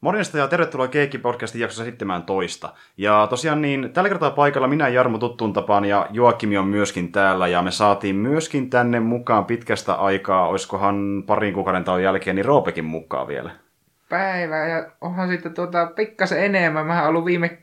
Morjesta ja tervetuloa Keikki-podcastin jaksossa 17. Ja tosiaan niin, tällä kertaa paikalla minä ja Jarmo tuttuun tapaan ja Joakimi on myöskin täällä ja me saatiin myöskin tänne mukaan pitkästä aikaa, oiskohan parin kuukauden tauon jälkeen, niin Roopekin mukaan vielä. Päivä ja onhan sitten tuota pikkasen enemmän. Mä ollut viime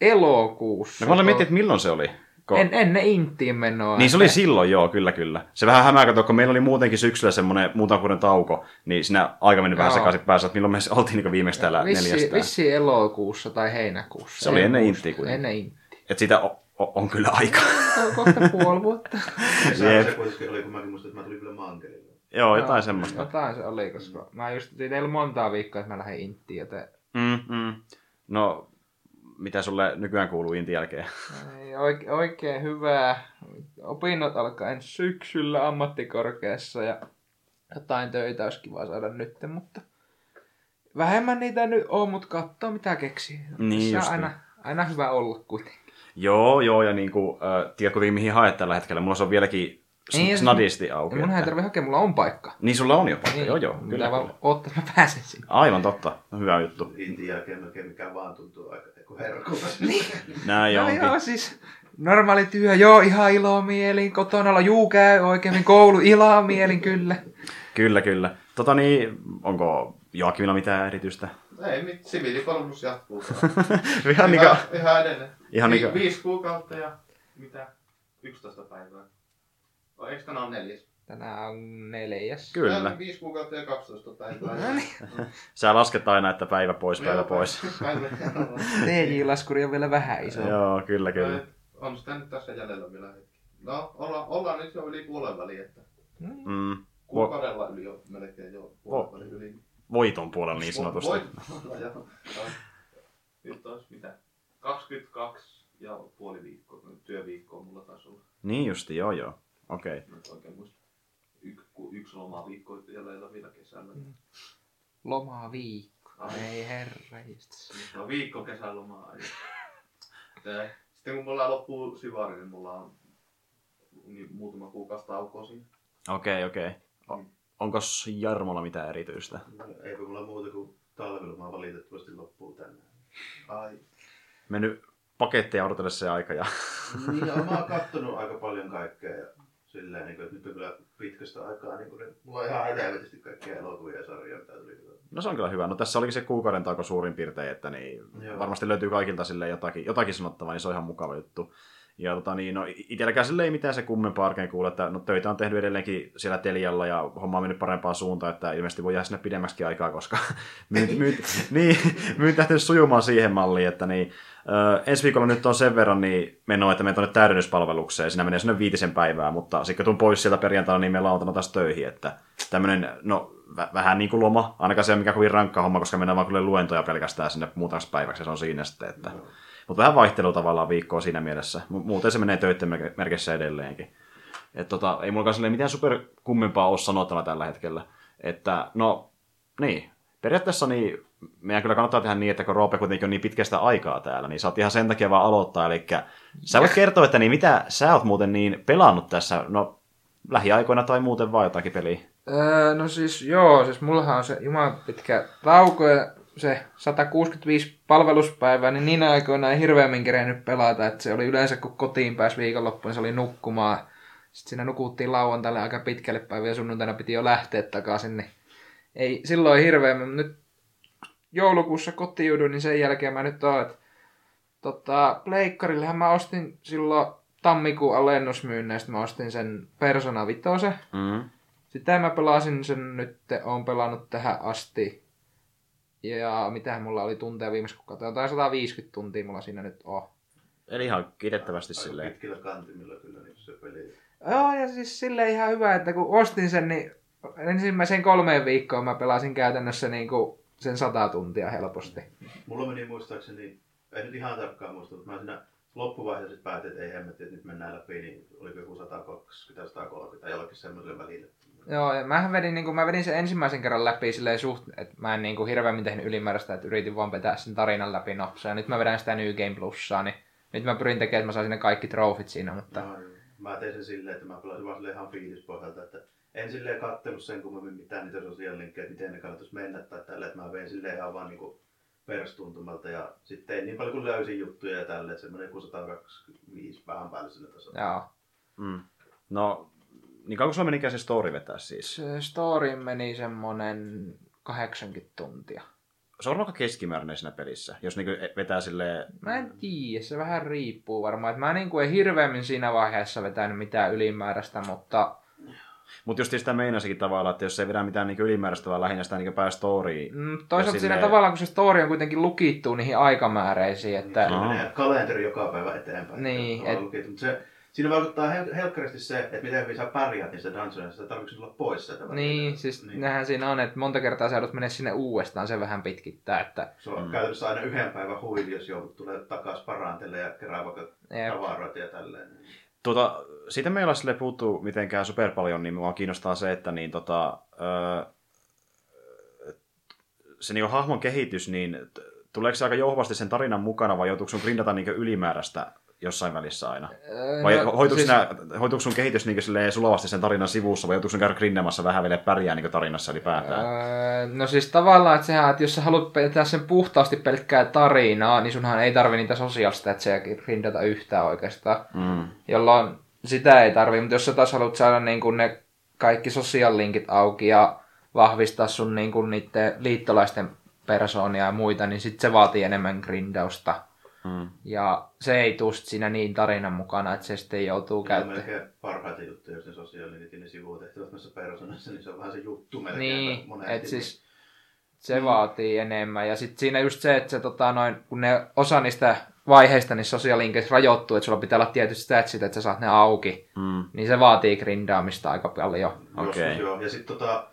elokuussa. No mä olen miettinyt, että milloin se oli. Ko- En, ennen Intiin menoa. Niin se oli silloin, joo, kyllä, kyllä. Se vähän hämää, kato, kun meillä oli muutenkin syksyllä semmoinen muutaman vuoden tauko, niin siinä aika meni vähän sekaisin päässä, että milloin me oltiin niin viimeksi täällä vissi, neljästään. vissi elokuussa tai heinäkuussa. Se oli En ennen. Intiä kuitenkin. Ennen Intiä. Että siitä on, on, on kyllä aika. On kohta puoli vuotta. Se, Jep. se kuitenkin oli, kun mäkin muistan, että mä tulin kyllä mankelille. joo, jotain Joo, semmoista. Jotain se oli, koska mä just tein teillä montaa viikkoa, että mä lähdin Intiin, joten Mm, mm. No, mitä sulle nykyään kuuluu Intin jälkeen? ei, oikein, oikein hyvää. Opinnot alkaa ensi syksyllä ammattikorkeassa ja jotain töitä olisi kiva saada nyt, mutta vähemmän niitä nyt on, mutta katsoo mitä keksii. Niin se on aina, aina hyvä olla kuitenkin. Joo, joo, ja niin kuin, äh, tiedätkö mihin haet tällä hetkellä? Mulla se on vieläkin Niin, siis- snadisti auki. Mun ei tarvitse hakea, mulla on paikka. Niin sulla on jo paikka, joo joo, Mitä kyllä, vaan kyllä. oottaa, mä pääsen sinne. Aivan totta, no, hyvä juttu. Intin jälkeen mikä vaan tuntuu aika kuin herkulta. Näin No onkin. joo, siis normaali työ, joo, ihan ilomielin, kotona olla, juu käy oikein, koulu ilomielin, kyllä. Kyllä, kyllä. Tota niin, onko Joakimilla mitään erityistä? Ei, mit, siviilipalvelus jatkuu. Ihan niin ihan, kuin, ihan edelleen. Ihan Vi, niinku- Viisi kuukautta ja mitä? 11 päivää. Vai eikö tänään ole neljäs? Tänään on neljäs. kyllä. Tänään Viisi kuukautta ja 12 päivää. No niin. Sä lasket aina, että päivä pois, päivä pois. TJ-laskuri on vielä vähän iso. Joo, kyllä, kyllä. On sitä nyt tässä jäljellä vielä hetki. No, olla, ollaan nyt jo yli puolen väliin, että Mm. kuukaudella yli jo melkein jo puolen välin yli. Voiton puolella niin sanotusti. Voit olla, joo. Nyt olisi mitä? 22 ja puoli viikkoa, työviikkoa mulla taisi olla. Niin justi, joo joo. Okei. Mä nyt oikein muista. Yksi, yksi loma viikko jäljellä vielä kesällä. Mm. Lomaa viikko. Ai. Ei herra No viikko kesälomaa. Sitten kun mulla loppuu syvari, niin mulla on niin muutama kuukausi taukoa siinä. Okei, okei. O- Mm. Onko Jarmolla mitään erityistä? Eipä mulla muuta kuin talveloma valitettavasti loppuu tänään. Ai. Mennyt paketteja odotellessa se aika ja... Niin, ja mä oon kattonut aika paljon kaikkea ja silleen, niin kuin, että nyt on kyllä pitkästä aikaa, niin kuin, mulla on ihan helvetisti kaikkia elokuvia ja sarjoja, mitä tuli. No se on kyllä hyvä. No tässä olikin se kuukauden tauko suurin piirtein, että niin Joo. varmasti löytyy kaikilta sille jotakin, jotakin sanottavaa, niin se on ihan mukava juttu. Ja tota niin, no itselläkään sille ei mitään se kummempaa arkeen kuule, että no, töitä on tehnyt edelleenkin siellä Telialla ja homma on mennyt parempaan suuntaan, että ilmeisesti voi jäädä sinne pidemmäksi aikaa, koska myynti, myynti, niin, myynti lähtenyt sujumaan siihen malliin, että niin, ö, ensi viikolla nyt on sen verran niin menoa, että me tuonne täydennyspalvelukseen, siinä menee sinne viitisen päivää, mutta sitten kun tuun pois sieltä perjantaina, niin me lauantaina taas töihin, että tämmöinen, no vä- vähän niin kuin loma, ainakaan se ei ole mikään kovin rankka homma, koska mennään vaan kyllä luentoja pelkästään sinne muutamaksi päiväksi, se on siinä sitten, että... Mutta vähän vaihtelua tavallaan viikkoa siinä mielessä. Mu- Muuten se menee töiden merkissä edelleenkin. Et tota, ei mulla silleen mitään super kummempaa ole sanottavaa tällä hetkellä. Että no, niin. Periaatteessa niin, meidän kyllä kannattaa tehdä niin, että kun Roope kuitenkin on niin pitkästä aikaa täällä, niin saat ihan sen takia vaan aloittaa. Eli sä voit kertoa, että niin mitä sä oot muuten niin pelannut tässä, no lähiaikoina tai muuten vaan jotakin peliä. Öö, no siis joo, siis mullahan on se juman pitkä tauko ja se 165 palveluspäivää, niin niinä aikoina ei hirveämmin kerennyt pelata, että se oli yleensä kun kotiin pääsi viikonloppuun, se oli nukkumaan. Sitten siinä nukuttiin lauantaille aika pitkälle päivä ja sunnuntaina piti jo lähteä takaisin, niin ei silloin hirveämmin, nyt joulukuussa kotiuduin, niin sen jälkeen mä nyt oon, että tota, pleikkarillehän mä ostin silloin tammikuun alennusmyynneistä, mä ostin sen Persona 5. Mm. Sitä mä pelasin sen nyt, oon pelannut tähän asti. Ja mitähän mulla oli tunteja viimeksi kuukautta, jotain 150 tuntia mulla siinä nyt on. Eli ihan kiitettävästi Aika silleen. pitkillä kantimilla kyllä niin se peli. Joo, ja siis sille ihan hyvä, että kun ostin sen, niin ensimmäisen kolmeen viikkoon mä pelasin käytännössä niin kuin sen 100 tuntia helposti. Mulla meni muistaakseni, ei nyt ihan tarkkaan muista, mutta mä siinä loppuvaiheessa päätin, että ei hemmetti, että nyt mennään läpi, niin oliko joku 120 130 tai jollakin semmoiselle välille. Joo, ja mä vedin, niin kuin, mä vedin sen ensimmäisen kerran läpi silleen suht, että mä en niin kuin, hirveämmin tehnyt ylimääräistä, että yritin vaan vetää sen tarinan läpi nopsaa. Ja nyt mä vedän sitä New Game Plussaa, niin nyt mä pyrin tekemään, että mä saisin ne kaikki trofit siinä, mutta... No, mä tein sen silleen, että mä pelasin vaan silleen ihan fiilispohjalta, että en silleen kattellut sen kummemmin mitään niitä sosiaalilinkkejä, että miten ne kannattaisi mennä tai tällä, että mä vein silleen ihan vaan niinku perstuntumalta ja sitten tein niin paljon kuin löysin juttuja ja tälle, että semmoinen joku 125 vähän päälle sinne tasolle. Joo. Mm. No, niin kauan sulla menikään se story vetää siis? Se story meni semmonen 80 tuntia. Se on aika keskimääräinen siinä pelissä, jos niinku vetää silleen... Mä en tiedä, se vähän riippuu varmaan. Et mä niinku en hirveämmin siinä vaiheessa vetänyt mitään ylimääräistä, mutta Mutta just sitä meinasikin tavallaan, että jos ei vedä mitään niinku ylimääräistä, vaan lähinnä sitä niinku päästoriin. mm, toisaalta Ja siinä tavallaan, kun se story on kuitenkin lukittu niihin aikamääreisiin, että Siinä Aa. menee kalenteri joka päivä eteenpäin. Niin, Et... et- Mutta se, siinä vaikuttaa hel- helkkaristi se, että miten hyvin sä pärjäät niissä dungeonissa, että tarvitsetko tulla pois sieltä. välillä. niin, siis nehän siinä on, että monta kertaa sä joudut mennä sinne uudestaan, se vähän pitkittää, että Se on Mm. käytännössä aina yhden päivän huili, jos joudut tulee takaisin parantelle ja kerää vaikka Jep. tavaroita ja tälleen. Tuota, siitä meillä sille puuttuu mitenkään super paljon, niin mua kiinnostaa se, että niin tota, öö, se niin hahmon kehitys, niin t- tuleeko se aika jouhvasti sen tarinan mukana vai joutuuko sun grindata niin ylimääräistä jossain välissä aina? Öö, Vai no, hoituuko, siis- hoituuko sun kehitys niin sulavasti sen tarinan sivussa vai joutuuko sun käydä grindamassa vähän vielä pärjää niin tarinassa ylipäätään? Öö, no siis tavallaan, että sehän, että jos sä haluat pitää sen puhtaasti pelkkää tarinaa, niin sunhan ei tarvi niitä social statseja grindata yhtään oikeastaan. Mm. Jolloin sitä ei tarvi, mutta jos sä taas haluat saada niin kuin ne kaikki social linkit auki ja vahvistaa sun niin kuin niiden liittolaisten persoonia ja muita, niin sit se vaatii enemmän grindausta. Mm. Ja se ei tuu sit siinä niin tarinan mukana, että se sitten joutuu Tämä on käyttämään. melkein parhaita juttuja, jos ne sosiaalinen ne sivutehtävät noissa persoonassa, niin se on vähän se juttu melkein. Niin, että siis se vaatii enemmän. Ja sitten siinä just se, että se, tota, noin, kun ne osa niistä vaiheista niin sosiaalinkeissä rajoittuu, että sulla pitää olla tietyt statsit, että sä saat ne auki, Mm. niin se vaatii grindaamista aika paljon. Joskus Okei. joo. Ja sitten tota,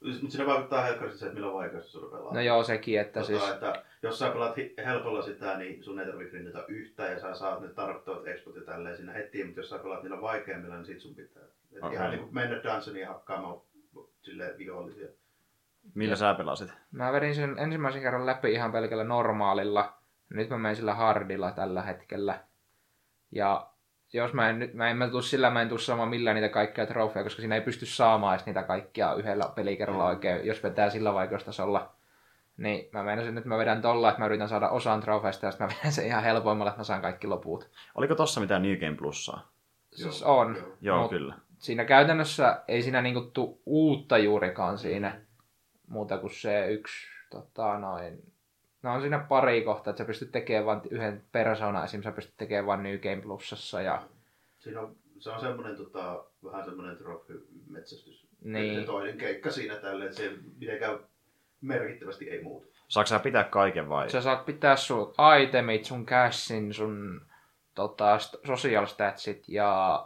mutta siinä vaikuttaa helkkaristi se, että milloin vaikeasti sulla pelaa. No joo, sekin, että Tota, siis... että jos sä pelaat helpolla sitä, niin sun ei tarvitse grindata yhtään ja sä saat ne tarvittavat expot ja tälleen siinä heti, mutta jos sä pelaat niillä vaikeimmilla, niin sit sun pitää. Et Okei. Ihan niin kuin mennä dungeoniin ja hakkaamaan silleen vihollisia. Millä sä pelasit? Mä vedin sen ensimmäisen kerran läpi ihan pelkällä normaalilla. Nyt mä menen sillä hardilla tällä hetkellä. Ja jos mä en nyt, mä en mä tuu sillä, mä en tuu saamaan millään niitä kaikkia trofeja, koska siinä ei pysty saamaan edes niitä kaikkia yhdellä pelikerralla oikein, jos vetää sillä vaikeustasolla. Niin mä menisin, että mä vedän tolla, että mä yritän saada osan trofeista ja sitten mä vedän sen ihan helpoimmalla, että mä saan kaikki loput. Oliko tossa mitään New Game Plussaa? Siis Joo, on. joo. Joo, Mut- kyllä. Siinä käytännössä ei siinä niinku tuu uutta juurikaan siinä, muuta kuin se yksi, tota noin, no on siinä pari kohtaa, että sä pystyt tekemään vain yhden persoonan, esim. sä pystyt tekemään vain New Game Plusassa ja Siinä on, se on semmoinen tota, vähän semmoinen trofy-metsästys. Niin. Se toinen keikka siinä tälleen, että se mitenkään merkittävästi ei muutu. Saatko sä pitää kaiken vai? sä saat pitää sun itemit, sun cashin, sun tota, social statsit ja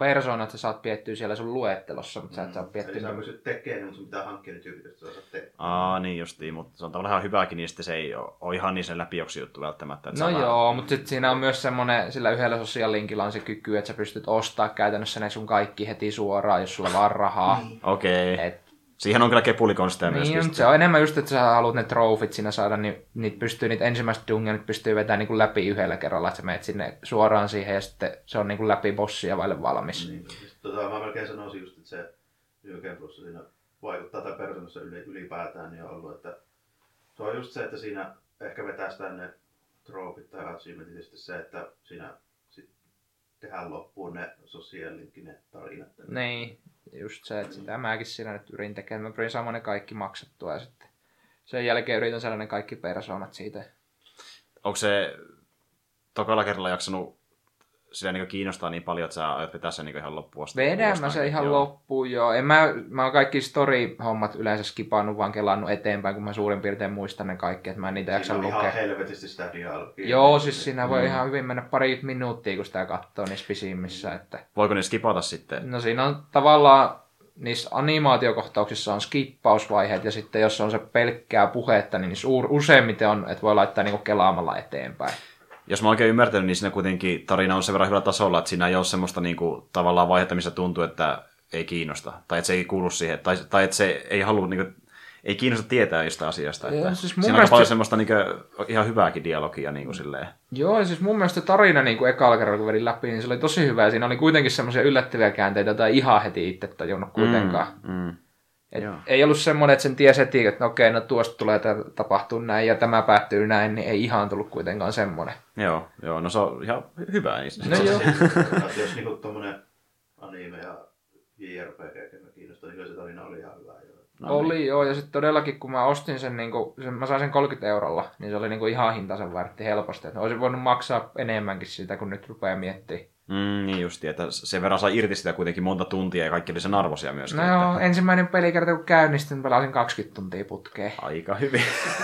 persoonat sä saat piettyä siellä sun luettelossa, mutta sä et saa Eli piettyä sä pystyt tekemään, niin, mutta sun pitää hankkia ne tyypit, joista sä saat tehdä. Aa, niin justiin, mutta se on tavallaan ihan hyväkin, niin sitten se ei ole, ihan niin sen läpijuoksu juttu välttämättä. Että No sä joo, mutta sitten siinä on myös semmoinen, sillä yhdellä sosiaalilinkillä on se kyky, että sä pystyt ostaa käytännössä ne sun kaikki heti suoraan, jos sulla vaan rahaa. Okei. Okay. Et, Siihen on kyllä kepulikonsteja myös. niin, mutta se on enemmän just, että sä haluat ne trofit siinä saada, niin niitä pystyy, niitä ensimmäiset dungeonit pystyy vetämään niin kuin läpi yhdellä kerralla, että sä menet sinne suoraan siihen ja sitten se on niin kuin läpi bossia vaille valmis. Niin. Tota, mä melkein sanoisin just, että se Game Plus siinä vaikuttaa tai persoonassa yli, ylipäätään niin on ollut, että se on just se, että siinä ehkä vetästään ne trofit tai achievementit se, että siinä sit tehdään loppuun ne sosiaalilinkin ne tarinat. Niin, just se, että sitä mäkin siinä nyt yritin tekemään. Mä pyrin saamaan ne kaikki maksettua ja sitten sen jälkeen yritän saada ne kaikki persoonat siitä. Onko se tokalla kerralla jaksanut sitä niin kiinnostaa niin paljon, että sä aiot vetää sen niin ihan loppuun asti? Vedän mä uudestaan? se ihan Joo. loppuun joo. En mä, mä oon kaikki story-hommat yleensä skipannut, vaan kelannut eteenpäin, kun mä suurin piirtein muistan ne kaikki, että mä en niitä jaksa Siinä on lukea. ihan helvetisti sitä dialogia. Joo, siis siinä voi Mm. ihan hyvin mennä pari minuuttia, kun sitä katsoo niissä pisimmissä. Että... Voiko ne skipata sitten? No siinä on tavallaan, niissä animaatiokohtauksissa on skippausvaiheet, ja sitten jos on se pelkkää puhetta, niin niissä useimmiten on, että voi laittaa niinku kelaamalla eteenpäin. Jos mä oikein ymmärtänyt, niin siinä kuitenkin tarina on sen verran hyvällä tasolla, että siinä ei ole semmoista niin kuin, tavallaan vaihetta, missä tuntuu, että ei kiinnosta. Tai että se ei kuulu siihen. Tai, tai että se ei halua, niin kuin, ei kiinnosta tietää jostain asiasta. Joo, Että siis mun siinä on mielestä paljon se- semmoista niin ihan hyvääkin dialogia niin kuin silleen. Joo, ja siis mun mielestä tarina niin kuin ekalla kerralla, kun vedin läpi, niin se oli tosi hyvä. Ja siinä oli kuitenkin semmoisia yllättäviä käänteitä, ei ihan heti itse tajunnut kuitenkaan. Mm, mm. Et Joo. ei ollut semmoinen, että sen tiesi heti, että no okei, no tuosta tulee tapahtua näin ja tämä päättyy näin, niin ei ihan tullut kuitenkaan semmoinen. Joo, joo, no se on ihan hyvä. Niin se- No joo. Että jos niinku tommonen anime ja JRPG mä kiinnostaa, niin se tarina oli ihan hyvä. Jo. No oli joo, ja sitten todellakin kun mä ostin sen, niin kuin, sen, mä sain sen 30 eurolla, niin se oli niin kuin ihan hintansa väärti helposti. Että olisin voinut maksaa enemmänkin sitä, kun nyt rupeaa miettimään. Mm, niin justi, että sen verran sai irti sitä kuitenkin monta tuntia ja kaikki oli sen arvoisia myöskin. No että- joo, ensimmäinen pelikerta kun käynnistin, pelasin 20 tuntia putkeen. Aika hyvin.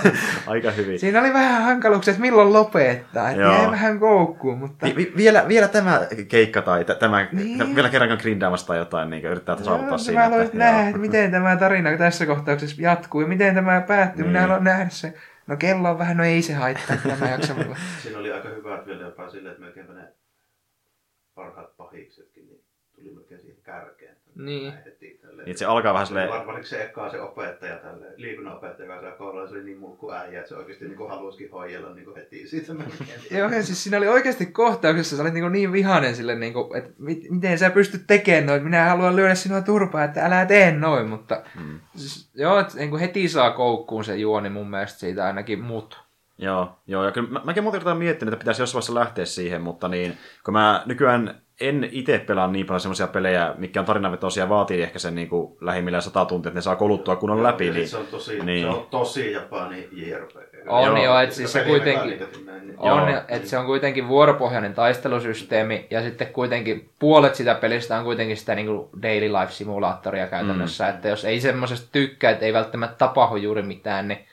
Aika hyvin. Siinä oli vähän hankaluuksia, että milloin lopettaa, että jäi vähän koukkuun, mutta... Vi- vi- vielä, vielä tämä keikka tai t- tämä, Niin. vielä kerran grindaamassa tai jotain, niin yrittää saavuttaa Joo, siinä. mä haluaisin että- nähdä, että miten tämä tarina tässä kohtauksessa jatkuu ja miten tämä päättyy. Niin. Minä haluan nähdä se. No kello on vähän, no ei se haittaa, tämä jaksa mulle. Siinä oli aika hyvät vielä jopa silleen, että melkeinpä ne parhaat pahiksetkin niin tuli melkein siihen kärkeen. Niin. Heti, tälleen. Niin, se alkaa vähän silleen, Var, varsinkin se eka se opettaja, tälle, liikunnanopettaja, joka siellä koululla, se oli niin mulkku äijä, että se oikeasti niin kuin halusikin hoijella niin kuin heti siitä melkein. Joo, ja siis siinä oli oikeasti kohtauksessa, sä olit niin, niin vihainen sille, niin kuin, että mit, miten sä pystyt tekemään noin, minä haluan lyödä sinua turpaa, että älä tee noin, mutta mm. siis, joo, että niin kuin heti saa koukkuun se juoni mun mielestä siitä ainakin mut. Joo, joo, ja kyllä mä, mäkin monta kertaa miettinyt, että pitäisi jossain vaiheessa lähteä siihen, mutta niin, kun mä nykyään en itse pelaa niin paljon semmoisia pelejä, mikä on tarinavetoisia ja vaatii ehkä sen niin kuin lähimmillään sata tuntia, että ne saa koluttua kunnolla läpi, Ja niin Se on tosi, niin. se on tosi japani JRPG. On Joo. joo, että siis se kuitenkin... näin, niin- On, Joo. että se on kuitenkin vuoropohjainen taistelusysteemi ja sitten kuitenkin puolet sitä pelistä on kuitenkin sitä niin kuin daily life simulaattoria käytännössä, mm. että jos ei semmoisesta tykkää, että ei välttämättä tapahdu juuri mitään, niin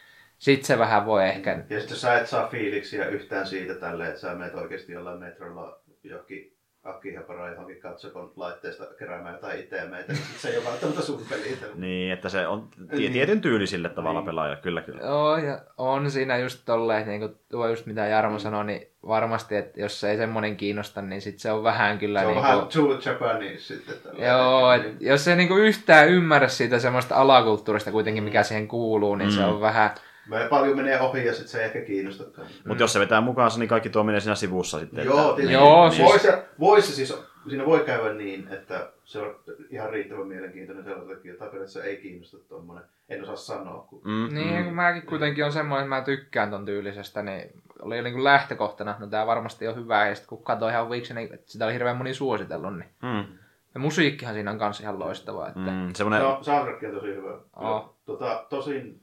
sit se vähän voi ehkä... Ja sitten sä et saa fiiliksiä yhtään siitä tälleen, että sä menet oikeasti jollain metrolla johonkin Akihabara johonkin katsokon laitteesta keräämään jotain itemeitä, niin sit se ei ole välttämättä sun peli. niin, että se on Niin. tietyn tyylisille tavalla Niin. pelaaja, kyllä kyllä. Joo, ja on siinä just tolleen, niin kuin tuo just mitä Jarmo sanoi, niin varmasti, että jos se ei semmoinen kiinnosta, niin sit se on vähän kyllä Se on niin vähän kuin... too Japanese sitten. tälleen. Joo, et Niin. jos ei niinku yhtään ymmärrä siitä semmoista alakulttuurista kuitenkin, mikä siihen kuuluu, niin mm. se Mm. on vähän... Me paljon menee ohi ja sitten se ei ehkä kiinnostakaan. Mutta jos se vetää mukaansa, niin kaikki tuo menee siinä sivussa sitten. Joo, että, tietysti. Joo, niin, Voi se, voi se siis, siinä voi käydä niin, että se on ihan riittävän mielenkiintoinen sellaisellekin, jota periaatteessa ei kiinnosta tuommoinen. En osaa sanoa, kun Mm, Niin, mm. kun mäkin kuitenkin on semmoinen, että mä tykkään ton tyylisestä, niin oli jo niinku lähtökohtana, no tää varmasti on hyvä, ja sitten kun katsoin ihan viiksi, niin että sitä oli hirveän moni suositellut, niin Mm, ja musiikkihan siinä on kans ihan loistava, että mm. mm, semmoinen, no, soundtrack on tosi hyvä. Oo. Tota, tosin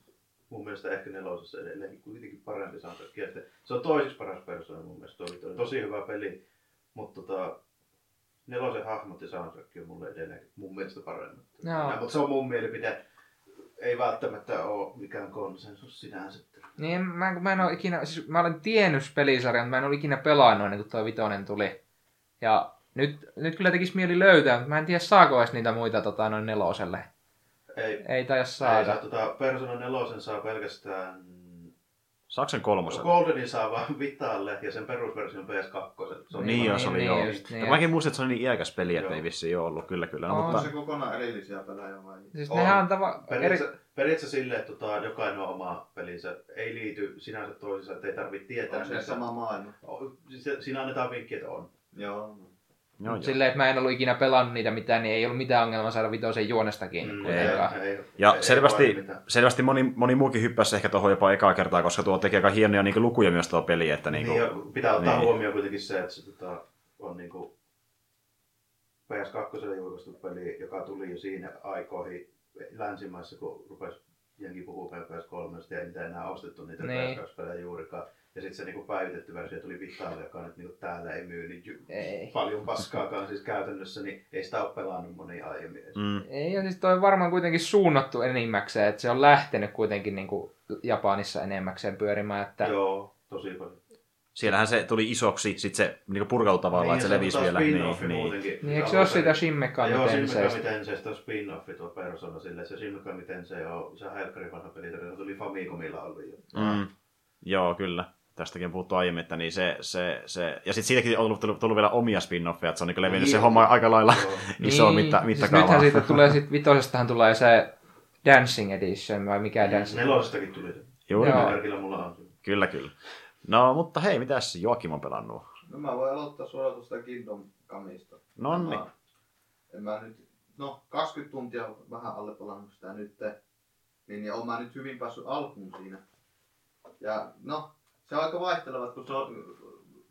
mun mielestä ehkä nelosessa edelleenkin kuitenkin parempi soundtrack. Ja sitten Se on toiseksi paras persona mun mielestä. Toi, toi, tosi hyvä peli, mutta tota, nelosen hahmot ja soundtrack on mulle edelleen mun mielestä paremmat. Joo. Mutta se on mun mielipide. Ei välttämättä ole mikään konsensus sinänsä. Niin, mä, mä en ole ikinä, siis mä olen tiennyt pelisarjan, mutta mä en ole ikinä pelannut ennen kuin tuo vitonen tuli. Ja nyt, nyt kyllä tekisi mieli löytää, mutta mä en tiedä saako edes niitä muita tota, noin neloselle. Ei, Ei taida ei saada. saa, tota, Persona nelosen saa pelkästään... Saksan kolmosen. Goldenin saa vaan Vitalle ja sen perusversion PS2. Se on Niin, joo, se niin, oli niin, joo. just niin. Ja mäkin muistin, että se oli niin iäkäs peli, että ei vissiin ole ollut. Kyllä, kyllä. No, On On mutta, se kokonaan erillisiä pelejä vai? Siis On. nehän on tava... Eri... Periaatteessa, periaatteessa silleen, että tota, jokainen on oma pelinsä. Ei liity sinänsä toisiinsa, että ei tarvitse tietää On se sama maailma? Siis Siinä annetaan vinkki, että on. Joo. Joo, joo. Silleen, että mä en ollut ikinä pelannut niitä mitään, niin ei ollut mitään ongelmaa saada vitosen juonestakin Mm, kuitenkaan. ei, ei, Ja ei selvästi, mitään. selvästi moni, moni muukin hyppäsi ehkä tuohon jopa ekaa kertaa, koska tuo tekee aika hienoja niin lukuja myös tuo peli. Että niin Niin, kuin, ja pitää ottaa niin. huomioon kuitenkin se, että se tota, on niinku PS2 julkaistu peli, joka tuli jo siinä aikoihin länsimaissa, kun rupesi jengi puhuu PS3 ja ei niitä enää ostettu niitä Niin. PS2-pelejä juurikaan. Ja sitten se niinku päivitetty versio tuli Vitalle, joka nyt niinku täällä ei myy niin ju- Ei. paljon paskaakaan siis käytännössä, niin ei sitä ole pelannut moni aiemmin. mm, Ei, ja siis toi on varmaan kuitenkin suunnattu enimmäkseen, että se on lähtenyt kuitenkin niin kuin Japanissa enemmäkseen pyörimään, että Joo, tosi paljon. siellähän se tuli isoksi, sitten se niin purkautui tavallaan, että se ja levisi vielä. Niin, niin. niin eikö se ole sitä Shin Joo, Megami Shin Megami Tenseistä? Tenseistä on spin-offi tuo persona sille. Se Shin Megami Tensei on, se on helkkari vanha peli, se tuli Famicomilla ollut jo. Mm, joo, kyllä. Tästäkin on puhuttu aiemmin, että niin se, se, se... ja sitten siitäkin on tullut, tullut vielä omia spin-offeja, että se on niin levinnyt Niin. se homma aika lailla Joo. iso niin, mitta, siis mittakaavaa. nythän siitä tulee, sit vitosestahan tulee se Dancing Edition vai mikä Dancing? Nelosestakin tuli se. Juuri Joo. mulla on. Kyllä, kyllä. No, mutta hei, mitäs Joakim on pelannut? No mä voin aloittaa suoraan tuosta Kingdom Comeista. Nonni. Mä- En mä nyt, no 20 tuntia vähän alle pelannut sitä nyt, niin, niin oon mä nyt hyvin päässyt alkuun siinä. Ja no, se on aika vaihteleva, kun se on,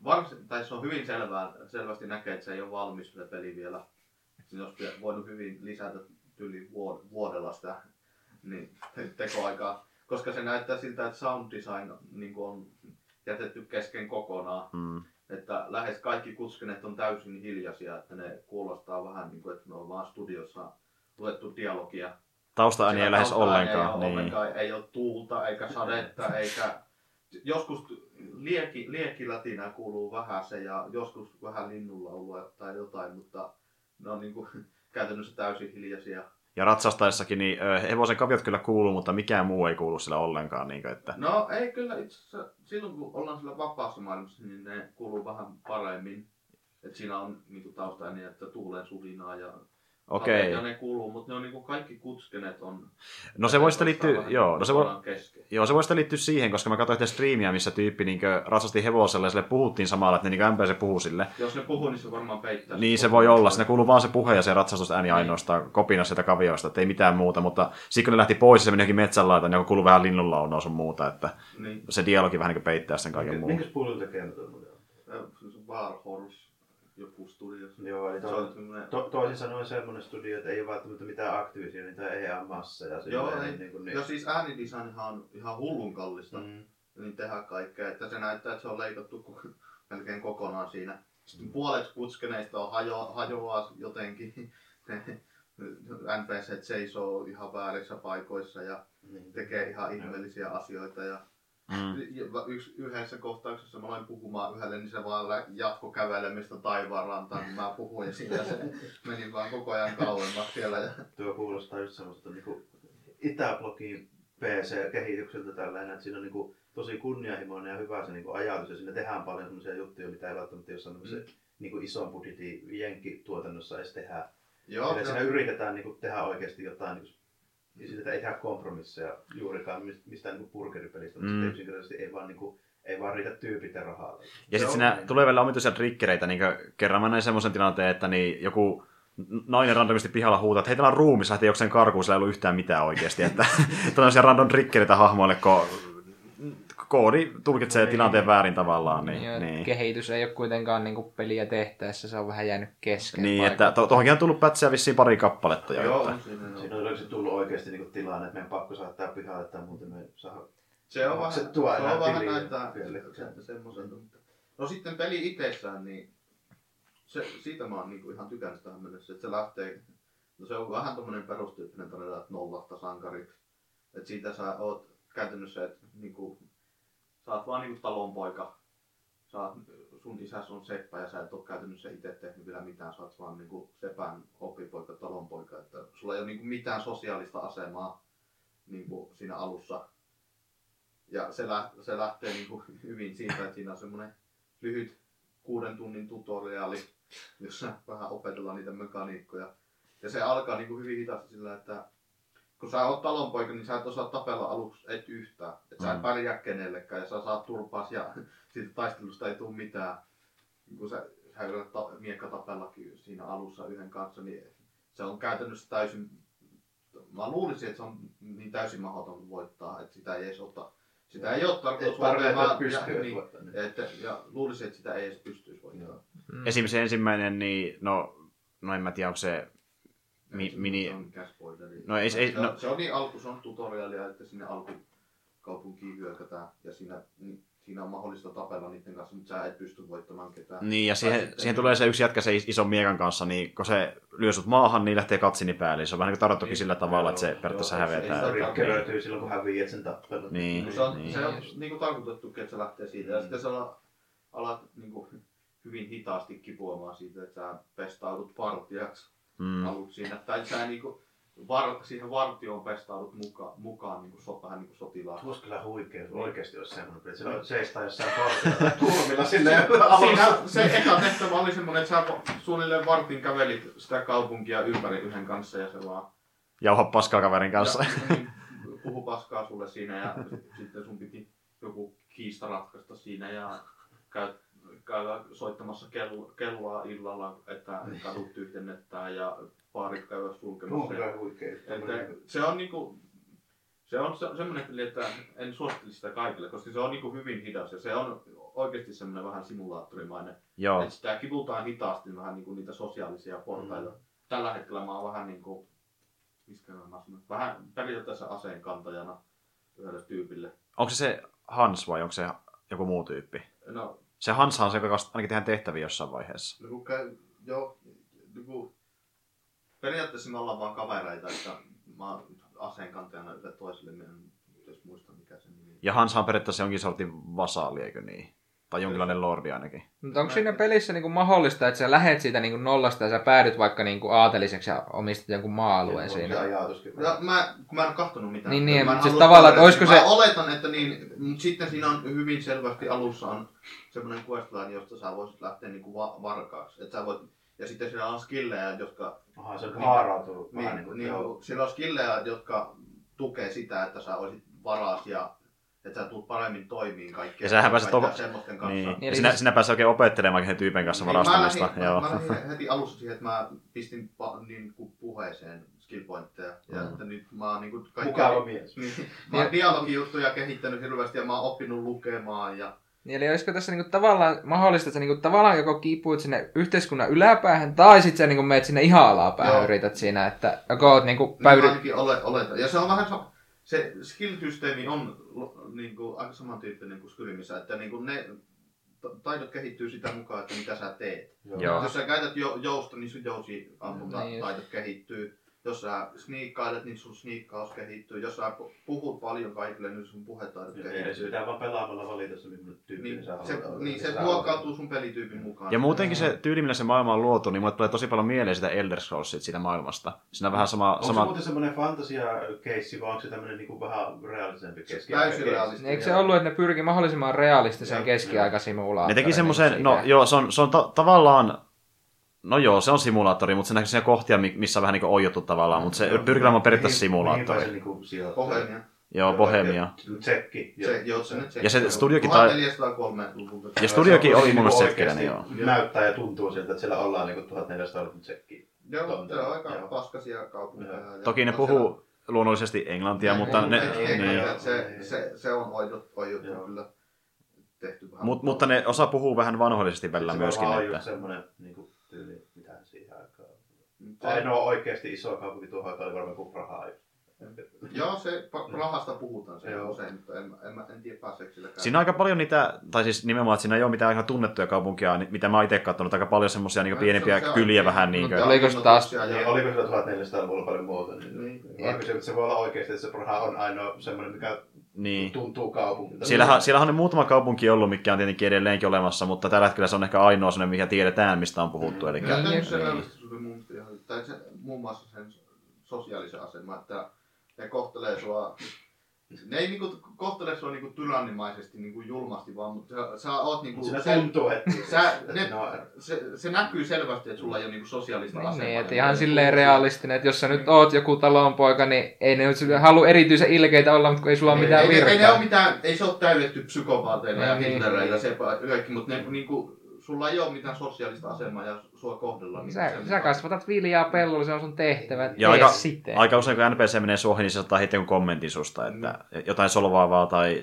varsin, tai se on hyvin selvää, selvästi näkee, että se ei ole valmis se peli vielä. Siinä olisi voinut hyvin lisätä yli vuodella sitä niin, te- tekoaikaa. Koska se näyttää siltä, että sound design niin on jätetty kesken kokonaan Mm. että lähes kaikki kuskenet on täysin hiljaisia, että ne kuulostaa vähän niin kuin, että ne on vaan studiossa luettu dialogia. Taustaääniä ei lähes ollenkaan. Ei, Niin. ollenkaan, ei ole tuulta eikä sadetta eikä... Joskus lieki, liekilätinä kuuluu vähän se ja joskus vähän linnunlaulua tai jotain, mutta ne on niin kuin, käytännössä täysin hiljaisia. Ja ratsastaessakin, niin hevosen kaviot kyllä kuuluu, mutta mikään muu ei kuulu sillä ollenkaan. Niin kuin, että... No ei kyllä itse asiassa, silloin kun ollaan sillä vapaassa maailmassa, niin ne kuuluu vähän paremmin. Et siinä on niinku taustaääniä, että tuulen sulinaa ja Okei. Ja ne kuuluu, mutta ne on niinku kaikki kutskenet on... No se voi sitten liittyä, joo, no se voi. Joo, se voi sitten liittyä siihen, koska mä katsoin yhtä striimiä, missä tyyppi niin ratsasti hevosella ja sille puhuttiin samalla, että ne niin ämpää se puhuu sille. Jos ne puhuu, niin se varmaan peittää. Niin se voi olla, siinä kuuluu vaan se puhe ja se ratsastusääni ainoastaan kopina sieltä kavioista, että ei mitään muuta, mutta sitten kun ne lähti pois ja se meni johonkin metsänlaitaan, niin kuuluu vähän linnunlaunaa sun muuta, että Niin. se dialogi vähän niin peittää sen kaiken muun. Muuten? Ja Se on War Horse, joku studio. Joo, eli Se to, on semmoinen... to, toisin sanoen semmoinen studio, että ei ole välttämättä mitään Activision tai EA-massa. Ja Joo, ei. niin kuin, niin, Ja siis äänidesignhan on ihan hullun kallista. mm, niin tehdä kaikkea. Että se näyttää, että se on leikattu melkein kokonaan siinä. Sitten puolet kutskeneista on hajo, hajoaa jotenkin. Ne NPC seisoo ihan väärissä paikoissa ja niin. tekee ihan ihmeellisiä asioita. Ja Mm. yksi, yhdessä kohtauksessa mä aloin puhumaan yhdelle, niin se vaan jatko kävelemistä taivaan rantaan, kun mä puhuin. Ja se meni vaan koko ajan kauemmaksi siellä. Ja Tuo kuulostaa just semmoista niin Itäblogin PC-kehitykseltä tällainen, että siinä on niin kuin, tosi kunnianhimoinen ja hyvä se niin kuin, ajatus ja siinä tehdään paljon semmoisia juttuja, mitä ei välttämättä jossain mm. niin kuin ison budjetin jenkkituotannossa edes tehdä. joo, Eli siinä yritetään niin kuin, tehdä oikeasti jotain, niin kuin, ja siitä ei tehdä kompromisseja juurikaan mis- mistään niin burgeripelistä, mutta Mm. yksinkertaisesti ei vaan, niin kuin, ei vaan riitä tyypit ja rahaa. Ja sitten siinä niin. tulee vielä omituisia trikkereitä, niin kerran mä näin semmoisen tilanteen, että niin joku nainen randomisti pihalla huutaa, että hei, täällä on ruumis, lähti jokseen karkuun, sillä ei ollut yhtään mitään oikeasti. Että tällaisia random trikkereitä hahmoille, kun koodi tulkitsee tilanteen väärin tavallaan. Niin, Joo, niin. Kehitys ei ole kuitenkaan niinku peliä tehtäessä, se on vähän jäänyt kesken. Niin, paikoin. että to- tuohonkin on tullut pätsiä vissiin pari kappaletta jo. joo, että. on siinä, Siinä joo. on tullut oikeasti niin kuin, tilanne, että meidän pakko saattaa pihalle, että muuten me ei saa Se on vähän, se enää on vähän näyttää semmoiselta. Mutta... No sitten peli itsessään, niin se, siitä mä oon niinku ihan tykännyt tähän mennessä, että se lähtee, no se on vähän tommonen perustyyppinen tarina, että nollasta sankariksi. Että siitä sä oot käytännössä, että niinku, sä oot vaan niinku talonpoika, sä oot, sun isäs on seppä ja sä et oo käytännössä itse tehnyt vielä mitään, sä oot vaan niinku sepän oppipoika, talonpoika, että sulla ei ole niinku mitään sosiaalista asemaa niinku siinä alussa. Ja se, lä- se lähtee niinku hyvin siitä, että siinä on semmoinen lyhyt kuuden tunnin tutoriaali, jossa vähän opetellaan niitä mekaniikkoja. Ja se alkaa niinku hyvin hitaasti sillä, että kun sä oot talonpoika, niin sä et osaa tapella aluksi et yhtään. Että sä et Mm. pärjää kenellekään ja sä saat turpaas ja siitä taistelusta ei tule mitään. Kun sä, sä yrität ta- miekka tapellakin siinä alussa yhden kanssa, niin se on käytännössä täysin... Mä luulisin, että se on niin täysin mahdoton voittaa, että sitä ei edes ota... Sitä ei ole tarkoitus Et voittaa, pystyy ja, niin, voittamaan. että, ja luulisin, että sitä ei edes pystyisi voittamaan. Mm. Esimerkiksi ensimmäinen, niin no, no en mä tiedä, onko se mi- Se- mini... Se on. No ei- ei- se, no- on, se on niin alku, se on tutorialia, että sinne alkukaupunkiin hyökätään ja siinä, niin, siinä on mahdollista tapella niiden kanssa, mutta sä et pysty voittamaan ketään. Niin, ja siihen, sitten- siihen tulee se yksi jätkä se is- ison miekan kanssa, niin kun se lyö sut maahan, niin lähtee katsini päälle. Se on vähän niin kuin tarjottukin Niin, sillä tavalla, että se periaatteessa hävetää. sitä- Rikkeröityy silloin, kun sen tappelun. Niin, No se on, niin. se on niin kuin tarkoitettukin, että se lähtee siitä. Ja Mm. sitten sä alat, alat niin kuin, hyvin hitaasti kipuamaan siitä, että sä pestaudut partiaksi Mm. aluksi siinä. Tai sä niin kuin, var, siihen vartioon pestaudut mukaan, mukaan niin kuin, so, vähän niin kuin sotilaan. Tuossa kyllä huikea, jos oikeasti olisi semmoinen, että se on seistää jossain kortilla tai tuomilla silleen Siinä se eka tehtävä oli semmoinen, että sä suunnilleen vartin kävelit sitä kaupunkia ympäri yhden kanssa ja se vaan Jauha paskaa kaverin kanssa. Ja, niin, puhu paskaa sulle siinä ja sitten sun piti joku kiista ratkaista siinä ja käy, käydä soittamassa kello, kelloa illalla, että kadut tyhjennetään ja baarit käydä sulkemassa. Kuinka huikea. että se on niinku, se on se, semmoinen peli, että en suosittele sitä kaikille, koska se on niinku hyvin hidas ja se on oikeasti semmoinen vähän simulaattorimainen. Joo. Että sitä kivutaan hitaasti vähän niinku niitä sosiaalisia portaita. Tällä hetkellä mä oon vähän niinku, miskä mä sanon, vähän periaatteessa aseen kantajana yhdelle tyypille. Onko se se Hans vai onko se joku muu tyyppi? No, Se Hanshan on se, joka ainakin tehdään tehtäviä jossain vaiheessa. no joo, niinku, periaatteessa me ollaan vaan kavereita, että mä oon aseen kantajana yhdelle toiselle, mä en edes muista mikä se nimi. Ja Hanshan on periaatteessa jonkin sortin vasaali, eikö niin? Tai jonkinlainen lordi ainakin. Mutta onko siinä pelissä niinku mahdollista, että sä lähet siitä niinku nollasta ja sä päädyt vaikka niinku aateliseksi ja omistat jonkun maa-alueen on siinä? se. Ja mä, kun mä en ole kahtonut mitään. Niin, niin, mä en mutta siis tavallaan, että olisiko se- Mä oletan, että niin, mutta sitten siinä on hyvin selvästi alussa on semmoinen questline, josta sä voisit lähteä niinku va- varkaaksi. Et sä voit, ja sitten siellä on skillejä, jotka, Aha, se Niin. haarautuu niin, vähän niin kuin, niin, joo. siellä on skillejä, jotka tukee sitä, että sä olisit varas ja että sä tulet paremmin toimiin kaikkien Ja sähän pääset op- semmoisten kanssa. Niin. Niin, Ja sinä, siis- sinä pääsee oikein opettelemaan sen tyypin kanssa Niin, varastamista. Mä lähdin, Joo. mä, heti alussa siihen, että mä pistin pa, niin kuin puheeseen skillpointteja. Ja Mm. että nyt mä oon niin kuin kaikki... Mukava mies. Niin, mä oon dialogijuttuja kehittänyt hirveästi ja mä oon oppinut lukemaan ja Niin, eli olisiko tässä niinku tavallaan mahdollista, että sä niinku tavallaan joko kiipuit sinne yhteiskunnan yläpäähän, tai sitten sä niinku meet sinne ihan alapäähän Joo. yrität siinä, että joko oot niinku Niin päydy... ainakin ole, oletan. Ja se on vähän sama, se skill-systeemi on niin kuin, aika samantyyppinen kuin Skyrimissä, että niin kuin ne ta- taidot kehittyy sitä mukaan, että mitä sä teet. Joo. Jos sä käytät jo, jousta, niin sun jousi ammunta Niin taidot kehittyy. Jos sä sniikkailet, niin sun sniikkaus kehittyy. Jos sä pu- puhut paljon kaikille, niin sun puhetaidot Ei edes kehittyy. pitää vaan pelaamalla valita se, millainen tyyppi Niin sä se, haluat. niin, se muokkautuu sun pelityypin mukaan. Ja muutenkin se tyyli, millä se maailma on luotu, niin mulle tulee tosi paljon mieleen sitä Elder Scrollsit siitä maailmasta. Siinä on vähän sama... Onko se sama... muuten semmoinen fantasia-keissi vai onko se tämmöinen niinku vähän realistisempi keski Täysin realistinen. Eikö se ollut, että ne pyrki mahdollisimman realistiseen Joo, keskiaikasimulaattoriin? Ne teki semmoisen, no joo, se on, se on ta- tavallaan, no joo, se on simulaattori, mutta se näkyy siellä kohtia, mi- missä on vähän niin kuin oijottu tavallaan, mutta se pyrkii olemaan periaatteessa Mihin päin simulaattori. se niinku sijoittuu? Pohjania. Joo, Bohemia. Tsekki. Se, joo, se se. Ja se studiokin tai- 1403-luvulta. Ja studiokin Se on oli mun mielestä niinku setkeläinen, oikeesti joo. Näyttää ja tuntuu siltä, että siellä ollaan niinku 1400-luvun tsekki. Joo, se on aika joo. paskasia kaupunkeja. Toki ne on puhuu luonnollisesti englantia, siellä- mutta ne, niin, se, se, se on oijut, oijut Joo. kyllä tehty vähän. mut, mutta ne osa puhuu vähän vanhoillisesti välillä se myöskin. varmaan on Että, just semmoinen niinku tyyli, mitä siihen aikaan. Se- Ainoa oikeasti iso kaupunki tuohon aikaan oli varmaan kuin Praha. Joo, se Prahasta puhutaan se Joo. usein, mutta en, en, en, en tiedä pääseekö sillä käymään. Siinä on aika paljon niitä, tai siis nimenomaan, että siinä ei ole mitään ihan tunnettuja kaupunkia, mitä mä oon itse katsonut, aika paljon semmoisia niin No, pienempiä se- se on- kyliä vähän niin Mutta kuin. oliko se taas- Ja- Niin, oliko sillä 1400-luvulla paljon muuta? Niin, Niin. niin. Se, se voi olla oikeasti, että se Praha on ainoa semmoinen, mikä Niin. tuntuu kaupungilta. Siellähän, siellähän on muutama kaupunki ollut, mikä on tietenkin edelleenkin olemassa, mutta tällä hetkellä se on ehkä ainoa sellainen, mikä tiedetään, mistä on puhuttu. Eli... Ja Niin, se niin. mun tai se, muun muassa sen sosiaalisen aseman, että ne kohtelee sua, ne ei niinku kohtele sua niinku tyrannimaisesti niinku julmasti, vaan mutta sä, sä oot niinku, Siinä se, tuntuu, että, sä, ne, on se, se, näkyy selvästi, että sulla ei ole niinku sosiaalista Niin, asemaa. niin, että ihan silleen realistinen, että jos sä nyt oot joku talonpoika, niin ei ne nyt halua erityisen ilkeitä olla, mutta kun ei sulla ole Ei, mitään ei, ei, ei, ne virkaa. ole mitään, ei se ole täydetty psykopaateilla ja Niin, Hitlereillä niin. se kaikki, mutta ne, niinku, sulla ei ole mitään sosiaalista asemaa ja sua kohdellaan. niinku Sä, sä kasvatat viljaa pellolla, se on sun tehtävä. Ja Tee aika, sitten. aika usein kun NPC menee suohon, niin se ottaa heti jonkun kommentin susta, että jotain solvaavaa tai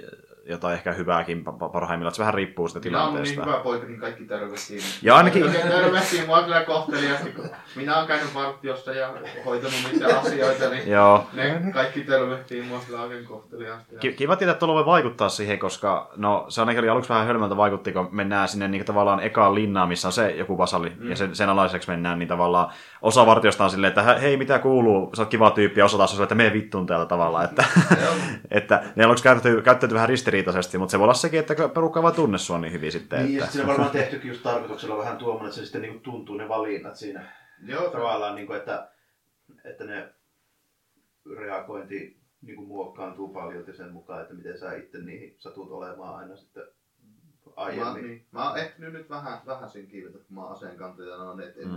jotain ehkä hyvääkin pa- parhaimmillaan. että Se vähän riippuu Minä olen niin tilanteesta. hyvä poika, niin kaikki tervehtiin. Ja ainakin- tervehtiin mua kyllä kohteliasti, kun minä olen käynyt vartiossa ja hoitanut niitä asioita, niin Joo. ne kaikki tervehtiin mua kyllä oikein kohteliaasti. Ki- Kiva tietää, että tuolla voi vaikuttaa siihen, koska no, se ainakin oli aluksi vähän hölmöltä vaikutti, kun mennään sinne niin tavallaan ekaan linnaan, missä on se joku vasalli, mm. ja sen, sen alaiseksi mennään, niin tavallaan osa vartiosta on silleen, että hei, mitä kuuluu, sä oot kiva tyyppi, ja osa taas on silleen, että mene vittuun täältä tavallaan, että, Joo. että ne aluksi käyttäytyy, käyttäytyy vähän ristiriitaisesti, mutta se voi olla sekin, että porukka vaan tunne sua niin hyvin sitten, Niin, ja että... sitten siinä on varmaan tehtykin just tarkoituksella vähän tuommoinen, että se sitten niinku tuntuu ne valinnat siinä. Joo, Tavallaan, niinku, että, että ne reagointi niinku muokkaantuu paljon sen mukaan, että miten sä itse niihin satut olemaan aina sitten Mä, aiemmin. niin, mä oon ehtinyt nyt vähän, vähän sen kiivetä, kun mä oon aseen kantajana, on, että ei, Mm.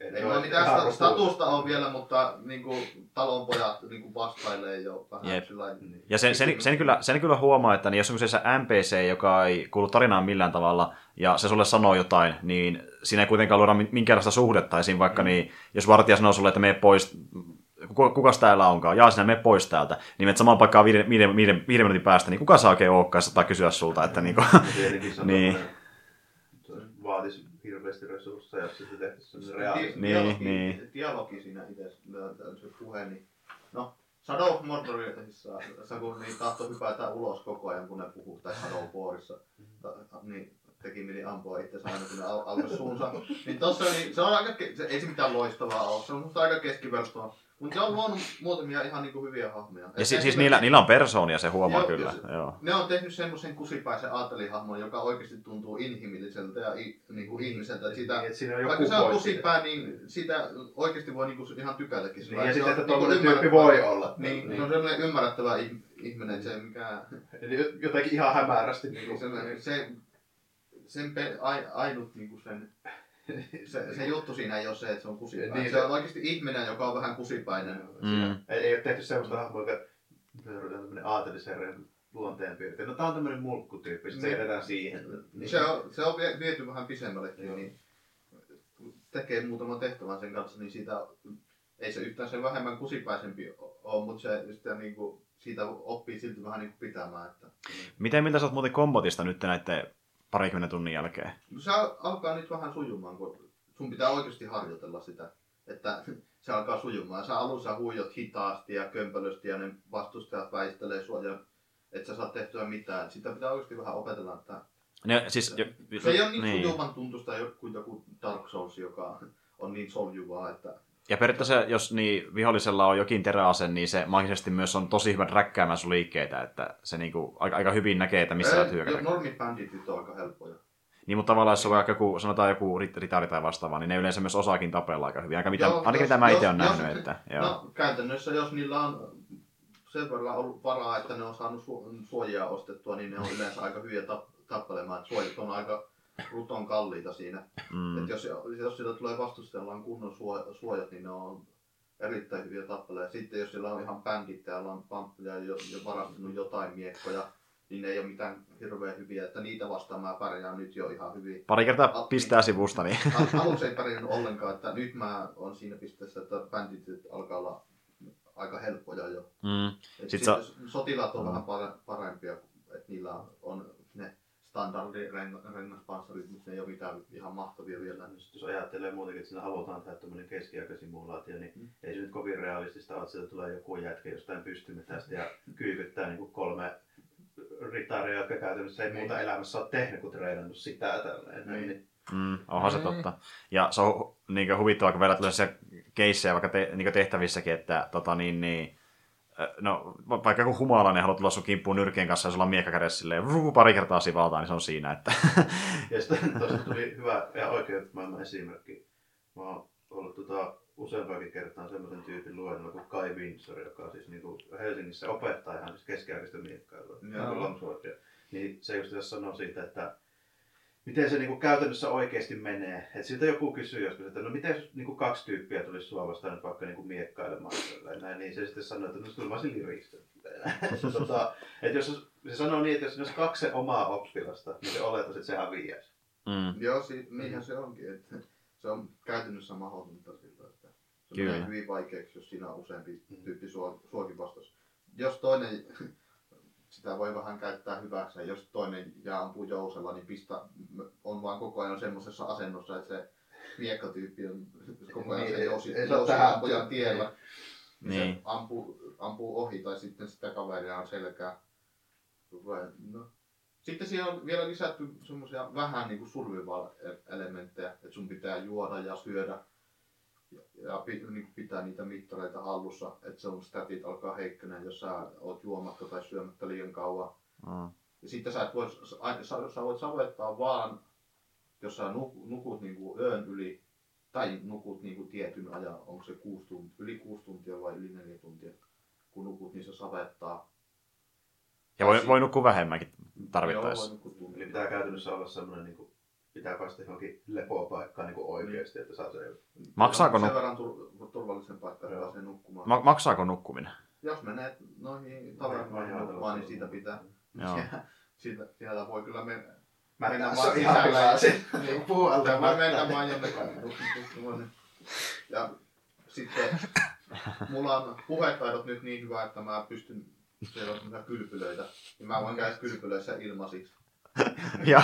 Ei ole mitään statusta on vielä, mutta niinku, talonpojat niinku vastailee jo vähän Jep. sillä. Niin. Ja sen, sen, sen, kyllä, sen kyllä huomaa, että niin jos on kyseessä NPC, joka ei kuulu tarinaan millään tavalla, ja se sulle sanoo jotain, niin siinä ei kuitenkaan luoda min- minkäänlaista suhdetta. Esim. vaikka niin, jos vartija sanoo sulle, että mene pois, kuka, kukas täällä onkaan, jaa sinä mene pois täältä, niin menet samaan paikkaan viiden, viiden, viiden, viiden minuutin päästä, niin kuka saa oikein olekaan, saattaa kysyä sulta, että niin kuin, Niin. vaatisi hirveästi resursseja, jos se tehtäisiin sellainen realistinen. Niin, dialogi, niin. dialogi siinä itse, se puhe, niin no, Shadow of Mordorissa, se kun niin tahto hypätä ulos koko ajan, kun ne puhuu, tai Shadow of Warissa, ta- niin teki mieli ampua itse aina, kun ne al- alkoi suunsa. Niin tossa niin, se on aika, se, ei se mitään loistavaa ole, se on musta aika keskiverstoa. Mutta se on luonut muutamia ihan niinku hyviä hahmoja. ja Et si, siis niillä, niillä on persoonia, se huomaa Joo, kyllä. jos- Joo. ne on tehnyt semmoisen kusipäisen aatelihahmon, joka oikeasti tuntuu inhimilliseltä ja i, niinku ihmiseltä. Sitä, Niin, siinä on vaikka se on kusipää, niin sitä oikeasti voi niinku ihan tykätäkin. Niin, ja Se sitten, on että niinku tuommoinen tyyppi voi olla. Niin, niin. se on sellainen ymmärrettävä ih- ihminen, että se ei mikään... Eli jotenkin ihan hämärästi. Niin Niinku se, se, sen pe, ai, ainut niinku sen, se, se, juttu siinä ei ole se, että se on kusipää. Niin, se, on oikeasti ihminen, joka on vähän kusipäinen. Mm. Ei, ei ole tehty semmoista hahmoa, joka seurataan tämmöinen aatelisherran luonteenpiirte. No tää on tämmöinen mulkkutyyppi, sit se Niin. jätetään siihen. Niin. Se on, se on vie- viety vähän pisemmällekin, niin tekee muutaman tehtävän sen kanssa, niin siitä ei se yhtään sen vähemmän kusipäisempi ole, mutta se sitä niinku, siitä oppii silti vähän niinku pitämään. Että, Miten miltä sä oot muuten kombotista nyt näiden parikymmenen tunnin jälkeen? No se al- alkaa nyt vähän sujumaan, kun sun pitää oikeasti harjoitella sitä, että se alkaa sujumaan. Sä alussa huijot hitaasti ja kömpelösti ja ne vastustajat väistelee sua ja et sä saa tehtyä mitään. Sitä pitää oikeasti vähän opetella, että Ne, siis, jo, se ei ole niin, niin. sujuvan tuntusta kuin joku Dark Souls, joka on niin soljuvaa, että Ja periaatteessa, jos niin, vihollisella on jokin teräase, niin se magisesti myös on tosi hyvä räkkäämään sun liikkeitä, että se niinku, aika, aika hyvin näkee, että missä sä hyökätä. normibanditit on aika helppoja. Niin, mutta tavallaan jos on vaikka joku, sanotaan joku rit- ritari tai vastaava, niin ne yleensä myös osaakin tapella aika hyvin. Aika mitä, Joo, ainakin jos- mitä mä itse jos- olen jos- nähnyt. Että, joo. No käytännössä, jos niillä on sen verran ollut varaa, että ne on saanut su- suojaa ostettua, niin ne on yleensä aika hyviä tap- tappelemaan. Suojat on aika ruton kalliita siinä. mm. Et jos, jos sillä tulee vastustajallaan kunnon suo- suojat, niin ne on erittäin hyviä tappeleja. Sitten jos siellä on ihan bändit ja on pamppuja jo, jo varastunut jotain miekkoja, niin ne ei ole mitään hirveän hyviä, että niitä vastaan mä pärjään nyt jo ihan hyvin. Pari kertaa Al- pistää sivusta, niin Al- Aluksi ei pärjännyt ollenkaan, että nyt mä on siinä pisteessä, että bändit alkaa olla aika helppoja jo. mm. Et Sit sit sä- Sotilaat on Mm. vähän pare- parempia, että niillä on ne standardirengaspanssarit, mutta ne ei ole mitään ihan mahtavia vielä. Sit jos ajattelee muutenkin, että siinä halutaan tehdä tämmöinen keskiaikasimulaatio, niin Mm. ei se nyt kovin realistista ole, että sieltä tulee joku jätkä jostain pystymetästä ja kyykyttää niin kuin kolme ritaria, jotka käytännössä ei Niin. muuta elämässä ole tehnyt kuin treenannut sitä tälleen. Niin. Niin. Mm, onhan se Mm. totta. Ja se on niin huvittavaa, kun vielä tulee se keissejä vaikka te, niin tehtävissäkin, että tota, niin, niin, no, va- vaikka joku humalainen haluaa tulla sun kimppuun nyrkien kanssa ja sulla on miekka kädessä silleen, vruu, pari kertaa sivaltaa, niin se on siinä. Että... Ja sitten tuosta tuli hyvä ja oikein maailman esimerkki. Mä oon ollut tota, useampakin kertaa semmoisen tyypin luennolla kuin Kai Windsor, joka siis niinku Helsingissä opettaa ihan siis keskiaikaista miekkailua. Niin se just tässä sanoo siitä, että miten se niinku käytännössä oikeasti menee. Et siltä joku kysyy joskus, että no miten jos niinku kaksi tyyppiä tulisi sua vastaan nyt vaikka niinku miekkailemaan tälleen näin, niin se sitten sanoo, että no kyllä mä olisin liristä. tota, et jos se sanoo niin, että jos olisi kaksi omaa oppilasta, niin se oletus, että se häviäisi. mm. Joo, si- niinhän se onkin. Että se on käytännössä mahdotonta sillä, että se menee hyvin vaikeaksi, jos siinä on useampi tyyppi sua, suokin vastas. Jos toinen, sitä voi vähän käyttää hyväksi, jos toinen jää ampuu jousella, niin pistä, on vaan koko ajan semmoisessa asennossa, että se miekkatyyppi on koko ajan Niin, se ei- jousi, ei jousi tähän- ampujan tiellä. Niin. Niin. Se ampuu, ampuu ohi tai sitten sitä kaveria on selkää. Vai- No. Sitten siinä on vielä lisätty semmoisia vähän niin kuin survival-elementtejä, että sun pitää juoda ja syödä ja, niin pitää niitä mittareita hallussa, että sun statit alkaa heikkönä, jos sä oot juomatta tai syömättä liian kauan. Mm. Ja sitten sä, et voi, sä, sä, voit savettaa vaan, jos sä nuk, nukut niin kuin yön yli, tai nukut niin kuin tietyn ajan, onko se kuusi tuntia, yli kuusi tuntia vai yli neljä tuntia. Kun nukut, niin se savettaa. Ja voi, voi nukkua vähemmänkin Joo, tarvittaessa. voi nukkua. Eli pitää käytännössä olla semmoinen, niin kuin, pitää päästä johonkin lepopaikkaan niin kuin oikeasti, että saa se. Maksaako, Sen nu- verran tur- turvallisen paikka, että pääsee nukkumaan. ma- maksaako nukkuminen? Jos menee noihin tavernoihin Joo, nukkumaan, niin siitä pitää. Joo. Siellä, siitä, siellä voi kyllä mennä. Mä Mennään en vaan sisällä ja pilasin. niin, Puualta Tämä voi mennä vaan jonnekin. Ja sitten mulla on puhetaidot nyt niin hyvä, että mä pystyn siellä on kylpylöitä, niin mä voin käydä kylpylöissä ilmaisiksi. Ja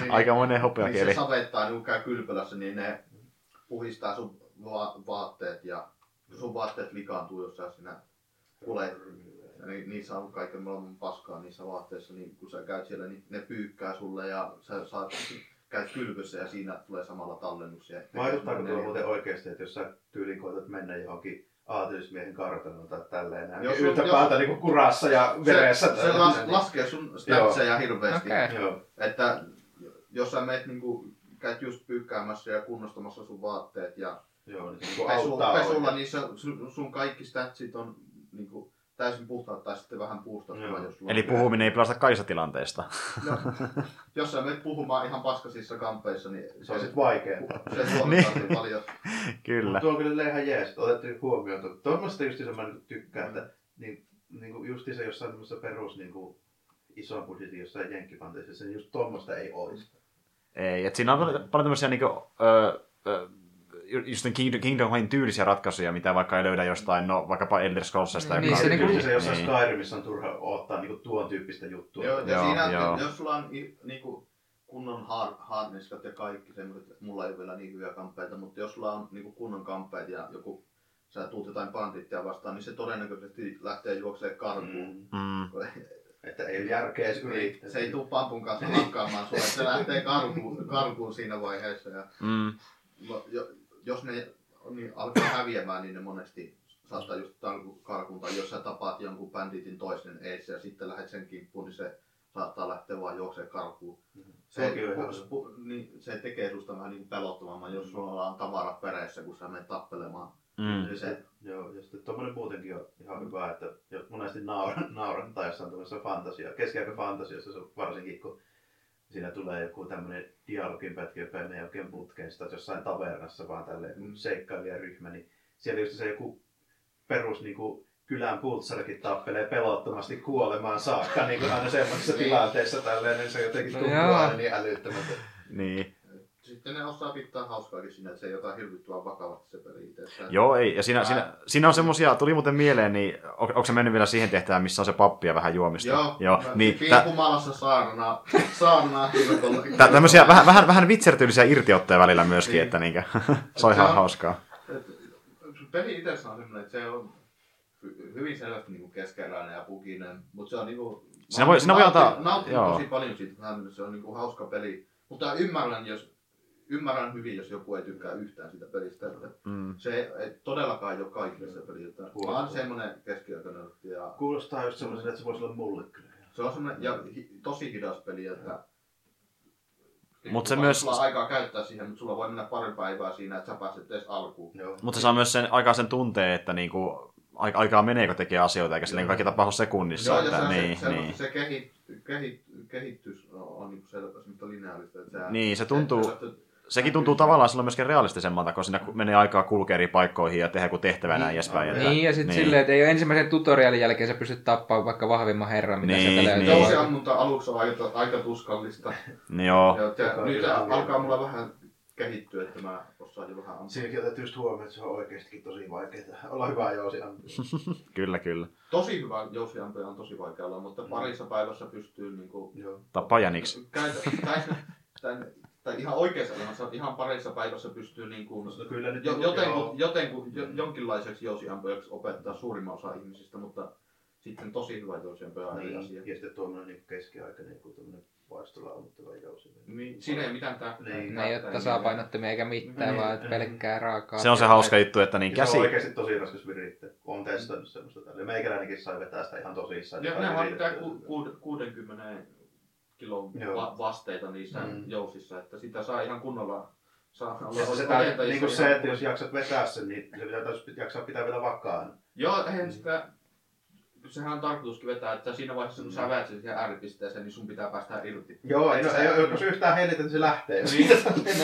Niin- aika monen niin hopeakieli. se savettaa, niin kun käy kylpylässä, niin ne puhistaa sun va- vaatteet ja sun vaatteet likaantuu, jos sä sinä kulet. Ja ni- niissä on kaiken maailman paskaa niissä vaatteissa, niin kun sä käyt siellä, niin ne pyykkää sulle ja sä saat, käyt kylpyssä ja siinä tulee samalla tallennus. Vaikuttaako tuo muuten oikeasti, että jos sä tyylin koetat mennä johonkin aatelismiehen kartanoon tai tälleen näin, Jos jos sun- yhtä jos- päätä niinku kurassa ja veressä. Se, se las, laskee sun statseja hirveästi. Okei. Joo. Että jos sä meet niinku, käyt just pyykkäämässä ja kunnostamassa sun vaatteet ja Joo, niin se niinku pesu, auttaa pesulla, niin se, sun, sun kaikki statsit on niinku, täysin puhtaat tai sitten vähän puustattua, jos Eli puhuminen ei pelasta kaikista tilanteista. No, jos sä menet puhumaan ihan paskasissa kampeissa, niin Se on sit vaikea. se Niin. niin. paljon. Kyllä. Tuo on kyllä ihan jees, että otettiin huomioon. tuo. Tuommoista justiinsa mä niinku tykkään, että niin, niin kuin justiinsa jossain tämmöisessä perus niin kuin, ison budjetin jossain jenkkifantasissa, niin just tuommoista ei olisi. Ei, et siinä on paljon tämmöisiä niinku, ö, ö, just ne Kingdom, Kingdom Heartin tyylisiä ratkaisuja, mitä vaikka ei löydä jostain, no vaikkapa Elder Scrollsista. Niin, se se, niinku- niin, se jossain niin. Skyrimissä on turha ottaa niin kuin, tuon tyyppistä juttua. Joo, ja Joo, siinä, joo. jos sulla on i- niinku, kunnon har, harniskat ja kaikki semmoiset, mulla ei ole vielä niin hyviä kamppeita, mutta jos sulla on niinku kunnon kamppeet ja joku, sä tuut jotain bandittia vastaan, niin se todennäköisesti lähtee juoksemaan karkuun. Mm. Mm. Että ei ole järkeä edes yrittää. se ei tuu pampun kanssa hankkaamaan sua, että se lähtee karkuun, karkuun siinä vaiheessa. Ja, Mm. jo, jos ne niin alkaa häviämään, niin ne monesti saattaa just tarku- karkuun. Tai jos sä tapaat jonkun banditin toisen eessä ja sitten lähdet sen kimppuun, niin se saattaa lähteä vaan juoksemaan karkuun. Se, Toki on ihan pu, pu, niin, se tekee susta vähän niin pelottavamman, jos sulla on tavarat perässä, kun sä menet tappelemaan. Mm. Ja se, joo, ja sitten tuommoinen muutenkin on ihan hyvä, että jos monesti nauran, nauran tai jossain tämmöisessä fantasia, keskiaikafantasiassa se on varsinkin, kun siinä tulee joku tämmöinen dialogin pätkä, joka ei mene oikein putkeen, sitä jossain tavernassa, vaan tälleen mm. seikkailijaryhmä, niin siellä just se joku perus niin kuin, kylän pultsarikin tappelee pelottomasti kuolemaan saakka niin kuin aina semmoisessa tilanteessa tälleen, niin se jotenkin No tuntuu joo. aina niin älyttömältä. Niin. Sitten ne osaa pitää hauskaakin siinä, että se ei jotain hirvittävän vakavasti se peli itsessään. Joo, ei. Ja siinä, siinä, siinä on semmosia, tuli muuten mieleen, niin on, onko se mennyt vielä siihen tehtävään, missä on se pappi ja vähän juomista? Joo, Joo. Niin, tä, humalassa saarnaa, saarnaa tä, tämmöisiä vähän, vähän, vähän vitsertyylisiä irtiottoja välillä myöskin, Niin. että niinkö, se on ihan hauskaa. Et Peli itsessään on semmoinen, että se on hy- hyvin selvästi niinku keskeräinen ja pukinen, mutta se on niinku... Siinä voi- siinä voi antaa- Nautin tosi paljon siitä, että se on niinku hauska peli. Mutta ymmärrän, jos, ymmärrän hyvin, jos joku ei tykkää yhtään siitä pelistä. Että Mm. se ei todellakaan ole kaikille se peli. Että vaan semmoinen keskiaikainen ja Kuulostaa just semmoisen, että se voisi olla mulle kyllä. se on semmoinen ja hi, tosi hidas peli, että Mut se Sulla- myös- Sulla on aikaa käyttää siihen, mutta sulla voi mennä pari päivää siinä, että sä pääset edes alkuun. Mutta se saa myös sen, aikaa sen tunteen, että niinku, ai- aikaa menee, kun tekee asioita, eikä silleen kaikki tapahdu sekunnissa. Joo, ja että, se, niin, se, niin. se, kehit, kehit, kehitys on, on niin selvä, semmoista lineaarista. Että sä, Niin, se tuntuu- sä- Sekin tuntuu tavallaan silloin myöskin realistisemmalta, kun siinä menee aikaa kulkea eri paikkoihin ja tehdä joku tehtävä ja näin Niin, edespäin. aivan. että- Niin, ja sitten niin. silleen, että ei ole ensimmäisen tutorialin jälkeen sä pystyt tappamaan vaikka vahvimman herran, mitä Niin, sieltä niin. löytyy. Jousi ammunta aluksi on aika, aika tuskallista. Niin joo, Ja, ja nyt alkaa mulla vähän kehittyä, että mä osaan jo vähän ampua. Siinäkin otettu just huomioon, että se on oikeastikin tosi vaikeaa. Olla hyvä jousi kyllä, kyllä. Tosi hyvä jousiampuja on tosi vaikea olla, mutta parissa päivässä pystyy niinku Joo. Tapajaniksi. Käytä, tai, tai, tai ihan oikeassa elämässä ihan parissa päivässä pystyy niin kuin, No kyllä nyt jo, jotenkin, joo. jotenkin, jo, jonkinlaiseksi jousiampujaksi opettaa suurimman osa ihmisistä, mutta sitten tosi hyvä jousiampuja on eri asia. Niin, ja sitten tuommoinen niin keskiaikainen tämmöinen vaistolla ammuttava jousi. Niin, siinä ei mitään tää. Niin. Ne ei ole tasapainottomia eikä mitään, Niin. vaan että pelkkää raakaa. Se on se hauska juttu, että niin Ja se käsi... on oikeasti tosi raskas virittää, on testannut semmoista tällä. Meikäläinenkin sai vetää sitä ihan tosissaan. Ja Sai ne pitää viritettyä ku, sitä. ku, 60 kilon va, vasteita niissä Mm. jousissa, että sitä saa ihan kunnolla saa olla se, se, niin kuin se, että jos jaksat vetää sen, niin se pitää taas jaksaa pitää vielä vakaana. Joo, eihän sitä, sehän on tarkoituskin vetää, että siinä vaiheessa kun sä väät sen siihen ääripisteeseen, niin sun pitää päästä irti. Joo, ei, no, Sä- ei, jos yhtään hellitä, niin se lähtee. Niin.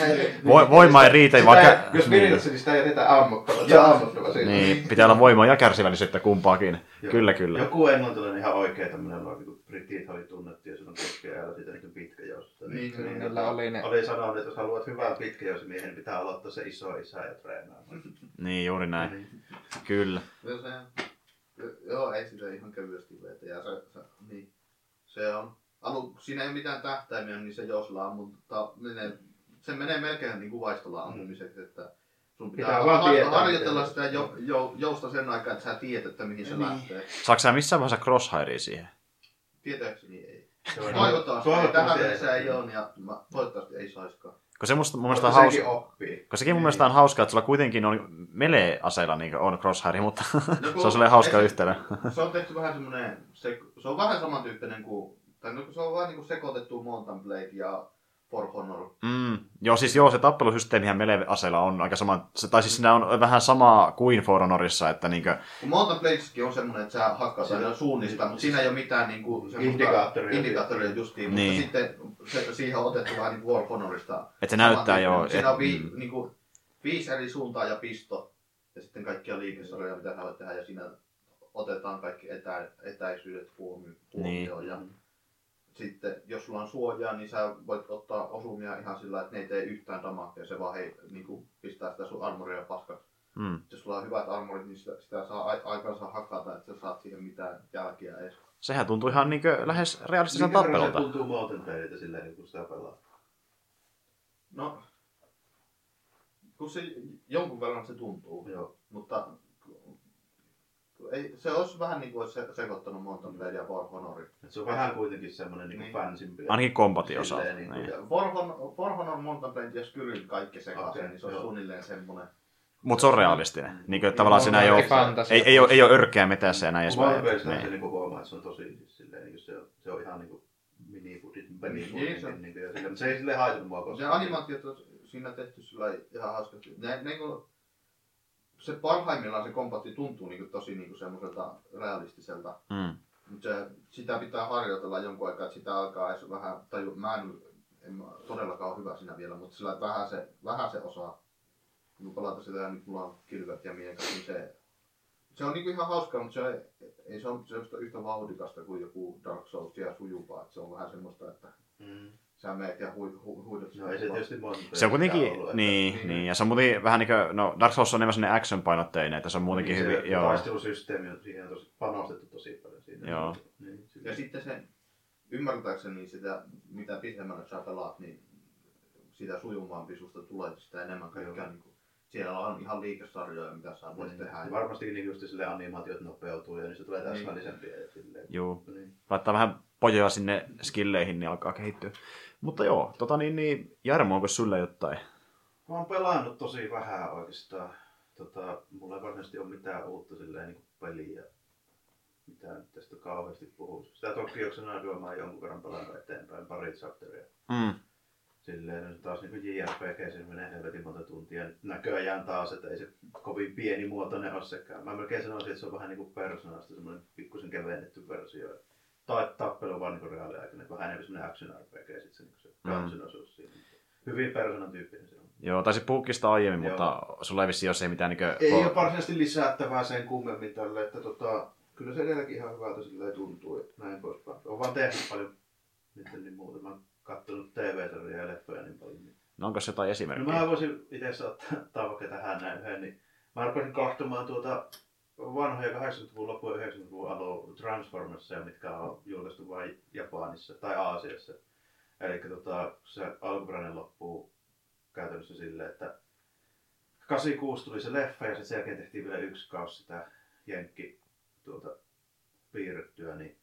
Niin. Voi, voima ei riitä, Sitä vaikka... Jos viritat sen, niin sitä ei jätetä ammuttava. Se on ammuttava siinä. Niin, pitää olla voimaa ja kärsivällisyyttä kumpaakin. Joo. Kyllä, kyllä. Joku englantilainen ihan oikein tämmöinen logi, kun britit oli tunnettu ja silloin keskiajalla siitä niin pitkäjoususta. Niin, kyllä oli ne. Oli sanonut, että jos haluat hyvän pitkäjousimiehen, niin pitää aloittaa se iso isä ja treenaamaan. Niin, juuri näin. Kyllä. Joo, se, joo, ei sitä ihan kevyesti vetä. Ja se, se, niin, se on, alu, siinä ei ole mitään tähtäimiä, niin se josla mutta menee, se menee melkein niin kuin vaistolla ammumiseksi, että sun pitää, Pitää vaan har- tietää, harjoitella sitä jo, jo, jousta sen aikaa, että sä tiedät, että mihin se lähtee. Saatko sä missään vaiheessa crosshairia siihen? Tietääkseni ei. Joo, Toivottavasti, ei. tähän ei. mennessä ei ole, ja mä, toivottavasti ei saiskaan. Kun se musta, mun mielestä on hauska, sekin oppii. kun sekin mun mielestä on hauskaa, että sulla kuitenkin on melee-aseilla niin on crosshairi, mutta No, se on sellainen hauska ei se- yhtälö. Se on tehty vähän semmoinen, se, se on vähän samantyyppinen kuin, tai no, se on vähän niin kuin sekoitettu Mountain Blade ja For Honor. Mm. Joo, siis joo, se tappelusysteemihän melee-aseilla on aika sama, se, tai siis siinä on vähän sama kuin For Honorissa, että niinkö, Kun Mountain Bladeskin on semmoinen, että sä hakkaat Siinä- aina suunnista, mutta siinä ei ole mitään niin kuin, semmoista Indikaattoria. indikaattoria justiin, Niin. mutta sitten se, siihen on otettu vähän niin kuin War Honorista. että se näyttää jo, Samantyyppinen. Siinä on vi, mm. niin kuin, viisi eri suuntaa ja pisto, ja sitten kaikkia liikesarjoja, mitä sä voit tehdä, ja siinä otetaan kaikki etä, etäisyydet huomioon. Niin. huomioon ja sitten jos sulla on suojaa, niin sä voit ottaa osumia ihan sillä, että ne ei tee yhtään damakea, se vaan hei, niin kuin pistää sitä sun armoria paskaksi. mm. Jos sulla on hyvät armorit, niin sitä, sitä saa ai- aikansa hakata, että sä saat siihen mitään jälkiä edes. sehän tuntuu ihan niinkö lähes realistiselta Mikä verran se tappelulta. tuntuu Mountain Bladeilta silleen, kun sitä pelaa? No, kun se jonkun verran se tuntuu, Joo. mutta ei, se olisi vähän niin kuin se, sekoittanut Mountain Blade ja War Honorin. Et se on vähän kuitenkin semmoinen niin Niin. fansimpi. Ainakin osalta. Silleen niinku, Niin. ja- Ja For, Hon- For Honor, Mountain Blade ja Skyrim kaikki sekaisin, Okei, niin se on joo. suunnilleen semmoinen. Mutta se on realistinen. Niinkö, tavallaan siinä ei ole, fantasia. ei, ei, ole, ei ole örkkeä metässä ja näin edespäin. Mountain se Niin. niinku huomaa, että se on tosi siis silleen, niin se, on, se on ihan niinku Niin, minifudit, se- niin, niin, silleen, mutta se ei silleen haitannut mua Se koskaan. animaatiot on siinä tehty sillä ihan hauskasti. Ne, ne, kun, se parhaimmillaan se kombatti tuntuu niin tosi niin semmoiselta realistiselta. Mm. Mutta se, sitä pitää harjoitella jonkun aikaa, että sitä alkaa edes vähän, tai mä en, en mä todellakaan ole hyvä siinä vielä, mutta sillä vähän se, vähän se osaa. Kun palata sitä ja nyt mulla on kilvet ja miekat, niin se, se on niinku ihan hauskaa, mutta se ei, ei se ole semmoista yhtä vauhdikasta kuin joku Dark Souls ja sujuvaa. Että se on vähän semmoista, että Mm. Sä meet ja hui, hu, huidat. No ei se tietysti Se on kuitenkin, ollut, että- niin, niin. niin, ja se on muuten vähän niin kuin, no Dark Souls on enemmän sellainen action-painotteinen, että se on muutenkin niin, hyvin, se joo. Taistelusysteemi on siihen tosi, panostettu tosi paljon siinä. Joo. Niin, Ja sitten se, ymmärtääkseni sitä, mitä pitemmälle sä pelaat, niin sitä sujuvampi susta tulee, sitä enemmän kaikkea. Niin kuin, siellä on ihan liikesarjoja, mitä sä voit Niin. tehdä. Ja Varmasti niin just sille animaatiot nopeutuu ja niistä tulee täsmällisempiä ja silleen. Joo. Niin. Laittaa vähän pojoja sinne skilleihin, niin alkaa kehittyä. Mutta joo, tota niin, niin Jarmo, onko sulle jotain? Mä oon pelannut tosi vähän oikeastaan. Tota, mulla ei varsinaisesti ole mitään uutta silleen niin peliä. Mitä nyt tästä kauheasti puhuisi. Sitä toki Xenoidua mä oon jonkun verran pelannut eteenpäin, pari chapteria. Mm. Silleen nyt taas niin JRPG, siinä menee helvetin monta tuntia. Näköjään taas, että ei se kovin pienimuotoinen ole sekään. Mä melkein sanoisin, että se on vähän niin kuin Personasta semmoinen pikkusen kevennetty versio. Tai tappelu vaan niin reaaliaikainen, vähän enemmän semmoinen action RPG sitten se, niin se Mm. mm. osuus siinä. Hyvin Personan tyyppinen se on. Joo, taisi puhukista aiemmin, Joo. mutta sulla ei vissiin ole se mitään niin Ei ole varsinaisesti lisättävää sen kummemmin tälle, että tota, kyllä se edelläkin ihan hyvältä silleen tuntuu ja näin poispäin. Olen vaan tehnyt paljon nyt niin muuta. Mä oon kattonut TV-sarjoja ja leffoja niin paljon. Niin. No onko se jotain No esimerkkiä? mä voisin itse ottaa vaikka tähän näin yhden, niin mä rupesin kahtomaan tuota vanhoja 80-luvun loppu ja 90-luvun alun Transformersia, mitkä on julkaistu vain Japanissa tai Aasiassa. Eli tota, se alkuperäinen loppuu käytännössä silleen, että 86 tuli se leffa ja sen jälkeen tehtiin vielä yksi kausi sitä Jenkki tuota, piirrettyä, niin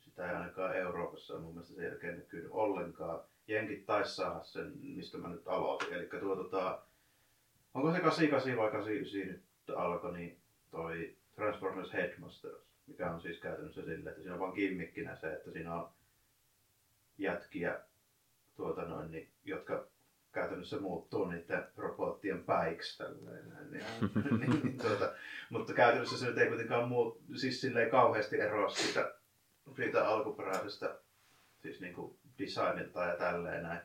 sitä ei ainakaan Euroopassa mun mielestä sen jälkeen näkynyt ollenkaan. Jenkit taisi saada sen, mistä mä nyt aloitin. Eli tuo, tota, onko se 88 vai 89 nyt alkoi, niin toi Transformers Headmasters, mikä on siis käytännössä silleen, että siinä on vaan kimmikkinä se, että siinä on jätkiä, tuota noin, niin, jotka käytännössä muuttuu niiden robottien päiksi tälleen. Niin, niin, niin, tuota, mutta käytännössä se nyt ei kuitenkaan muu, siis silleen kauheasti eroa siitä, siitä alkuperäisestä siis niin kuin designilta ja tälleen näin.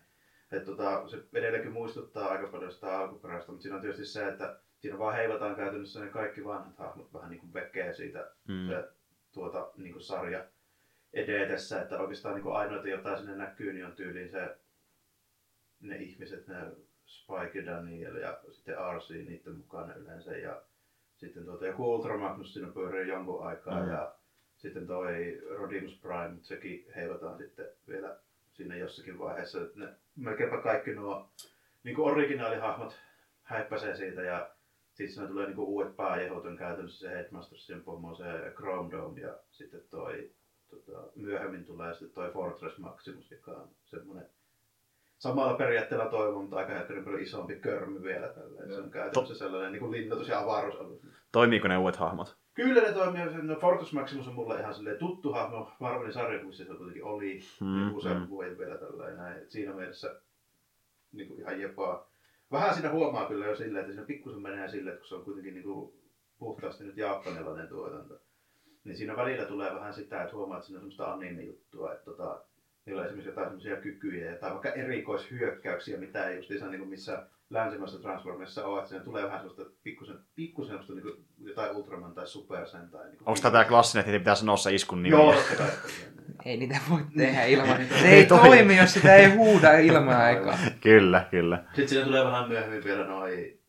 Et tota, se edelleenkin muistuttaa aika paljon sitä alkuperäistä, mutta siinä on tietysti se, että siinä vaan heivataan käytännössä ne kaikki vanhat hahmot vähän niin kuin vekee siitä Mm. se, tuota, niin kuin sarja edetessä, että oikeastaan niin kuin ainoita, jotain sinne näkyy, niin on tyyliin se, ne ihmiset, ne Spike ja Daniel ja sitten RC niiden mukana yleensä ja sitten tuota, joku Ultra Magnus siinä pyörii jonkun aikaa Mm. ja sitten toi Rodimus Prime, mutta sekin heivataan sitten vielä siinä jossakin vaiheessa. että Ne, melkeinpä kaikki nuo niin kuin originaalihahmot häippäsee siitä ja sitten siinä tulee niin kuin uudet pääjehot on käytännössä se Headmastersin pomo, se Chrome Dome ja sitten toi tota, myöhemmin tulee sitten toi Fortress Maximus, joka on semmoinen samalla periaatteella toivon, mutta aika hetken paljon isompi körmy vielä. Tälleen. Se on käytännössä sellainen niin kuin linnoitus- ja avaruusalus. Toimiiko ne uudet hahmot? Kyllä ne toimii. No Fortress Maximus on mulle ihan silleen tuttu hahmo. Marvelin sarjakuvissa se kuitenkin oli Mm, useamman mm. vuoden vielä tällainen. Näin. Et Siinä mielessä niin kuin ihan jepaa. Vähän siinä huomaa kyllä jo silleen, että siinä pikkusen menee silleen, että kun se on kuitenkin niin kuin puhtaasti nyt japanilainen tuotanto. Niin siinä välillä tulee vähän sitä, että huomaa, että siinä on semmoista anime-juttua, että tota, niillä on esimerkiksi jotain semmoisia kykyjä tai vaikka erikoishyökkäyksiä, mitä ei just niin kuin missä länsimaisessa Transformersissa ole, että siinä tulee vähän semmoista pikkusen, pikkusen semmoista niin kuin jotain Ultraman tai Super Sen tai niin Onko tämä klassinen, että niitä pitää sanoa se iskun nimi? Joo. Ei niitä voi tehdä ilman. Se Ei ei toimi. toimi, jos sitä ei huuda ilman aikaa. Kyllä, kyllä. Sitten siinä tulee vähän myöhemmin vielä noi,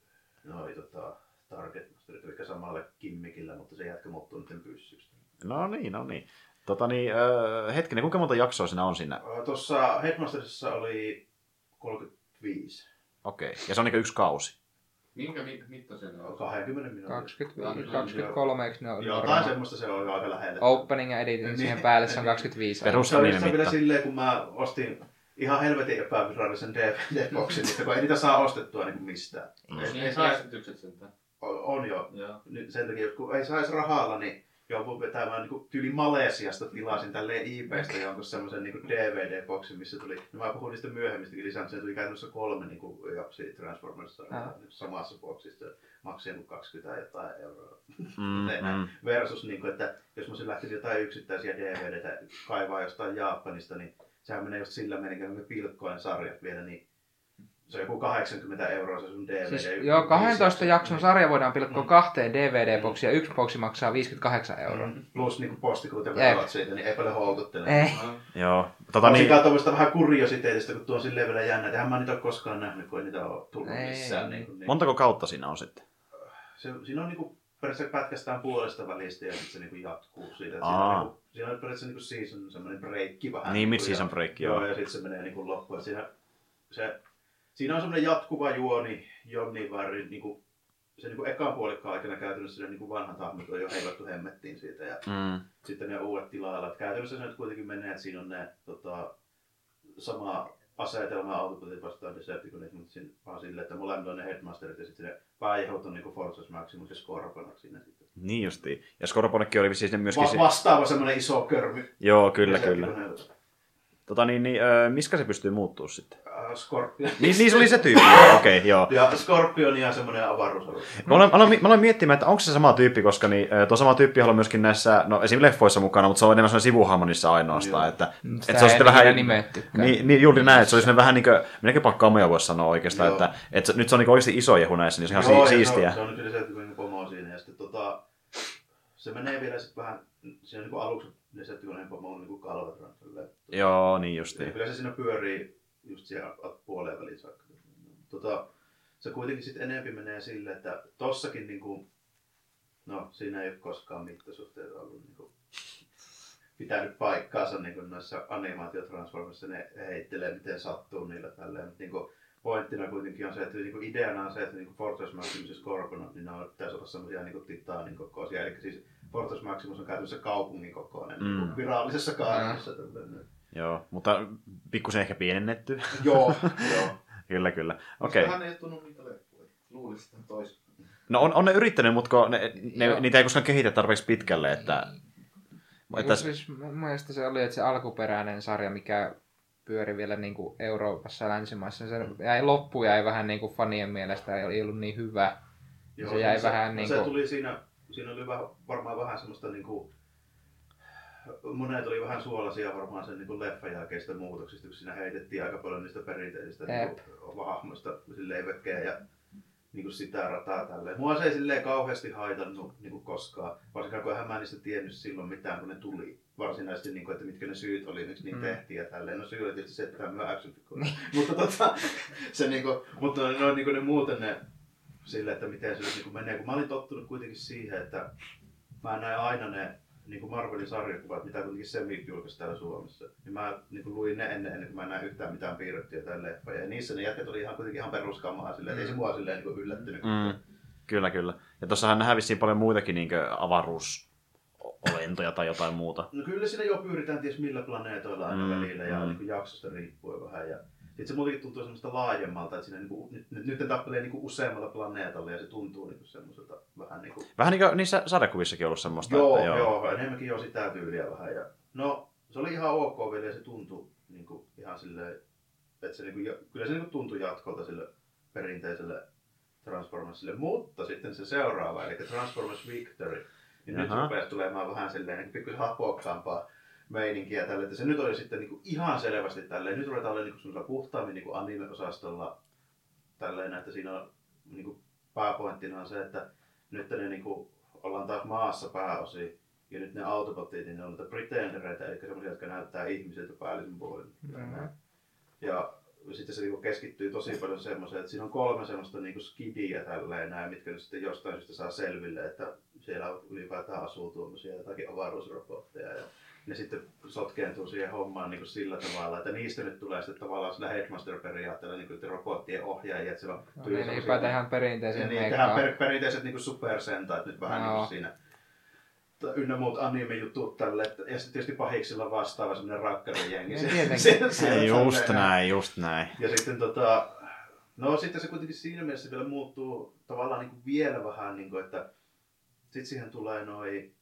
noi tota, Target Masterit, eli samalle kimmikillä, mutta se jätkä muuttuu niiden pyssystä. No niin, no niin. Tota niin, öö, hetkinen, kuinka monta jaksoa siinä on siinä? Tuossa Headmasterissa oli 35, Okei, ja se on niinku yksi kausi. Minkä mit, mittaisen ne on? 20 minuuttia. 25, 23, eikö ne ole Jotain varmaan? semmoista se on jo aika lähellä. Opening ja editing Niin. siihen päälle, se on 25. Perus- Se oli Anime se vielä mitta. silleen, kun mä ostin ihan helvetin epävirallisen DVD-boksin, niin kun ei niitä saa ostettua niin kuin mistään. Mm. Ei, Niin ei saa, järjestykset sentään. on, on jo. Joo. Nyt sen takia, kun ei saisi rahalla, niin joudun vetämään niin tyyli Malesiasta tilasin tälleen eBaystä jonkun semmoisen niin DVD-boksin, missä tuli, no mä puhun niistä mutta siinä tuli käytännössä kolme niin kuin, japsia Transformers Ah. samassa boksissa. Maksoi joku 20 jotain euroa. Mm, mm. Versus, niin kuin, että jos mä lähtenyt jotain yksittäisiä DVDtä kaivaa jostain Japanista, niin sehän menee just sillä menin, kun me pilkkoen sarjat vielä, niin se on joku 80 euroa se sun DVD. Siis, joo, 12 jakson sarja voidaan pilkkoa Mm. kahteen DVD-boksiin ja yksi boksi maksaa 58 euroa. Mm. Plus niin postikulut ja Jep. verot siitä, niin ei paljon houkuttele. Ei. Joo. Tota niin, niin... tuommoista vähän kuriositeetista, kun tuo on silleen vielä jännä. Eihän mä niitä ole koskaan nähnyt, kun ei niitä ole tullut Ei. missään. Niin, kuin, niin. montako kautta siinä on sitten? se, siinä on niinku periaatteessa pätkästään puolesta välistä ja sitten se niinku jatkuu siitä. että Aa. Siinä, on, niinku, siinä on periaatteessa niinku season, semmoinen breikki vähän. Niin, niinku, mid-season ja- break, Joo, joo. ja sitten se menee niinku loppuun. Et Siinä, se, siinä on semmoinen jatkuva juoni Jonni Varri, niinku, se niinku ekan puolikkaan aikana käytännössä ne niinku vanhat hahmot on jo heivattu hemmettiin siitä ja Mm. sitten ne uudet tilailla. Et Käytännössä se nyt kuitenkin menee, että siinä on ne tota, sama asetelma Autobotit vastaan Decepticonit, mutta siinä, vaan silleen, että molemmilla on ne headmasterit ja sitten ne pääjehot on niinku Forces Maximus ja Scorponat siinä sitten. Niin justiin. Ja Scorponekki oli siis myöskin... Va- vastaava semmoinen iso körmy. Joo, kyllä, kyllä. Decepticonilla. Tota niin, niin öö, miskä se pystyy muuttuu sitten? Äh, Scorpion. Niin, niin se oli se tyyppi, okei, okay, joo. Ja Scorpion ja semmoinen avaruusalus. Mä aloin, aloin, mä aloin miettimään, että onko se sama tyyppi, koska niin, tuo sama tyyppi on myöskin näissä, no esim. leffoissa mukana, mutta se on enemmän sellainen sivuhahmonissa ainoastaan. Joo. Että, Mm, että sitä se on ei sitten vähän... Niin, niin, juuri näin, että se olisi semmoinen vähän niin kuin, minäkin kamoja voisi sanoa oikeastaan, Joo. että, että se, nyt se on niin oikeasti iso jehu näissä, niin se on ihan Joo, si- siistiä. Se on, se on nyt Decepticonin pomo siinä ja sitten tota, se menee vielä sitten vähän, siinä niin aluksi Decepticonin pomo on niin tälleen. Joo, niin justiin. kyllä se siinä pyörii just siellä puoleen väliin saakka. Tota, se kuitenkin sitten enempi menee sille, että tossakin niinku, no siinä ei ole koskaan mittasuhteet ollut niinku, pitänyt paikkaansa niinku noissa animaatiotransformissa, ne heittelee miten sattuu niillä tälleen, mutta niinku, pointtina kuitenkin on se, että niinku ideana on se, että niinku Fortress Maximus ja Scorponot, niin ne on, pitäisi olla semmoisia niinku titaanin kokoisia, eli siis Fortress Maximus on käytännössä kaupungin kokoinen Mm. niinku virallisessa kaartissa. tälleen. Joo, mutta pikkusen ehkä pienennetty. Joo, joo. kyllä, kyllä. Okei. Okay. Hän ei tunnu niitä leffoja. Luulisin, että tois. No on, on ne yrittänyt, mutta ne, ne, Joo. niitä ei koskaan kehitä tarpeeksi pitkälle, että... Että... että Siis mun mielestä se oli, että se alkuperäinen sarja, mikä pyöri vielä niin kuin Euroopassa ja länsimaissa. Se jäi, loppu jäi vähän niin kuin fanien mielestä, ei ollut niin hyvä. Joo, se jäi se, vähän niin se kuin- tuli siinä, siinä oli vähän, varmaan vähän semmoista niinku, monet oli vähän suolaisia varmaan sen niin leffan jälkeistä muutoksista, kun siinä heitettiin aika paljon niistä perinteisistä Jep. niin hahmoista vekeä ja niin kuin sitä rataa tälleen. Mua se ei silleen kauheasti haitannut niin kuin koskaan, varsinkaan kun eihän mä niistä tiennyt silloin mitään, kun ne tuli. Varsinaisesti, niin kuin, että mitkä ne syyt oli, miksi niin Mm. tehtiin ja tälleen. No syy oli tietysti se, että tämä on action mutta, tota, se, niin kuin, mutta ne, ne, niin kuin ne muuten ne sille, että miten se nyt niin menee. Kun mä olin tottunut kuitenkin siihen, että mä näin aina ne niin kuin Marvelin sarjakuvat, mitä kuitenkin Semi julkaisi täällä Suomessa. Niin mä niin kuin luin ne ennen, ennen kuin mä näin yhtään mitään piirrettyä tai leffoja. Ja niissä ne jätkät oli ihan kuitenkin ihan peruskamaa silleen, että ei se mua silleen niin kuin yllättynyt. Mm, kyllä, kyllä. Ja tossahan nähdään vissiin paljon muitakin niin avaruusolentoja tai jotain muuta. No kyllä siinä jo pyritään ties millä planeetoilla aina Mm, mm, välillä ja mm. mm. niin kuin jaksosta riippuen vähän. Ja sitten se muutenkin tuntuu semmoista laajemmalta, että siinä niin kuin, nyt, nyt, nyt ne tappelee niin kuin useammalla planeetalla ja se tuntuu niin kuin semmoiselta vähän niin kuin Vähän niin kuin niissä sarjakuvissakin ollut semmoista. Joo, että joo, joo, enemmänkin jo sitä tyyliä vähän. Ja, no, se oli ihan ok vielä ja se tuntui niin kuin, ihan silleen, että se niin kuin, ja- kyllä se niin kuin, tuntui jatkolta sille perinteiselle Transformersille. Mutta sitten se seuraava, eli Transformers Victory, niin nyt Jaha. rupesi tulemaan vähän silleen niin pikkusen hapokkaampaa meininkiä tälle. Että se nyt oli sitten niin kuin, ihan selvästi tälleen, nyt ruvetaan olemaan niin semmoisella puhtaammin niin kuin anime-osastolla tälleen, että siinä on niin kuin, pääpointtina on se, että nyt ne niin kuin, ollaan taas maassa pääosin. Ja nyt ne autobotit, niin ne on niitä pretendereitä, eli semmoisia, jotka näyttää ihmisiltä päällisin puolin. Mhm. Ja sitten se niinku keskittyy tosi paljon semmoiseen, että siinä on kolme semmoista niinku skidiä tälleen näin, mitkä nyt sitten jostain syystä saa selville, että siellä ylipäätään asuu tuommoisia jotakin avaruusrobotteja. Ja ne sitten sotkeentuu siihen hommaan niin kuin sillä tavalla, että niistä nyt tulee sitten tavallaan sillä Headmaster-periaatteella niin kuin robottien ohjaajia, että siellä on No, niin, ylipäätään ihan perinteisen niin, meikkaa. tehdään per, perinteiset niin supersentait nyt vähän Joo. niin kuin siinä ynnä muut anime-jutut tälle. että- Ja sitten tietysti pahiksilla vastaava semmoinen rakkarijengi. Tietenkin. siellä- siellä Ei, just näin, just näin. Ja sitten tota, no sitten se kuitenkin siinä mielessä vielä muuttuu tavallaan niin kuin vielä vähän, niin kuin, että sitten siihen tulee noi,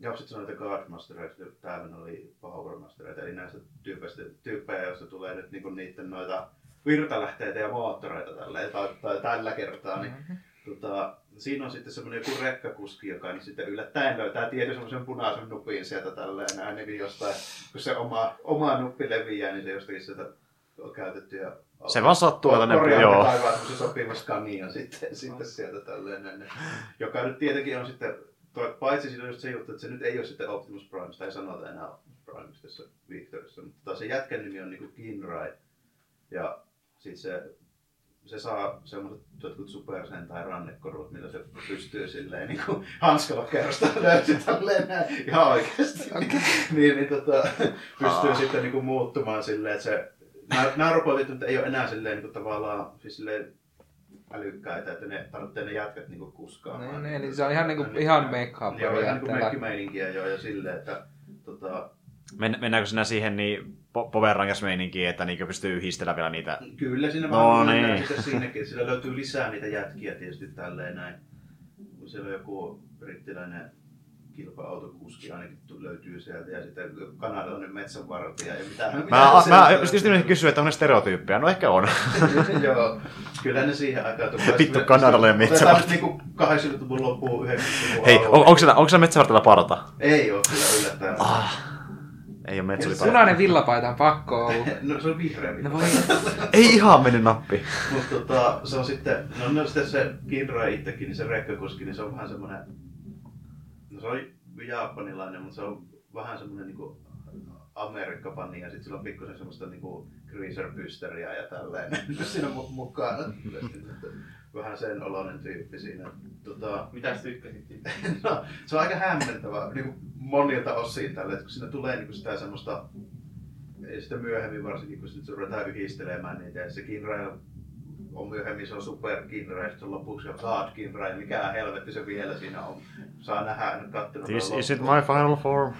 ja sitten sanoin, että Guardmastereita, täällä oli Powermastereita, eli näistä tyypeistä, tyyppejä, joista tulee nyt niin kuin niiden noita virtalähteitä ja moottoreita tällä, tai, tai tällä kertaa, niin Mhm. tota, siinä on sitten semmoinen joku rekkakuski, joka niin sitten yllättäen löytää tietyn semmoisen punaisen nupin sieltä tälleen näin, niin jostain, kun se oma, oma nuppi leviää, niin se jostakin sieltä on käytetty ja Se vaan sattuu, että ne- joo. semmoisen sopivan skanian sitten, sitten sieltä tälleen näin, joka nyt tietenkin on sitten, toi, paitsi siinä on just se juttu, että se nyt ei ole sitten Optimus Prime, sitä ei sanota enää Optimus Primeista tässä Victorissa, mutta taas se jätkän nimi on niinku Kinrai, ja sitten se se saa semmoiset jotkut supersen tai rannekorut, millä se pystyy silleen niin kuin hanskalla kerrosta löysi tälleen näin ihan oikeasti. niin, niin, niin tota, pystyy Aa. sitten niin kuin muuttumaan silleen, että se, nämä, nämä robotit nyt ei ole enää silleen niin kuin tavallaan siis silleen älykkäitä, että ne tarvitsee ne jätkät niin kuin kuskaamaan. Niin, niin, eli se on ihan niinku- ihan meikkaa Joo, ihan niin mekkimeininkiä jo ja silleen, että tota, Men, mennäänkö sinä siihen niin Power Rangers että niin pystyy yhdistelemään vielä niitä? Kyllä siinä No vaan niin. siinäkin, sillä löytyy lisää niitä jätkiä tietysti tälleen näin. Kun siellä on joku brittiläinen kilpa-autokuski ainakin löytyy sieltä ja sitten kanadalainen metsänvartija ja mitä Mä, mä just just yritin kysyä, että on ne stereotyyppejä. No ehkä on. Joo, kyllä ne siihen aikaan tulee. Vittu, kanadalainen Otetaan metsävartija. nyt niinku 80-luvun loppuun, 90-luvun Hei, on, onko siellä, onko siellä metsävartilla parta? Ei oo kyllä yllättäen. Ah, ei ole metsävartilla Punainen villapaita on pakko olla. No se on vihreä. No voi, Ei ihan mennyt nappi. Mutta tota, se on sitten, no, no sitten se Kinra itsekin, niin se rekkakuski, niin se on vähän semmoinen, no se on japanilainen, mutta se on vähän semmoinen niinku Amerikkapani ja sitten sillä on pikkusen semmoista niinku greaser-pysteriä ja tälleen siinä mu- mukana. Vähän sen oloinen tyyppi siinä. Tota, Mitäs tykkäsit? siitä? no, se on aika hämmentävä niin monilta osin tälle, että kun siinä tulee niin sitä semmoista, ja sitten myöhemmin varsinkin, kun sitten ruvetaan yhdistelemään niitä, ja se Kinrail on myöhemmin, se on Super Kinrail, ja sitten lopuksi on God Kinrail, mikä helvetti se vielä siinä on. Saa nähdä, en ole kattonut. This is it my final form.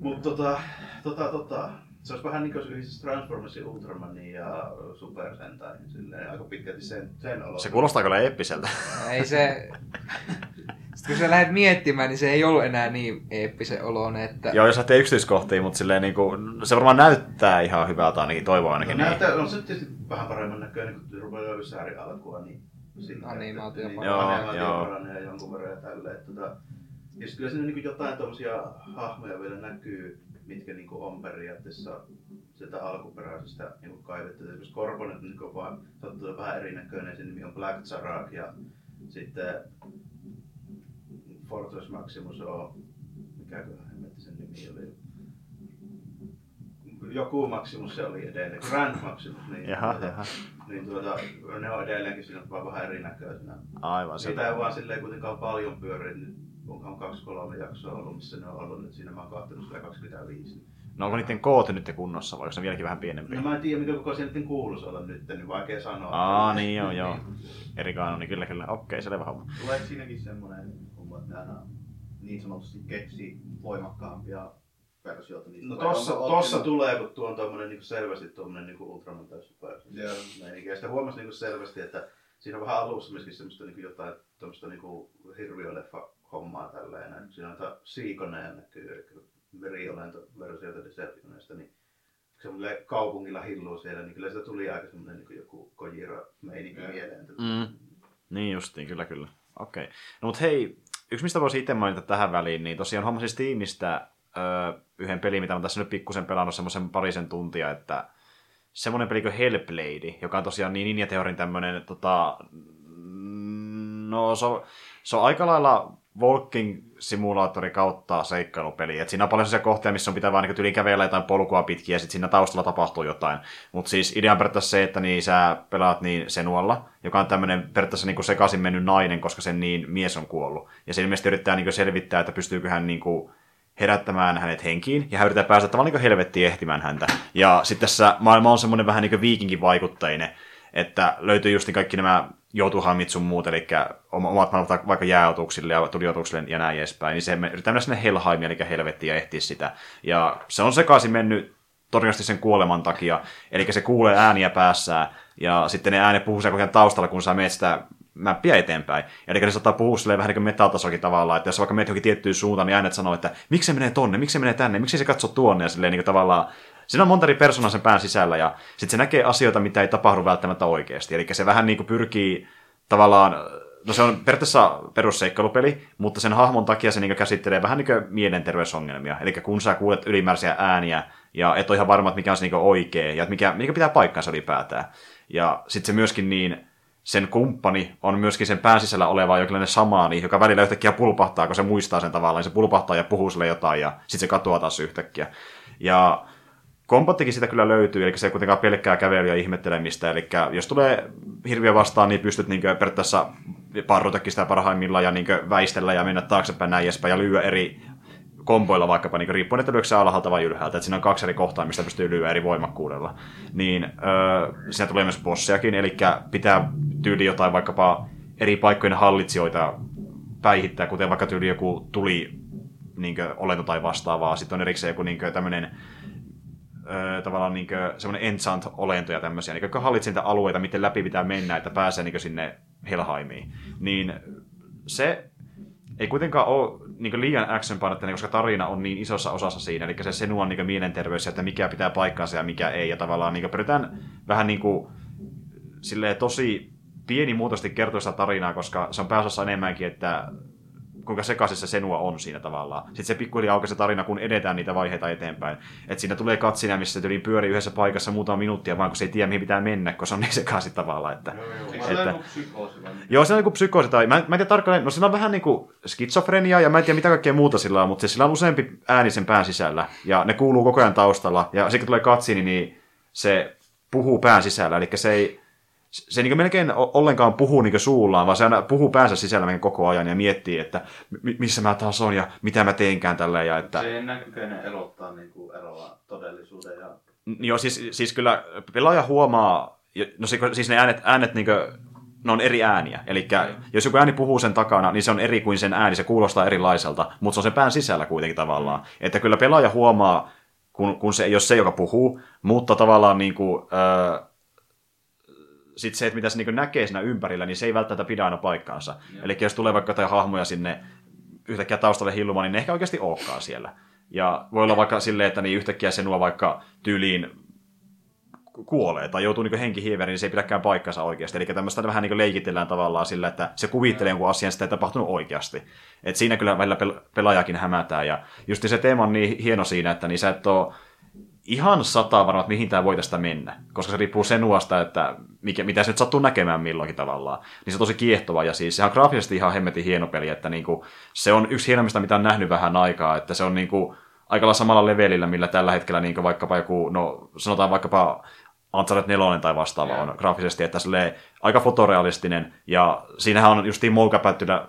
Mutta tota, tota, tota, se olisi vähän niin kuin yhdessä Transformersin Ultramanin ja Super Sentai, silleen aika pitkälti sen, sen olo. Se kuulostaa kyllä eeppiseltä. Ei se... Sitten kun sä lähdet miettimään, niin se ei ollut enää niin eeppisen oloinen, että... Joo, jos lähtee yksityiskohtiin, mutta silleen niinku, se varmaan näyttää ihan hyvältä ainakin, toivoo No, ainakin. niin. näyttää, on se tietysti vähän paremman näköinen, kun rupeaa Ysääri alkua, niin sitten Animaatio niin, paranee. animaatio Joo, joo. paranee jonkun verran ja tälleen. että Tota, ja sitten kyllä siinä niin jotain tommosia hahmoja vielä näkyy, mitkä niin on periaatteessa sieltä alkuperäisestä niin kaivettu. Esimerkiksi Korponen niin on vaan sattuu vähän erinäköinen, sen nimi on Black Zarak ja sitten Fortress Maximus on, mikäköhän hemmetti sen nimi oli, joku Maximus se oli edelleen, Grand Maximus, niin, Jaha, tuota, jaha. niin tuota, ne on edelleenkin siinä vaan vähän erinäköisenä. Aivan Sitä se. ei vaan silleen kuitenkaan paljon pyöri, onkohan kaksi kolme jaksoa ollut, missä ne on ollut nyt siinä, mä oon kahtanut sillä 25. No onko niiden koot nyt kunnossa vai onko se vieläkin vähän pienempi? No mä en tiedä mikä koko se nyt kuuluisi olla nyt, niin vaikea sanoa. Aa, niin joo, joo. Eri kanoni, kyllä, kyllä. Okei, selvä homma. Tulee siinäkin semmoinen homma, että aina niin sanotusti keksii voimakkaampia versioita niistä. No tossa, tossa tulee, kun tuo on tommonen niin selvästi tommonen niin Ultraman tai Super Joo. Ja sitä huomasi niin selvästi, että siinä on vähän alussa myöskin semmoista niin jotain tuommoista niin hirviöleffa hommaa tälleen. näin. Siinä on jotain Siikoneen näkyy, eli meriolento-versioita Decepticoneista, niin semmoinen kaupungilla hilluu siellä, niin kyllä sitä tuli aika semmoinen niin joku Kojira-meininki Joo. mieleen. Mm. Niin justiin, kyllä, kyllä. Okei. No mut hei, yksi mistä voisi itse mainita tähän väliin, niin tosiaan hommasin Steamista öö, yhden pelin, mitä mä tässä nyt pikkusen pelannut semmoisen parisen tuntia, että semmoinen peli kuin Hellblade, joka on tosiaan niin Ninja Theorin tämmöinen, tota, no se on, se on aika lailla walking simulaattori kautta seikkailupeli. Et siinä on paljon sellaisia kohtia, missä on pitää vaan niin kävellä jotain polkua pitkin ja sitten siinä taustalla tapahtuu jotain. Mutta siis idea on periaatteessa se, että niin sä pelaat niin Senualla, joka on tämmöinen periaatteessa niin sekaisin mennyt nainen, koska sen niin mies on kuollut. Ja se ilmeisesti yrittää niin selvittää, että pystyykö hän niin herättämään hänet henkiin, ja hän yrittää päästä tavallaan niin helvettiin ehtimään häntä. Ja sitten tässä maailma on semmoinen vähän niin viikinkin vaikutteinen, että löytyy just niin kaikki nämä joutuhamit sun muut, eli omat maailmat vaikka jääotuksille ja tuliotuksille ja näin edespäin, niin se yrittää mennä sinne Helheimia, eli helvettiin ja ehtiä sitä. Ja se on sekaisin mennyt todennäköisesti sen kuoleman takia, eli se kuulee ääniä päässään, ja sitten ne äänet puhuu ajan taustalla, kun sä menet sitä mäppiä eteenpäin. Eli ne saattaa puhua silleen vähän niin kuin metatasokin tavallaan, että jos vaikka menet johonkin tiettyyn suuntaan, niin äänet sanoo, että miksi se menee tonne, miksi se menee tänne, miksi se katso tuonne, ja silleen niin kuin tavallaan Siinä on monta eri persoonaa sen pään sisällä, ja sitten se näkee asioita, mitä ei tapahdu välttämättä oikeasti. Eli se vähän niin kuin pyrkii tavallaan, no se on periaatteessa perusseikkailupeli, mutta sen hahmon takia se niin käsittelee vähän niin kuin mielenterveysongelmia. Eli kun sä kuulet ylimääräisiä ääniä, ja et ole ihan varma, että mikä on se niin oikea, ja mikä, mikä pitää paikkansa ylipäätään. Ja sitten se myöskin niin, sen kumppani on myöskin sen pään sisällä oleva jonkinlainen samaani, joka välillä yhtäkkiä pulpahtaa, kun se muistaa sen tavallaan, se pulpahtaa ja puhuu sille jotain, ja sitten se katoaa taas yhtäkkiä. Ja Kombattikin sitä kyllä löytyy, eli se ei kuitenkaan pelkkää kävelyä ja ihmettelemistä, eli jos tulee hirviö vastaan, niin pystyt niin periaatteessa parrutakin sitä parhaimmillaan ja niin väistellä ja mennä taaksepäin näin edespäin ja lyödä eri komboilla vaikkapa, niin riippuen, että lyökö se alhaalta vai ylhäältä, että siinä on kaksi eri kohtaa, mistä pystyy lyödä eri voimakkuudella. Niin öö, siinä tulee myös bossiakin, eli pitää tyyli jotain vaikkapa eri paikkojen hallitsijoita päihittää, kuten vaikka tyyli joku tuli niin olento tai vastaavaa. Sitten on erikseen joku niin tämmöinen tavallaan niin semmoinen enchant-olento ja tämmöisiä, niin, jotka hallitsee niitä alueita, miten läpi pitää mennä, että pääsee niin sinne Helheimiin. Niin se ei kuitenkaan ole niin liian action painotteinen, koska tarina on niin isossa osassa siinä, eli se Senua on niin mielenterveys, että mikä pitää paikkaansa ja mikä ei, ja tavallaan niin pyritään vähän niin kuin, silleen, tosi pienimuotoisesti kertoa sitä tarinaa, koska se on pääosassa enemmänkin, että kuinka sekaisin se Senua on siinä tavallaan. Sitten se pikkuhiljaa aukeaa se tarina, kun edetään niitä vaiheita eteenpäin. Että siinä tulee katsina, missä se pyörii yhdessä paikassa muutama minuuttia, vaan kun se ei tiedä, mihin pitää mennä, kun se on niin sekaisin tavallaan. Että, Eikö se ole joku psykoosi vai? Joo, se on niin psykoosi tai, mä, mä en tiedä tarkalleen, no sillä on vähän niin kuin skitsofrenia ja mä en tiedä mitä kaikkea muuta sillä on, mutta siis sillä on useampi ääni sen pään sisällä ja ne kuuluu koko ajan taustalla ja sitten kun tulee katsini, niin se puhuu pään sisällä, eli se ei, se niin melkein ollenkaan puhuu niin suullaan, vaan se aina puhuu päänsä sisällä koko ajan ja miettii, että missä mä taas on ja mitä mä teenkään tälleen. Ja että... Se ei näkykäinen erottaa niin kuin eroa todellisuuden ja... Joo, siis, siis kyllä pelaaja huomaa, no siis ne äänet, äänet niin kuin, ne on eri ääniä. Eli jos joku ääni puhuu sen takana, niin se on eri kuin sen ääni, se kuulostaa erilaiselta, mutta se on sen pään sisällä kuitenkin tavallaan. Että kyllä pelaaja huomaa, kun, kun se ei ole se, joka puhuu, mutta tavallaan niin kuin, öö, sit se, että mitä se niin näkee siinä ympärillä, niin se ei välttämättä pidä aina paikkaansa. Eli jos tulee vaikka jotain hahmoja sinne yhtäkkiä taustalle hillumaan, niin ne ehkä oikeasti olekaan siellä. Ja voi olla vaikka silleen, että niin yhtäkkiä se nuo vaikka tyyliin kuolee tai joutuu niin henkihieveriin, niin se ei pidäkään paikkansa oikeasti. Eli tämmöistä vähän niin leikitellään tavallaan sillä, että se kuvittelee jonkun asian, sitä ei tapahtunut oikeasti. Et siinä kyllä välillä pel- pelaajakin hämätään. Ja just se teema on niin hieno siinä, että niin sä et ole ihan sataa varma, että mihin tämä voi tästä mennä. Koska se riippuu senuasta, että mikä, mitä se nyt sattuu näkemään milloinkin tavallaan. Niin se on tosi kiehtova ja siis sehän on graafisesti ihan hemmetin hieno peli, että niinku, se on yksi hienommista, mitä on nähnyt vähän aikaa, että se on niinku, aika samalla levelillä, millä tällä hetkellä niin vaikkapa joku, no sanotaan vaikkapa Uncharted 4 tai vastaava yeah. on graafisesti, että se aika fotorealistinen, ja siinähän on justiin moukapättynä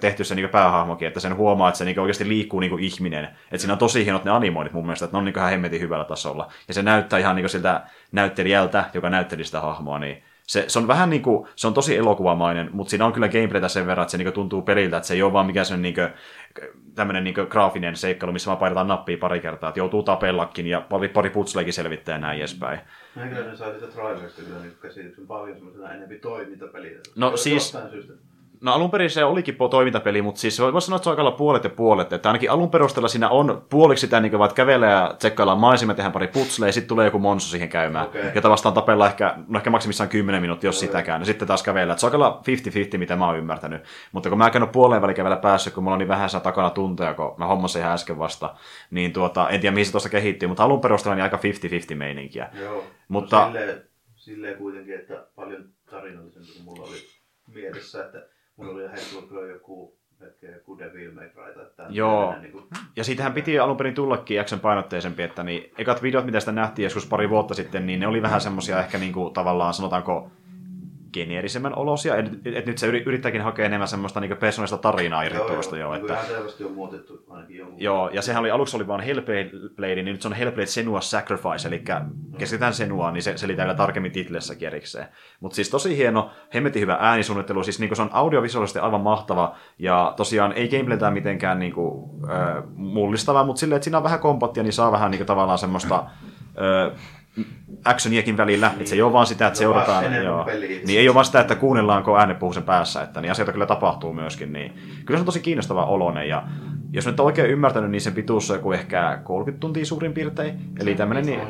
tehty se niin päähahmokin, että sen huomaa, että se niin oikeasti liikkuu niin ihminen. Että siinä on tosi hienot ne animoinnit mun mielestä, että ne on niin ihan hemmetin hyvällä tasolla. Ja se näyttää ihan niin siltä näyttelijältä, joka näytteli sitä hahmoa, niin se, se on vähän niin kuin, se on tosi elokuvamainen, mutta siinä on kyllä gameplaytä sen verran, että se niin tuntuu peliltä, että se ei ole vaan mikään sen niin kuin, tämmöinen niin graafinen seikkailu, missä vaan painetaan nappia pari kertaa, että joutuu tapellakin ja pari, pari putsleikin selvittää ja näin edespäin. Mä kyllä ne sai sitä trailerista kyllä niin käsityksen paljon semmoisena enemmän toimintapeliä. No siis, No alun perin se olikin toimintapeli, mutta siis voisi sanoa, että se on aika puolet ja puolet. Että ainakin alun perusteella siinä on puoliksi sitä, niin kuin kävelee ja tsekkaillaan maisema, tehdään pari putsleja, ja sitten tulee joku monsu siihen käymään. Okay. Jota vastaan tapella ehkä, no ehkä maksimissaan 10 minuuttia, jos okay. sitäkään. Ja sitten taas kävellä. se on aika 50-50, mitä mä oon ymmärtänyt. Mutta kun mä en ole puoleen väliin kävellä päässyt, kun mulla on niin vähän saa takana tunteja, kun mä hommasin ihan äsken vasta, niin tuota, en tiedä mihin se tuossa kehittyy, mutta alun perusteella niin aika 50-50 meininkiä. Joo. Mutta... No silleen, silleen kuitenkin, että paljon tarinallisempi kuin mulla oli mielessä, että Mulla oli heittua joku joku Devil May Cry tai Joo, niin kuin... ja siitähän piti alun perin tullakin jakson painotteisempi, että niin, ekat videot, mitä sitä nähtiin joskus pari vuotta sitten, niin ne oli vähän semmosia ehkä niin kuin, tavallaan sanotaanko geneerisemmän olosia. Et, et, nyt se yrittääkin hakea enemmän semmoista niin persoonallista tarinaa irti tuosta jo. Niin että... Ihan selvästi on muutettu ainakin jonkun. Joo, ja sehän oli aluksi oli vaan Hellblade, niin nyt se on Hellblade Senua Sacrifice, eli no. keskitytään Senua, niin se selitää vielä tarkemmin titlessä erikseen. Mutta siis tosi hieno, hemmetin hyvä äänisuunnittelu, siis niin se on audiovisuaalisesti aivan mahtava, ja tosiaan ei gameplaytään mitenkään niin kuin, äh, mullistavaa, mutta silleen, että siinä on vähän kompattia, niin saa vähän niin kuin, tavallaan semmoista äh, actioniakin välillä, niin. että se ei ole vaan sitä, että seurataan, joo, niin ei ole vaan sitä, että kuunnellaanko ääne puhuu sen päässä, että niin asioita kyllä tapahtuu myöskin, niin kyllä se on tosi kiinnostava olonen, ja jos nyt oikein ymmärtänyt, niin sen pituus on joku ehkä 30 tuntia suurin piirtein, eli tämmöinen niin...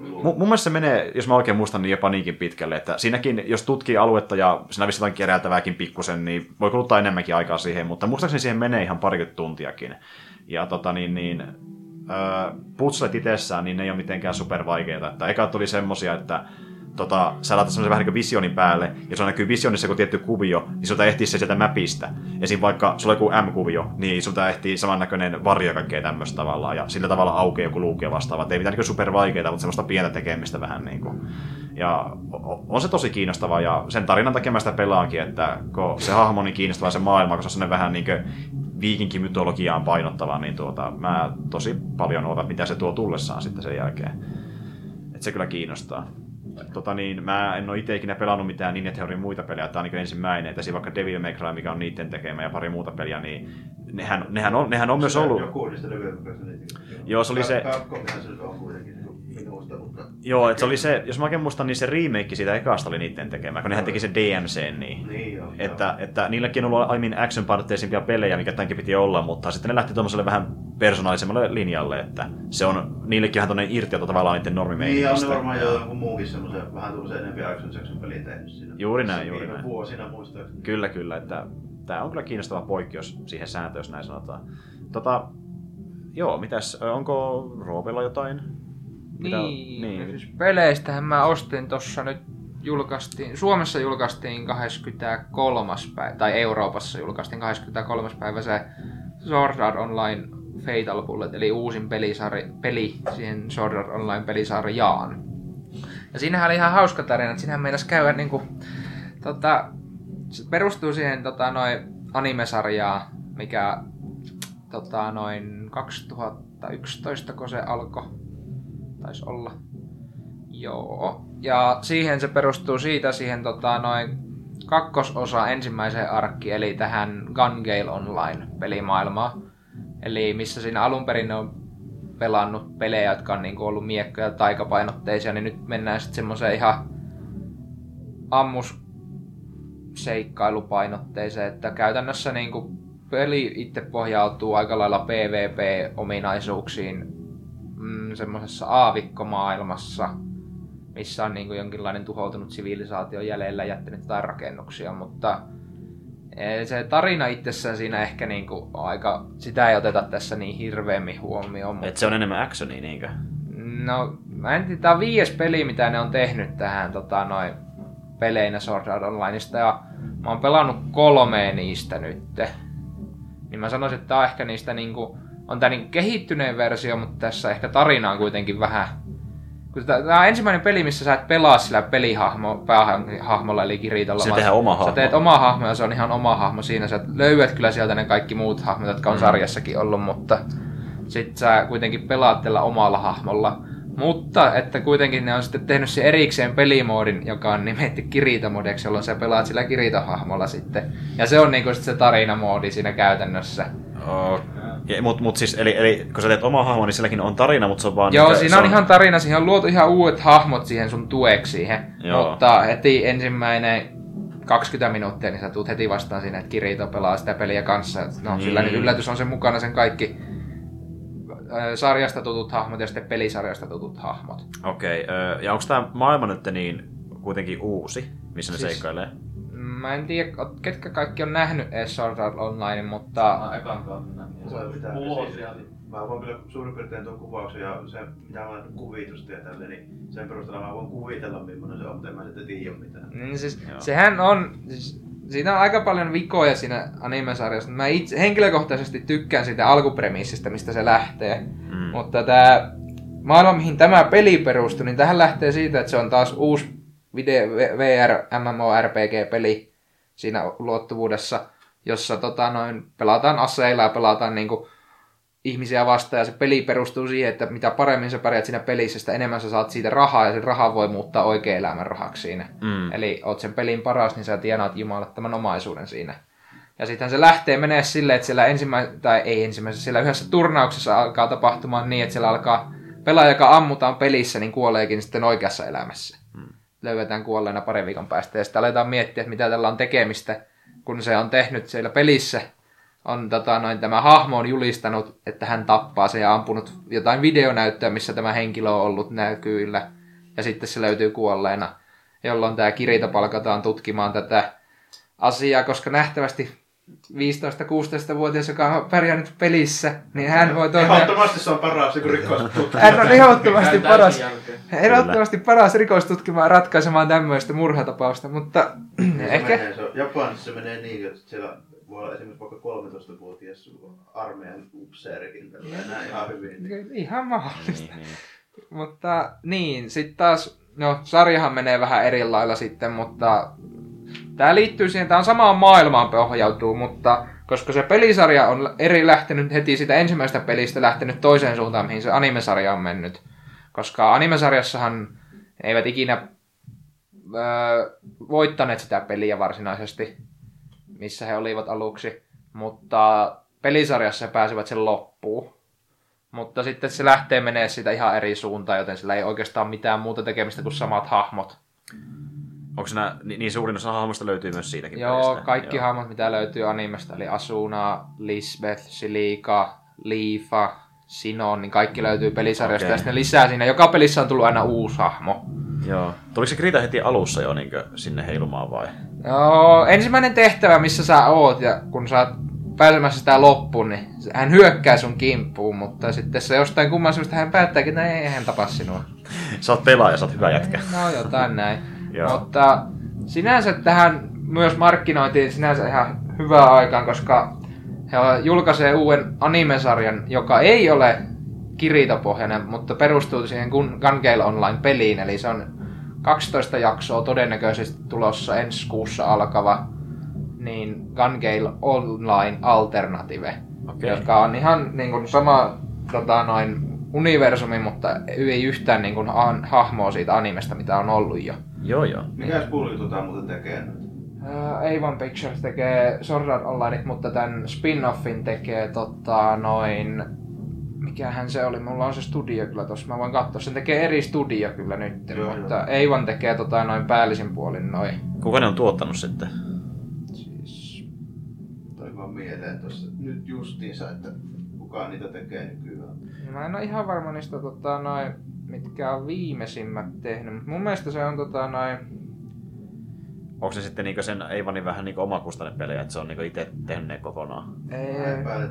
Mun, mun mielestä se menee, jos mä oikein muistan, niin jopa niinkin pitkälle, että siinäkin, jos tutkii aluetta ja vissi jotain keräiltävääkin pikkusen, niin voi kuluttaa enemmänkin aikaa siihen, mutta muistaakseni siihen menee ihan parikymmentä tuntiakin. Ja tota niin, niin putslet itsessään, niin ne ei ole mitenkään supervaikeita. Että eka tuli semmosia, että tota, sä laitat semmoisen vähän niin visionin päälle, ja se näkyy visionissa joku tietty kuvio, niin sulta ehtii se sieltä mapista. Esim. vaikka sulla on joku M-kuvio, niin sulta ehtii samannäköinen varjo kaikkea tämmöistä tavallaan, ja sillä tavalla aukeaa joku luuki ja vastaava. ei mitään niin super vaikeita, mutta semmoista pientä tekemistä vähän niin kuin. Ja on se tosi kiinnostava, ja sen tarinan takia mä sitä pelaankin, että kun se hahmo on niin kiinnostava se maailma, kun se on vähän niin kuin viikinkimytologiaan painottava, niin tuota, mä tosi paljon odotan, mitä se tuo tullessaan sitten sen jälkeen. Et se kyllä kiinnostaa. Tota niin, mä en ole itse ikinä pelannut mitään Ninja Theorin muita pelejä, tämä on niin ensimmäinen, että vaikka Devil May Cry, mikä on niiden tekemä ja pari muuta peliä, niin nehän, nehän on, nehän on myös ollut... Joku niistä Devil May Joo, se oli se... se on kuitenkin minusta, mutta... Joo, että se oli se, jos mä oikein muistan, niin se remake siitä ekasta oli niiden tekemä, kun nehän teki se DMC, niin... niin joo, että, joo. että niilläkin on ollut aiemmin action painotteisimpia pelejä, mikä tämänkin piti olla, mutta sitten ne lähti tuommoiselle vähän persoonallisemmalle linjalle, että se on niillekin vähän tuonne irti tavallaan niiden normimeiningistä. Niin, on ne varmaan jo jonkun muukin semmoisen vähän tuollaisen enemmän action section peliä tehnyt siinä. Juuri näin, juuri näin. Vuosina muistaakseni. Kyllä, kyllä, että tämä on kyllä kiinnostava poikkeus siihen sääntöön, jos näin sanotaan. Tota, joo, mitäs, onko Roopella jotain mitä, niin, niin. Siis peleistähän mä ostin tossa nyt julkaistiin, Suomessa julkaistiin 23. päivä, tai Euroopassa julkaistiin 23. päivä se Sword Art Online Fatal Bullet, eli uusin pelisarja, peli siihen Sword Art Online pelisarjaan. Ja siinähän oli ihan hauska tarina, että siinähän meinas käydä niinku, tota, se perustuu siihen tota, noin animesarjaa, mikä tota, noin 2011, kun se alkoi taisi olla. Joo. Ja siihen se perustuu siitä siihen tota, noin kakkososa ensimmäiseen arkki, eli tähän Gun Gale Online pelimaailmaan. Eli missä siinä alun perin on pelannut pelejä, jotka on niinku ollut miekkoja ja taikapainotteisia, niin nyt mennään sitten semmoiseen ihan ammus seikkailupainotteiseen, että käytännössä niinku peli itse pohjautuu aika lailla PvP-ominaisuuksiin mm, semmoisessa aavikkomaailmassa, missä on niinku jonkinlainen tuhoutunut sivilisaatio jäljellä jättänyt jotain rakennuksia, mutta eh, se tarina itsessään siinä ehkä niinku aika, sitä ei oteta tässä niin hirveämmin huomioon. Mutta... Et se on enemmän actionia, niinkö? No, mä en tiedä, tämä on viides peli, mitä ne on tehnyt tähän tota, noin peleinä Sword Art Onlineista, ja mä oon pelannut kolmeen niistä nytte. Niin mä sanoisin, että tää on ehkä niistä niinku, on tää niinku kehittyneen versio, mutta tässä ehkä tarina on kuitenkin vähän... Kun tää on ensimmäinen peli, missä sä et pelaa sillä pelihahmo, päähahmolla eli Kiritolla. Se vaan tehdään oma hahmo. Sä teet oma hahmo ja se on ihan oma hahmo siinä. Sä löydät kyllä sieltä ne kaikki muut hahmot, jotka on Mm. sarjassakin ollut, mutta sit sä kuitenkin pelaat tällä omalla hahmolla. Mutta että kuitenkin ne on sitten tehnyt se erikseen pelimoodin, joka on nimetty Kirito-modeksi, jolloin sä pelaat sillä Kirito-hahmolla sitten. Ja se on niinku sit se tarinamoodi siinä käytännössä. Okay, mut, mut siis, eli, eli kun sä teet oma hahmo, niin silläkin on tarina, mutta se on vaan... Joo, niinkö- siinä se on ihan tarina, siihen on luotu ihan uudet hahmot siihen sun tueksi siihen. Joo. Mutta heti ensimmäinen 20 minuuttia, niin sä tuut heti vastaan siinä, että Kirito pelaa sitä peliä kanssa. No, Mm. sillä nyt yllätys on sen mukana sen kaikki sarjasta tutut hahmot ja sitten pelisarjasta tutut hahmot. Okei, okay, ja onko tämä maailma nyt niin kuitenkin uusi, missä ne Siis- seikkailee? Mä en tiedä, ketkä kaikki on nähnyt edes Sword Art Online, mutta Mä ekan Vuosia. Mä voin kyllä suurin piirtein tuon kuvauksen ja se, mitä mä kuvitusta ja tälle, niin sen perusteella mä voin kuvitella, millainen se on, mutta en mä sitten tiedä mitään. Niin siis, Joo. sehän on, siis, siinä on aika paljon vikoja siinä anime-sarjassa. Mä itse henkilökohtaisesti tykkään siitä alkupremissistä, mistä se lähtee. Mm. Mutta tämä maailma, mihin tämä peli perustuu, niin tähän lähtee siitä, että se on taas uusi video, VR MMORPG-peli siinä ulottuvuudessa, jossa tota, noin, pelataan aseilla ja pelataan niinku ihmisiä vastaan ja se peli perustuu siihen, että mitä paremmin sä pärjät siinä pelissä, sitä enemmän sä saat siitä rahaa ja se raha voi muuttaa oikean elämän rahaksi siinä. Mm. Eli oot sen pelin paras, niin sä tienaat jumalattoman omaisuuden siinä. Ja sitten se lähtee menee silleen, että siellä ensimmäisessä, tai ei ensimmäisessä, siellä yhdessä turnauksessa alkaa tapahtumaan niin, että siellä alkaa pelaaja, joka ammutaan pelissä, niin kuoleekin sitten oikeassa elämässä. Mm. Löydetään kuolleena parin viikon päästä. Ja sitten aletaan miettiä, että mitä tällä on tekemistä, kun se on tehnyt siellä pelissä. On tota, noin, tämä hahmo on julistanut, että hän tappaa se ja ampunut jotain videonäyttöä, missä tämä henkilö on ollut näkyvillä. Ja sitten se löytyy kuolleena, jolloin tämä Kirita palkataan tutkimaan tätä asiaa, koska nähtävästi 15-16-vuotias, joka on pärjännyt pelissä, niin hän voi toimia... Ehdottomasti se on paras, kun rikostutkimus. Hän on ehdottomasti paras, ehdottomasti paras rikostutkimaan ratkaisemaan tämmöistä murhatapausta, mutta Se ehkä... menee, se on, Japanissa se menee niin, että siellä voi olla esimerkiksi vaikka 13-vuotias armeijan upseerikin tällä näin ihan hyvin. Niin. Ihan mahdollista. Niin, niin. Mutta niin, sitten taas, no sarjahan menee vähän eri lailla sitten, mutta tämä liittyy siihen, tämä on samaan maailmaan pohjautuu, mutta koska se pelisarja on eri lähtenyt heti sitä ensimmäisestä pelistä lähtenyt toiseen suuntaan, mihin se animesarja on mennyt. Koska animesarjassahan eivät ikinä öö, voittaneet sitä peliä varsinaisesti, missä he olivat aluksi, mutta pelisarjassa he pääsivät sen loppuun. Mutta sitten se lähtee menee sitä ihan eri suuntaan, joten sillä ei oikeastaan mitään muuta tekemistä kuin samat hahmot. Onko niin niin suurin osa hahmosta löytyy myös siitäkin Joo, pelistä? kaikki Joo. hahmot, mitä löytyy animesta, eli Asuna, Lisbeth, Silika, Liifa, Sinon, niin kaikki löytyy pelisarjasta. Okei. Ja sitten lisää siinä. Joka pelissä on tullut aina uusi hahmo. Joo. Tuliko se Krita heti alussa jo niin sinne heilumaan vai? Joo, ensimmäinen tehtävä, missä sä oot, ja kun sä oot pääsemässä sitä loppuun, niin hän hyökkää sun kimppuun, mutta sitten se jostain kumman syystä hän päättääkin, että ei hän tapa sinua. Sä oot pelaaja, sä oot hyvä jätkä. No jotain näin. Joo. Mutta sinänsä tähän myös markkinoitiin sinänsä ihan hyvää aikaan, koska he julkaisee uuden animesarjan, joka ei ole kiritapohjainen, mutta perustuu siihen Gun Gale Online-peliin, eli se on 12 jaksoa todennäköisesti tulossa ensi kuussa alkava niin Gun Gale Online Alternative, Okei. joka on ihan niin kuin sama tota, noin universumi, mutta ei yhtään niin kuin, hahmoa siitä animesta, mitä on ollut jo. Joo, joo. Mikäs pulli tota muuten tekee nyt? Uh, Avon Pictures tekee Sword Art Online, mutta tämän spin-offin tekee tota, noin mikähän se oli, mulla on se studio kyllä tossa, mä voin katsoa, sen tekee eri studio kyllä nyt, Joo, mutta Eivan tekee tota noin päällisin puolin noin. Kuka ne on tuottanut sitten? Siis, Toi vaan mieleen tuossa nyt justiinsa, että kuka niitä tekee nykyään. mä en ole ihan varma niistä tota noin, mitkä on viimeisimmät tehnyt, mutta mun mielestä se on tota noin, Onko se sitten niinku sen Eivanin vähän niinku omakustainen pelejä, että se on niinku itse tehnyt ne kokonaan?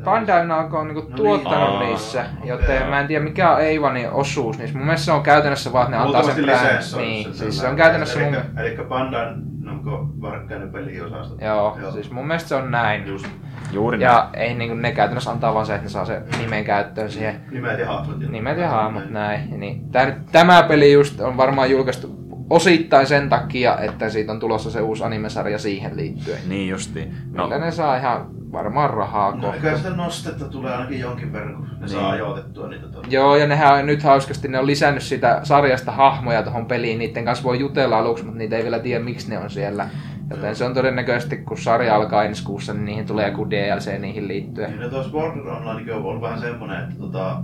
Bandai Namco on niinku No niin. tuottanut Aa, niissä, okei. joten mä en tiedä mikä on Eivanin osuus niissä. Mun mielestä se on käytännössä vaan, että ne antaa sen brändin. lisenssoinut Niin, sen siis se on käytännössä mun... Eli, eli Bandan Namco varkkainen peliosasto. Joo, siis mun mielestä se on näin. Just Juuri näin. Ja ei niinku ne käytännössä antaa vaan se, että ne saa se nimen käyttöön siihen. nimet ja hahmot. Nimet ja hahmot, näin. Niin, tää, tämä peli just on varmaan julkaistu osittain sen takia, että siitä on tulossa se uusi animesarja siihen liittyen. Niin justiin. No. Millä ne saa ihan varmaan rahaa No, kohta. sitä nostetta tulee ainakin jonkin verran, kun ne Niin. saa ajoitettua niitä. Tuota. Joo, ja nehän on nyt hauskasti, ne on lisännyt sitä sarjasta hahmoja tuohon peliin. Niiden kanssa voi jutella aluksi, mutta niitä ei vielä tiedä, miksi ne on siellä. Joten se on todennäköisesti, kun sarja alkaa ensi kuussa, niin niihin tulee joku DLC niihin liittyen. Niin, no tuossa Border Online on ollut vähän semmonen, että tota,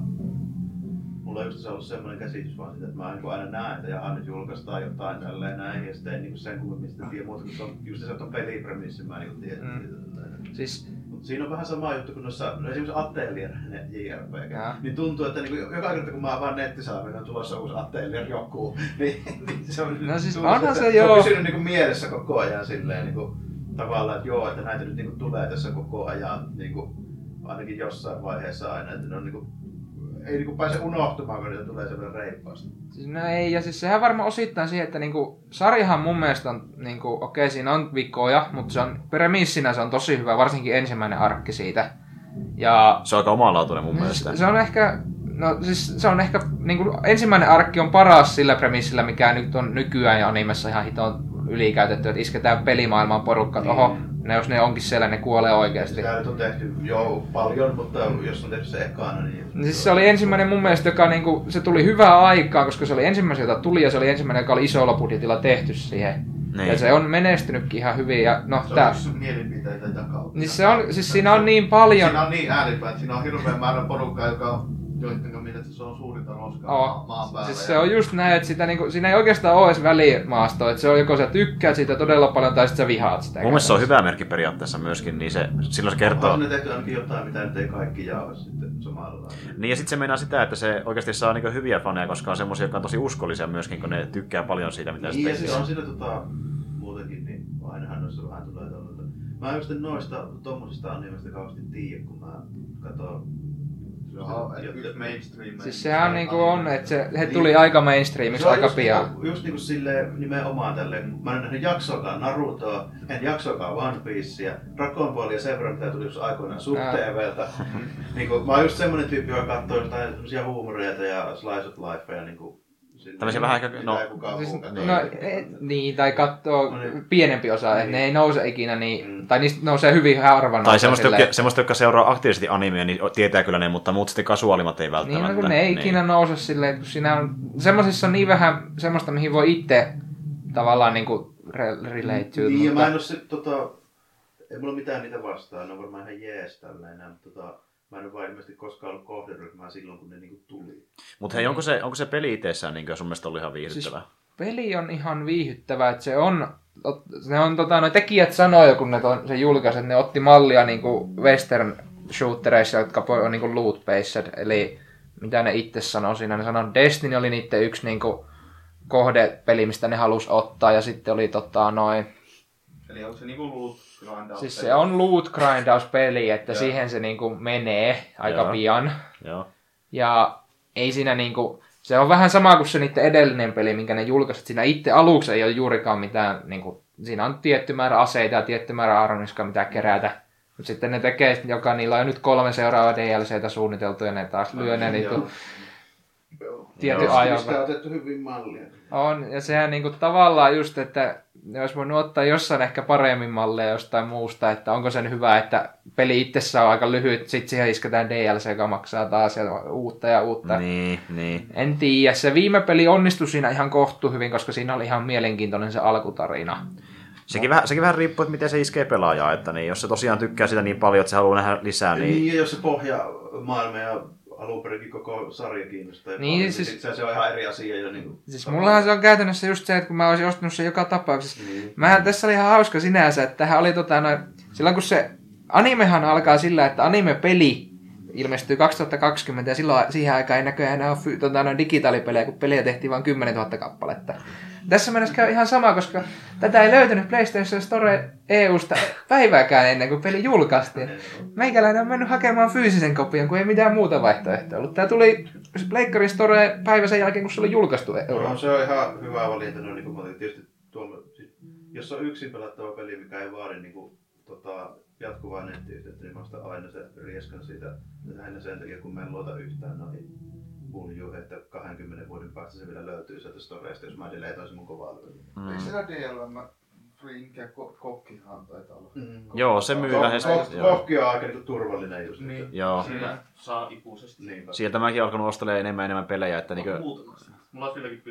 mulla on just ollut semmoinen käsitys vaan siitä, että mä niin aina näen, että jaha nyt julkaistaan jotain tälleen näin, ja sitten en niin sen kummemmin sitten tiedä muuta, kun se on just se, että on pelipremissi, mä niin tiedän. Mm. Mm. Siis, Mutta siinä on vähän sama juttu kuin noissa, no esimerkiksi Atelier, ne JRPG, Jaa. niin tuntuu, että niin joka kerta kun mä avaan nettisaavin, on tulossa uusi Atelier joku, niin, niin se on, No siis tuntuu, se se joo. on pysynyt niin mielessä koko ajan silleen, niin kuin, tavallaan, että joo, että näitä nyt niin kuin tulee tässä koko ajan, niin kuin, ainakin jossain vaiheessa aina, että ne on niin kuin, ei niin kuin pääse unohtumaan, kun niitä tulee semmoinen reippaasti. siis no ei, ja siis sehän varmaan osittain siihen, että niinku, sarjahan mun mielestä on, niinku, okei siinä on vikoja, mutta se on, premissinä se on tosi hyvä, varsinkin ensimmäinen arkki siitä. Ja se on aika omalaatuinen mun mielestä. Siis se on ehkä, no siis se on ehkä, niin kuin, ensimmäinen arkki on paras sillä premissillä, mikä nyt on nykyään ja animessa ihan hitoon ylikäytetty, että isketään pelimaailman porukka, että oho, ne jos ne onkin siellä, ne kuolee oikeasti. Sitä nyt on tehty jo paljon, mutta jos on tehty se ekana, niin... Niin Siis se oli ensimmäinen mun mielestä, joka niinku, se tuli hyvää aikaa, koska se oli ensimmäinen, jota tuli ja se oli ensimmäinen, joka oli isolla budjetilla tehty siihen. Niin. Ja se on menestynytkin ihan hyvin ja no Se on tää, yksi mielipiteitä jakautuu. niin se on, siis siinä on niin paljon, Siinä on niin ääripäät, siinä on hirveän määrä porukkaa, joka joiden mielestä se on suurinta roskaa Oo. maan päällä. Siis se on just näin, että sitä niinku, siinä ei oikeastaan ole edes välimaastoa, että se on joko sä tykkäät siitä todella paljon tai sitten sä vihaat sitä. Mun mielestä se on hyvä merkki periaatteessa myöskin, niin se, silloin se kertoo... On ne tehty ainakin jotain, mitä nyt ei kaikki jaa sitten samalla lailla. Niin ja sitten se meinaa sitä, että se oikeasti saa niinku hyviä faneja, koska on semmoisia, jotka on tosi uskollisia myöskin, kun ne tykkää paljon siitä, mitä se Niin, ja tekee. siis on siinä tota, muutenkin, niin ainahan noissa vähän tulee tuollaista. Mä en just noista tommosista animesta kauheasti tiedä, kun mä katson On mainstream. Siis sehän niinku on, että se, he Niin. tuli aika mainstreamiksi on aika just, pian. Niinku, just niinku silleen nimenomaan tälleen. Mä en nähnyt jaksoakaan Narutoa, en jaksoakaan One Piecea, Dragon Ballia sen verran, mitä tuli just aikoinaan Sub Ää. TVltä. niinku, mä oon just semmonen tyyppi, joka katsoo jotain semmosia huumoreita ja Slice of Lifea niinku. Silleen. Tämmöisiä vähän ehkä, no, Siis, katso. no, e, niin, tai katsoo No niin. pienempi osa, että Niin. ne ei nouse ikinä, niin, Mm. tai niistä nousee hyvin harvan. tai semmoista, silleen, jotka, semmoista, jotka seuraa aktiivisesti animea, niin tietää kyllä ne, mutta muut sitten kasuaalimmat ei Niin, välttämättä. no kun ne ei ikinä nouse silleen, kun siinä on, semmosissa on niin vähän semmoista, mihin voi itse tavallaan niinku re- relate to, Niin, ja mä en mutta oo se, tota, ei mulla mitään niitä vastaan, ne on varmaan ihan jees tälleen mutta tota, mä en oo vaan ilmeisesti koskaan ollut kohderyhmää silloin, kun ne niinku tuli. Mutta hei, onko se, onko se peli itsessään niin sun mielestä ollut ihan viihdyttävä? Siis peli on ihan viihyttävä, että se on, ne on tota, no tekijät sanoi, kun ne ton, se julkaisi, että ne otti mallia niinku western shootereissa, jotka on niinku loot based, eli mitä ne itse sanoi siinä, ne sanoi, että Destiny oli niiden yksi niinku kohdepeli, mistä ne halusi ottaa, ja sitten oli tota noin, Eli onko se niinku loot grindaus? siis se on loot grindaus-peli, että Joo. siihen se niinku menee aika Joo. pian. Joo. Ja ei siinä niinku, se on vähän sama kuin se niiden edellinen peli, minkä ne julkaisivat. Siinä itse aluksi ei ole juurikaan mitään, niinku, siinä on tietty määrä aseita ja tietty määrä armiskaa, mitä kerätä. Mutta sitten ne tekee, joka niillä on nyt kolme seuraavaa DLCtä suunniteltu ja ne taas lyö ne niinku, Joo. tietyn ajan. Mistä on otettu hyvin mallia. On, ja sehän niinku tavallaan just, että ne olisi voinut ottaa jossain ehkä paremmin malleja jostain muusta, että onko sen hyvä, että peli itsessään on aika lyhyt, sit siihen isketään DLC, joka maksaa taas ja uutta ja uutta. Niin, niin. En tiedä. Se viime peli onnistui siinä ihan kohtu hyvin, koska siinä oli ihan mielenkiintoinen se alkutarina. Sekin vähän, sekin vähän riippuu, että miten se iskee pelaajaa. Että niin, jos se tosiaan tykkää sitä niin paljon, että se haluaa nähdä lisää, Niin, niin... niin ja jos se pohja maailma ja alun perinkin koko sarja kiinnostaa. Niin, paljon, siis- sit se, on ihan eri asia. Ja niin kuin, Siis mullahan se on käytännössä just se, että kun mä olisin ostanut sen joka tapauksessa. Niin. Mähän tässä oli ihan hauska sinänsä, että tähän oli tota noin, silloin kun se animehan alkaa sillä, että anime-peli ilmestyy 2020 ja silloin siihen aikaan ei näköjään enää ole fy- tota, noin digitaalipelejä, kun pelejä tehtiin vain 10 000 kappaletta. Tässä mennessä käy ihan sama, koska tätä ei löytynyt PlayStation Store EUsta päivääkään ennen kuin peli julkaistiin. Meikäläinen on mennyt hakemaan fyysisen kopion, kun ei mitään muuta vaihtoehtoa ollut. Tämä tuli Pleikkarin Store päivä sen jälkeen, kun se oli julkaistu No, Euroopassa. se on ihan hyvä valinta. No, niin kuin tietysti tuolla, jos on yksin pelattava peli, mikä ei vaadi niin kuin, tota, jatkuvaa nettiyhteyttä, niin mä ostan aina se rieskan siitä lähinnä sen takia, kun mä en luota yhtään noihin puljuun, että 20 vuoden päästä se vielä löytyy sieltä storeista, jos mä deletoisin mun kovaa Mm. Eikö siellä DLM Frinke ko- kokkihan taitaa olla? mm. Joo, se myy lähes-. Kokki on aika niin kuin turvallinen just. Niin. Joo. Siinä saa ikuisesti. Niinpä. Sieltä mäkin olen alkanut ostelemaan enemmän ja enemmän pelejä, että Niinkö... niinkö... Muutamassa. Mulla on silläkin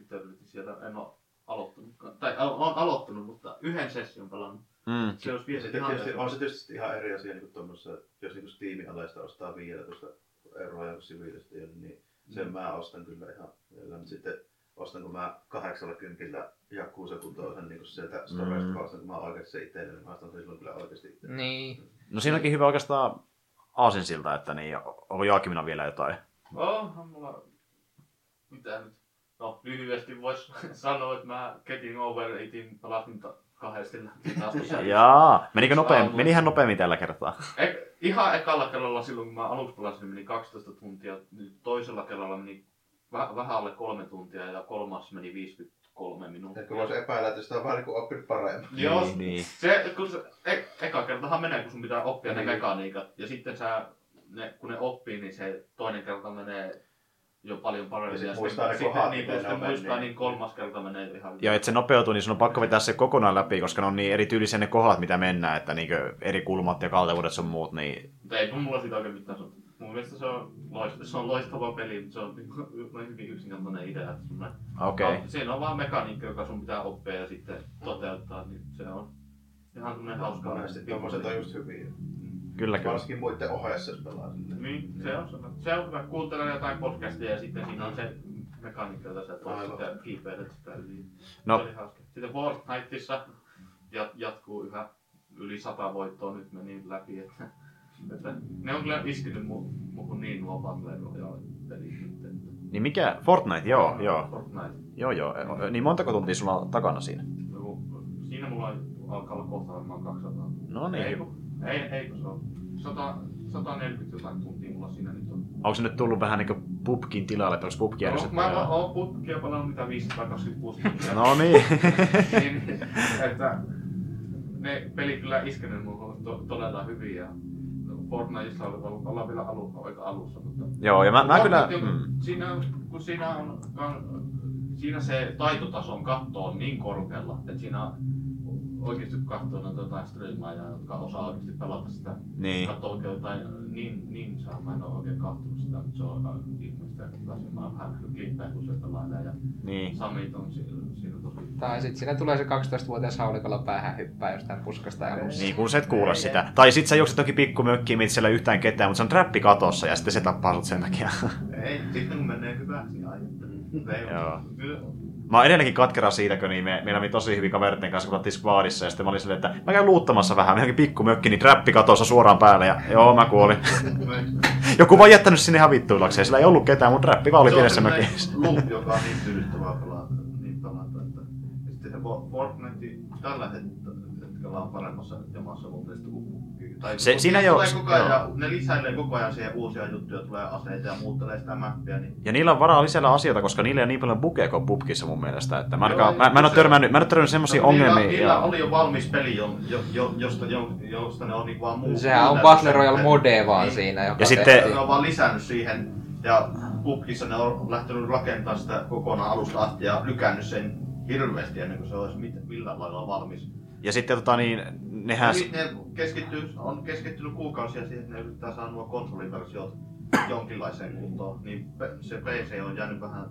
Eternity siellä, en oo aloittanut. Tai on aloittanut, mutta yhden session pelannut. Mm. Se olisi Ja vielä sitten ihan tietysti, on se tietysti ihan eri asia, niin kuin tuommoissa, jos niin Steamin alaista ostaa 15 euroa joku siviilistä, niin sen mä ostan kyllä ihan. Mutta sitten ostanko mä 80 Yakuza kutoisen niin sieltä Storesta, Mm. ostanko mä oikeasti se itselle, niin mä ostan sen silloin kyllä oikeasti itse. Niin. No siinäkin hyvä oikeastaan aasinsilta, että niin, onko Joakimina vielä jotain? Onhan mulla... Mitä nyt? No, lyhyesti vois sanoa, että mä Getting Over Itin pelasin ta- kahdesti se- Jaa, menikö nopeammin? Meni ihan nopeammin tällä kertaa. E- ihan ekalla kerralla silloin, kun mä aluksi pelasin, meni 12 tuntia. Nyt toisella kerralla meni väh- vähän alle kolme tuntia ja kolmas meni 53 minuuttia. Ehkä voisi epäillä, että sitä on vähän niin kuin oppinut paremmin. Joo, Niin, niin. Se, kun se, e- eka kertahan menee, kun sun pitää oppia ne Niin. mekaniikat. Ja sitten sä, ne, kun ne oppii, niin se toinen kerta menee jo paljon paremmin. Ja sit sitten- muistaa sitten, kohdat, niin, kun sitten muistaa, mennyt. niin kolmas kerta menee ihan. Ja että se nopeutuu, niin sun on pakko vetää se kokonaan läpi, koska ne on niin erityylisiä ne kohdat, mitä mennään, että niinkö eri kulmat ja kalteudet sun muut, niin Mutta ei mulla siitä oikein mitään sanottu. Mun mielestä se on, loistava, se on loistava peli, mutta se on niin kuin, noin hyvin yksinkertainen idea. Okei. Okay. No, siinä on vaan mekaniikka, joka sun pitää oppia ja sitten toteuttaa, niin se on ihan semmoinen hauska. Monesti tuommoiset on just hyviä. Kyllä, kyllä. Varsinkin muiden ohessa, jos pelaa silleen. Niin, se on, se on, se on hyvä. Kuuntele jotain podcastia ja sitten siinä on se mekaniikka, jota sä Aivan. sitten kiipeillä sitä yli. No. Se oli hauska. Sitten Fortniteissa jat, jatkuu yhä yli sata voittoa nyt meni läpi, että, että ne on kyllä iskenyt mu, muuhun niin nuo Battle Royale-pelit Niin mikä? Fortnite, joo, joo. Fortnite. Joo, joo. Niin montako tuntia sulla on takana siinä? Siinä mulla alkaa olla kohta varmaan 200. No niin. Ei, kun- ei, ei kun se on 100, 140 jotain tuntia mulla siinä nyt on. Onko se nyt tullut vähän niinku pubkin tilalle, että onko pubki No, järjestetty? mä ja- oon putkia pelannut mitä 526 tuntia. No niin. niin, että ne pelit kyllä iskenyt muuhun to, todella hyvin ja no, Fortniteissa ollaan olla vielä alu, aika alussa, mutta joo, ja mä, mä kyllä... Mm. Siinä, kun siinä on, on, siinä se taitotason katto on niin korkealla, että siinä oikeasti kun katsoo noita jotain striimaajia, jotka osaa oikeasti pelata sitä, Niin. katsoo oikein jotain, niin, niin saa, mä en ole oikein katsonut sitä, mutta se on ihmistä, mä oon vähän klippejä, kun se pelailee ja Niin. Samit on siinä, siinä tosi Tai sitten siinä tulee se 12-vuotias haulikolla päähän hyppää jostain puskasta ja alussa. Niin, kun sä et kuule sitä. Tai sit sä juokset toki pikku mökkiin, mit siellä yhtään ketään, mutta se on trappi katossa ja sitten se tappaa sut sen takia. Ei, sitten kun menee hyväksi, niin ajattelen. Joo. Mä oon edelleenkin katkera siitä, kun niin me, meillä oli tosi hyvin kaveritten kanssa, kun squadissa, ja sitten mä olin silleen, että mä käyn luuttamassa vähän, johonkin pikku mökki, niin trappi katossa suoraan päälle, ja joo, mä kuolin. Joku vaan jättänyt sinne ihan vittuilakseen, sillä ei ollut ketään, mun trappi vaan oli pienessä mökissä. loop, joka on niin tyydyttävää pelata. Niin pelata että... Sitten se For- Fortnite tällä het- hetkellä on paremmassa jamassa mun mielestä kuin. Tai Se- siinä jo- tulee koko ajan, joo. ja ne lisäilee koko ajan siihen uusia juttuja, tulee aseita ja muuttelee sitä mappia, niin Ja niillä on varaa lisätä asioita, koska niillä ei ole niin paljon bukeja kuin pubkissa mun mielestä. Että mä, ainakaan, Joo, mä, mä, en ole se- törmännyt, mä en ole törmännyt semmosia No, ongelmia. Niillä, niillä oli jo valmis peli, jo, jo, jo, josta, jo, josta ne on niin vaan muu. Sehän on Battle Royale mode vaan niin. siinä, joka Ja sitten-. Ne on vaan lisännyt siihen ja PUBGissa ne on lähtenyt rakentamaan sitä kokonaan alusta asti ja lykännyt sen hirveästi ennen kuin se olisi millään lailla valmis. Ja sitten tota niin, nehän... Ne keskittyy, on keskittynyt kuukausia siihen, että ne yrittää saada nuo konsoliversiot jonkinlaiseen kuntoon. Niin se PC on jäänyt vähän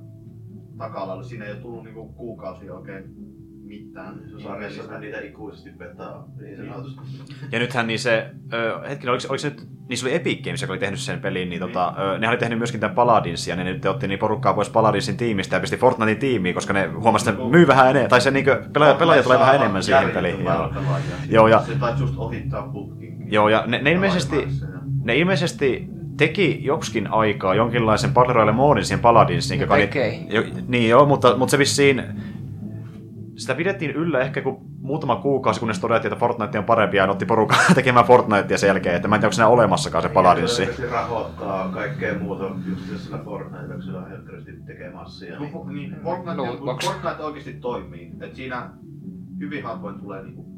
taka-alalle. Siinä ei ole tullut niinku kuukausia oikein mitään. Se sarjassa ne niitä ikuisesti petaa, niin sanotusti. Ja nythän niin se, ö, hetkinen, oliko, oliko se nyt, niin se oli Epic Games, joka oli tehnyt sen pelin, niin tota, ö, ne oli tehnyt myöskin tämän Paladinsin, ja ne nyt otti niin porukkaa pois Paladinsin tiimistä ja pisti Fortnitein tiimiin, koska ne huomasi, että myy vähän enemmän, tai se niin pelaaja, pelaaja tulee vähän enemmän siihen peliin. Joo. Joo, ja- Se taisi just ohittaa putkin. Joo, ja ne, ne ilmeisesti, ne ilmeisesti teki joksikin aikaa jonkinlaisen Battle Royale moodin siihen Paladinsiin, joka jo, niin joo, mutta, mutta se vissiin, sitä pidettiin yllä ehkä kuin muutama kuukausi, kunnes todettiin, että Fortnite on parempi, ja otti porukkaa tekemään Fortnitea sen jälkeen, että mä en tiedä, onko siinä olemassakaan se Paladinsi. Se rahoittaa kaikkea muuta just sillä Fortnite, kun tekee massia. Niin. Niin, niin, Fortnite, Lootbox. Fortnite oikeasti toimii. Et siinä hyvin harvoin tulee niinku.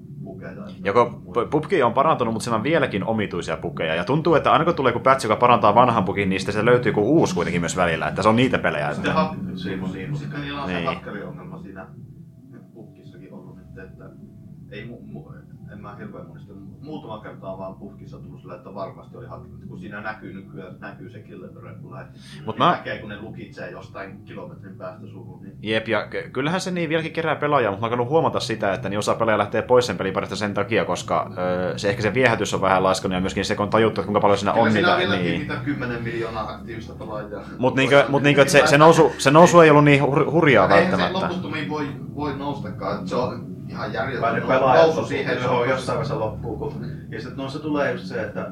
Joko PUBG on parantunut, mutta siinä on vieläkin omituisia pukeja. Ja tuntuu, että aina kun tulee joku patch, joka parantaa vanhan pukin, niin sitten se löytyy joku uusi kuitenkin myös välillä. Että se on niitä pelejä. Sitten, Että... ha- Siimu, siimu. sitten niillä on Niin. se hakkeriongelma siinä puhkissakin ollut nyt, että ei mu, mu, en mä hirveän monesti, muutama kerta on vaan puhkissa tullut sillä, että varmasti oli hakkerointi, kun siinä näkyy nykyään, näkyy se killebere, kun lähti. Mut mä- näkee, kun ne lukitsee jostain kilometrin päästä suhun, niin Jep, ja ky- kyllähän se niin vieläkin kerää pelaajaa, mutta mä oon huomata sitä, että niin osa pelaajia lähtee pois sen peliparista sen takia, koska öö, se ehkä se viehätys on vähän laskenut ja myöskin se, kun on tajuttu, että kuinka paljon siinä Kyllä on siinä niitä. Niin. niitä 10 miljoonaa aktiivista pelaajaa. Mutta niinkö, mut niinkö, se, se, nousu, se nousu ei ollut niin hur, hurjaa Eihän se välttämättä. loputtomiin voi, voi noustakaan, se on ihan järjetön pelaajat nousu siihen. se on jossain vaiheessa loppuu. Kun... Ja sitten no se tulee just se, että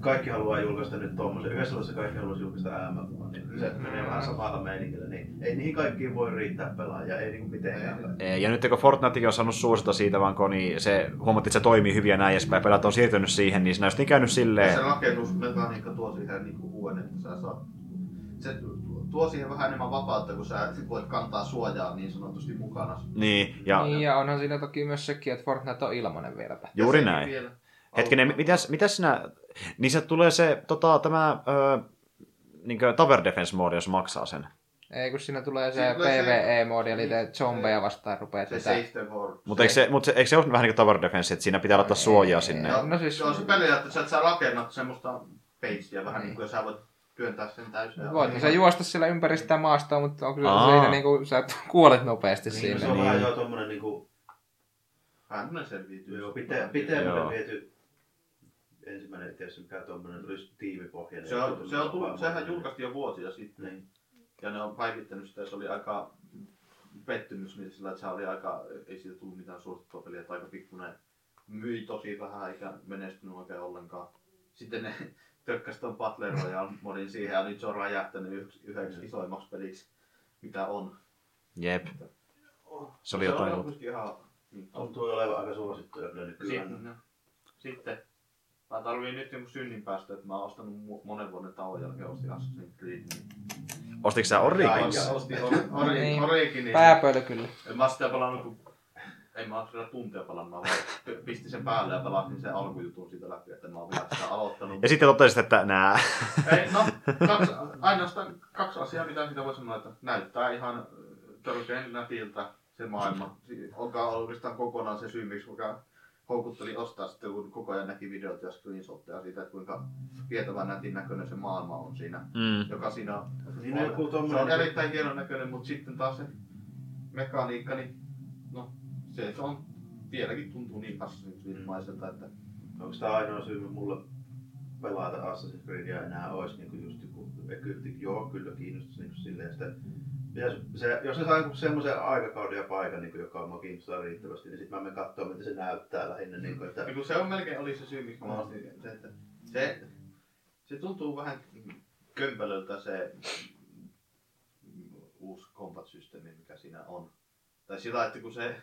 kaikki haluaa julkaista nyt tuommoisen. Yhdessä vaiheessa kaikki haluaa julkaista MMO, niin se menee vähän samalla meiningillä. Niin ei niihin kaikkiin voi riittää pelaajia, ei niinku mitenkään. Ja nyt kun Fortnitekin on saanut suosita siitä, vaan kun niin se, huomattiin, että se toimii hyvin ja näin edespäin, pelat on siirtynyt siihen, niin siinä on käynyt silleen, Se rakennusmekaniikka tuo siihen niinku uuden, että sä saat... Se tuo siihen vähän enemmän vapautta, kun sä sit voit kantaa suojaa niin sanotusti mukana. niin, ja Niin, ja onhan siinä toki myös sekin, että Fortnite on ilmanen vieläpä. juuri Ja näin. vielä Hetkinen, mitäs, mitäs sinä, niin se tulee se, tota, tämä, öö, niin Tower Defense moodi, jos maksaa sen. Ei, kun siinä tulee se Siinä PvE-moodi, eli te zombeja vastaan rupeat Se World. Mutta eikö se, mut se, eikö se ole vähän niin kuin Tower Defense, että siinä pitää laittaa suojaa sinne? Joo. No siis- se on se peli, että sä, sä rakennat semmoista pagea vähän niin kuin sä voit työntää sen täysin. Voit sä juosta siellä ympäri sitä maastoa, mutta onko se Aa. siinä niinku, sä kuolet nopeasti Niin, siinä. se on Niin. vähän jo tommonen niinku, Vähän tämmönen selviytyy. joo, pite, Joo. viety ensimmäinen, se mikä tommonen, olisi tiimipohjainen. Se on, se on tullut, sehän julkaistiin jo vuosia sitten. Niin. Ja ne on päivittänyt sitä se oli aika pettymys niin sillä, että se oli aika, ei siitä tullut mitään suosittua peliä, että aika pikkuinen myi tosi vähän eikä menestynyt oikein ollenkaan. Sitten ne tökkäsi ton Battle Royale modin siihen ja nyt se on räjähtänyt yksi, yhdeksi isoimmaksi peliksi, mitä on. Jep. Se oli se jotain on ihan... Niin, Tuntuu olevan aika suosittuja kyllä nykyään. Sitten, no, sitten mä tarviin nyt jonkun synnin päästä, että mä oon ostanut monen vuoden tauon jälkeen ostin Assassin's Creed. Niin... Ostitko sä Origins? Ja ostin Ori- Niin. Originin. Pääpöly kyllä. En mä oon sitä pelannut, kun ei mä sitä tuntia pelannut, mä pistin sen päälle ja pelasin sen alkujutun siitä läpi, että mä oon vielä sitä aloittanut. Ja sitten totesit, että nää. Ei, no, kaksi, ainoastaan kaksi asiaa, mitä siitä voi sanoa, että näyttää ihan törkeän nätiltä se maailma. Onkaan oikeastaan kokonaan se syy, miksi mikä houkutteli ostaa sitten, kun koko ajan näki videoita ja screenshotteja siitä, että kuinka vietävän nätin näköinen se maailma on siinä, Mm. joka siinä on. Niin joku se on erittäin hienon näköinen, mutta sitten taas se mekaniikka, niin se on vieläkin tuntuu niin Assassin's Creed-maiselta, että onko tämä ainoa syy mulle pelata Assassin's Creedia enää olisi niinku just joku Egypti, joo kyllä kiinnostus niinku silleen sitä. Ja se, jos se saa semmoisen aikakauden ja paikan, niin joka mua kiinnostaa riittävästi, niin sitten mä menen katsoa, mitä se näyttää lähinnä. Niin kuin, että, Ja se on melkein oli se syy, miksi mä ostin se, että se, se tuntuu vähän kömpelöltä se uusi combat-systeemi, mikä siinä on. Tai sillä, että kun se,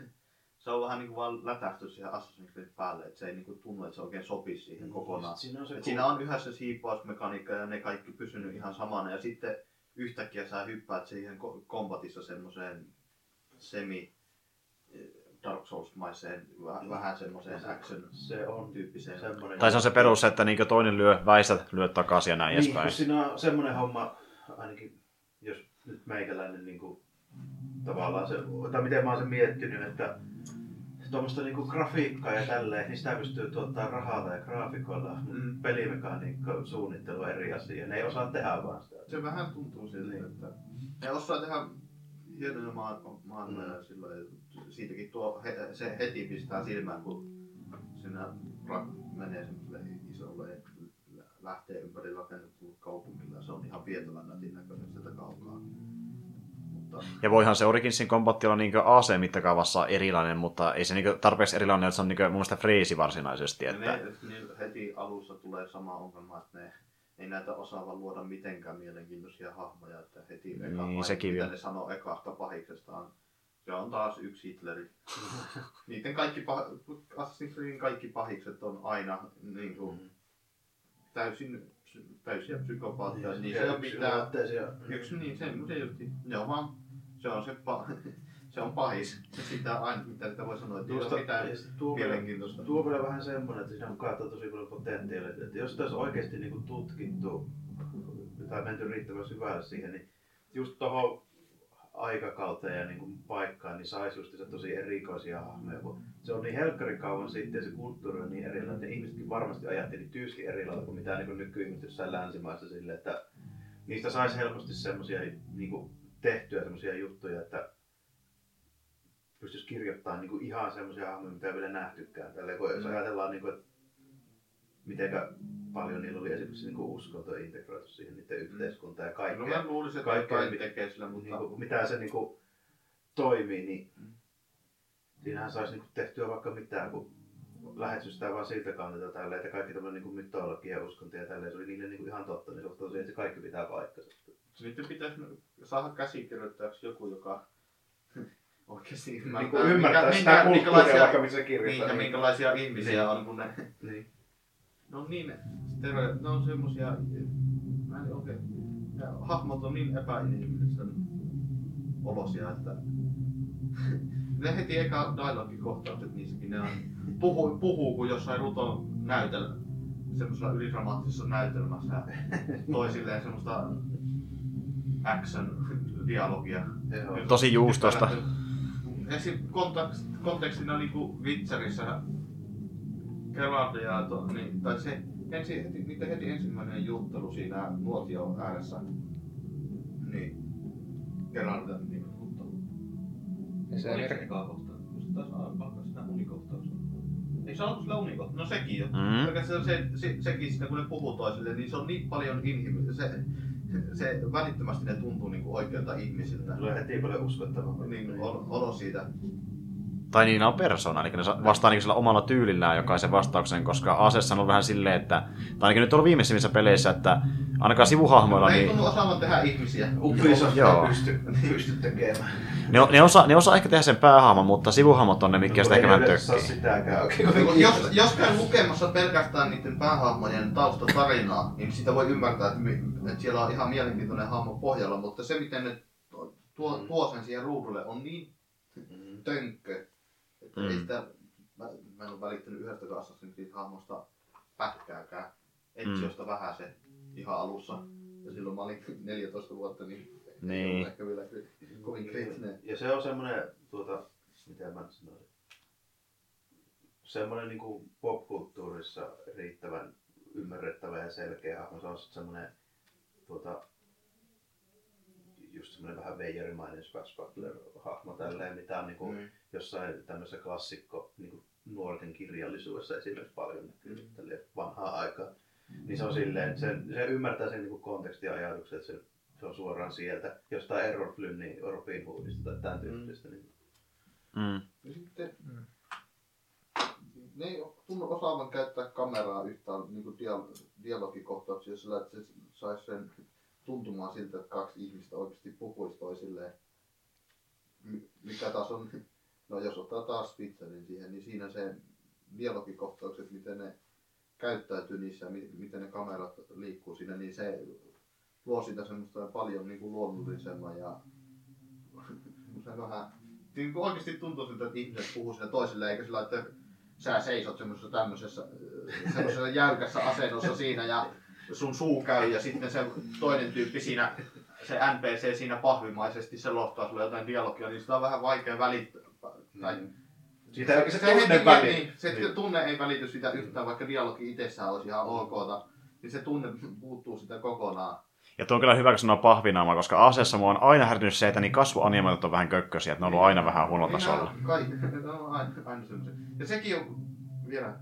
se on vähän niin kuin vaan lätähty siihen Assassin's Creed päälle, että se ei niin kuin tunnu, että se oikein sopisi siihen kokonaan. Siinä on se Et siinä on yhdessä se hiippausmekaniikka ja ne kaikki pysynyt ihan samana. Ja sitten yhtäkkiä sä hyppäät siihen ko- kombatissa semmoiseen semi eh, Dark Souls-maiseen, vähän, vähän semmoiseen se on action-tyyppiseen. semmoinen. Tai se on se perus, että niin toinen lyö, väistät, lyö takaisin ja näin Niin, edespäin. kun siinä on semmoinen homma, ainakin jos nyt meikäläinen niin kuin, tavallaan se, tai miten mä oon sen miettinyt, että tuommoista niin grafiikkaa ja tälleen, niin sitä pystyy tuottaa rahalla ja graafikoilla. Mm. Pelimekaniikka, suunnittelu eri asia. Ne ei osaa tehdä vaan sitä. Se vähän tuntuu siltä, että ne osaa tehdä hienoja maailmoja mm. sillä lailla. Siitäkin tuo he, se heti pistää silmään, kun siinä ra- menee semmoiselle isolle, lä- lähtee ympäri rakennettu kaupungilla. Se on ihan vietävän nätin näköinen Ja voihan se Originsin kombatti olla niin AC-mittakaavassa erilainen, mutta ei se niin tarpeeksi erilainen, että se on niin mun mielestä freesi varsinaisesti. Että... ne, niin heti alussa tulee sama ongelma, että ne ei näitä osaava luoda mitenkään mielenkiintoisia hahmoja, että heti eka Niin, paikka, sekin mitä vielä. ne sanoo ekasta pahiksestaan, se on taas yksi Hitleri. Niiden kaikki, pah- Assassin's Creedin kaikki pahikset on aina niin kuin, täysin täysiä psykopaatteja, niin se on mitään, Yksinäytteisiä. yksi niin se, se justi, ne on vaan, se on se, pa, se on pahis. Sitä aina, mitä sitä voi sanoa, että ja sit tuo, mielenkiintoista. tuo vielä vähän semmoinen, että siinä on katsottu tosi paljon potentiaalia. Että jos tässä oikeasti niin kuin tutkittu tai menty riittävän syvälle siihen, niin just tuohon aikakauteen ja niin kuin paikkaan, niin saisi just se tosi erikoisia hahmoja. Kun se on niin helkkarin kauan sitten ja se kulttuuri on niin erilainen. Ne ihmisetkin varmasti ajatteli tyystin eri lailla kuin mitä niin nykyihmiset jossain länsimaissa sille, että niistä saisi helposti semmoisia niin kuin tehtyä semmoisia juttuja, että pystyisi kirjoittamaan niin kuin ihan semmoisia hahmoja, mitä ei vielä nähtykään. Tällä kun jos ajatellaan, niin kuin, että mitenkä paljon niillä oli esimerkiksi niin kuin uskonto integroitu siihen niiden yhteiskuntaan ja No kaikkea. mä luulisin, että kaikkea, kaikki mitä- tekee sillä, mutta niin kuin, mitä se niin kuin, toimii, niin siinähän saisi niin kuin, tehtyä vaikka mitään, kun lähestystään vaan siltä kannalta tällä, että kaikki tämmöinen niin mytologia ja uskonto ja tälleen, se oli niille niin kuin, ihan totta, niin se on tosiaan, että se kaikki pitää paikkansa. Sitten pitäisi saada käsikirjoittajaksi joku, joka oikeasti Niin ymmärtää, kuin ymmärtää minkä- sitä minkä- kulttuuria, minkälaisia, vaikka missä se niin, kirjoittaa. ja minkälaisia ihmisiä on, kun ne, niin. ne on niin, stereo, ne on semmosia, mä en oikein, ja hahmot on niin epäinhimillisen olosia, että ne heti eka dialogikohtaukset niissäkin, ne on, puhuu, puhuu kuin jossain ruton näytelmä, semmoisella ylidramaattisessa näytelmässä, ja toisilleen semmoista action-dialogia. Tosi juustoista. Esim. kontekst, kontekstina niinku Witcherissä Gerard ja to, niin, tai se ensi, heti, niiden heti ensimmäinen juttelu siinä nuotio ääressä. Niin. Gerard niin juttelu. Ja se Oliko ekaa kohtaa? Se taisi alkaa sitä unikohtausta. Ei se ollut sillä unikohta? No sekin jo. Mm. Pelkästään se, se, sekin sitten kun ne puhuu toisille, niin se on niin paljon inhimillistä. Se, se välittömästi ne tuntuu niinku oikeilta ihmisiltä. Tulee heti paljon uskottavampi. Niin, olo siitä. Tai niin on persona, eli ne vastaa niin sillä omalla tyylillään jokaisen vastauksen, koska Asessa on vähän silleen, että, tai ainakin nyt on viimeisimmissä peleissä, että ainakaan sivuhahmoilla, ei niin tunnu osaavan tehdä ihmisiä. Ubisoft Joo. ei pysty, pysty tekemään. ne, ne, osaa, ne osaa ehkä tehdä sen päähahmon, mutta sivuhahmot on ne, mitkä sitä ehkä vähän tökkii. sitäkään. Niin, jos, jos käy lukemassa pelkästään niiden päähahmojen taustatarinaa, niin sitä voi ymmärtää, että, mi- että siellä on ihan mielenkiintoinen hahmo pohjalla, mutta se miten ne tuo, tuo sen siihen ruudulle on niin Mm. tönkkö, Mm. ei sitä, mä, mä en ole välittänyt yhdestäkään Assassin's Creed hahmosta pätkääkään. Etsiosta mm. vähän se ihan alussa. Ja silloin mä olin 14 vuotta, niin, ei Niin. ollut ehkä vielä kovin kriittinen. Ja se on semmoinen, tuota, mitä mä nyt sanoisin, semmoinen niin kuin popkulttuurissa riittävän ymmärrettävä ja selkeä hahmo. Se on semmoinen, tuota, just semmoinen vähän veijarimainen Swashbuckler-hahmo tälleen, mitä on niin kuin Mm. jossain tämmöisessä klassikko niin kuin nuorten kirjallisuudessa esimerkiksi paljon näkyy tälleen vanhaa aikaa. Niin se on silleen, se, se ymmärtää sen niin kuin kontekstin ja ajatuksen, että se, se on suoraan sieltä, jostain Error Flynnin Robin Hoodista tai tämän tyyppistä. Niin Mm. Ja sitten Mm. ne ei tunnu osaavan käyttää kameraa yhtään niin kuin dia- dialogikohtauksia sillä, että se saisi sen tuntumaan siltä, että kaksi ihmistä oikeasti puhuisi toisilleen. Mi- Mikä taas on, no jos ottaa taas Spitzerin siihen, niin siinä se dialogikohtaukset, miten ne käyttäytyy niissä miten ne kamerat liikkuu siinä, niin se luo sitä semmoista paljon niin kuin luonnollisemman ja semmoisen vähän niin kuin oikeasti tuntuu siltä, että ihmiset puhuu sille toisille, eikä sillä, että sä seisot semmoisessa tämmöisessä semmoisessa jäykässä asennossa siinä ja sun suu käy ja sitten se toinen tyyppi siinä, se NPC siinä pahvimaisesti selostaa sulle jotain dialogia, niin sitä on vähän vaikea välittää. Tai, Mm. Siitä ei oikein se heti- tunne väli. Niin, se Niin. tunne ei välity sitä yhtään, vaikka dialogi itsessään olisi ihan okta, niin se tunne puuttuu sitä kokonaan. Ja tuo on kyllä hyvä, kun sanoo pahvinaama, koska aseessa mua on aina häirinyt se, että niin kasvuanimaatiot on vähän kökkösiä, että ne on ollut aina vähän huonolla tasolla. Niin, Kaikki, ne on aina, aina semmoisia. Ja sekin on vielä,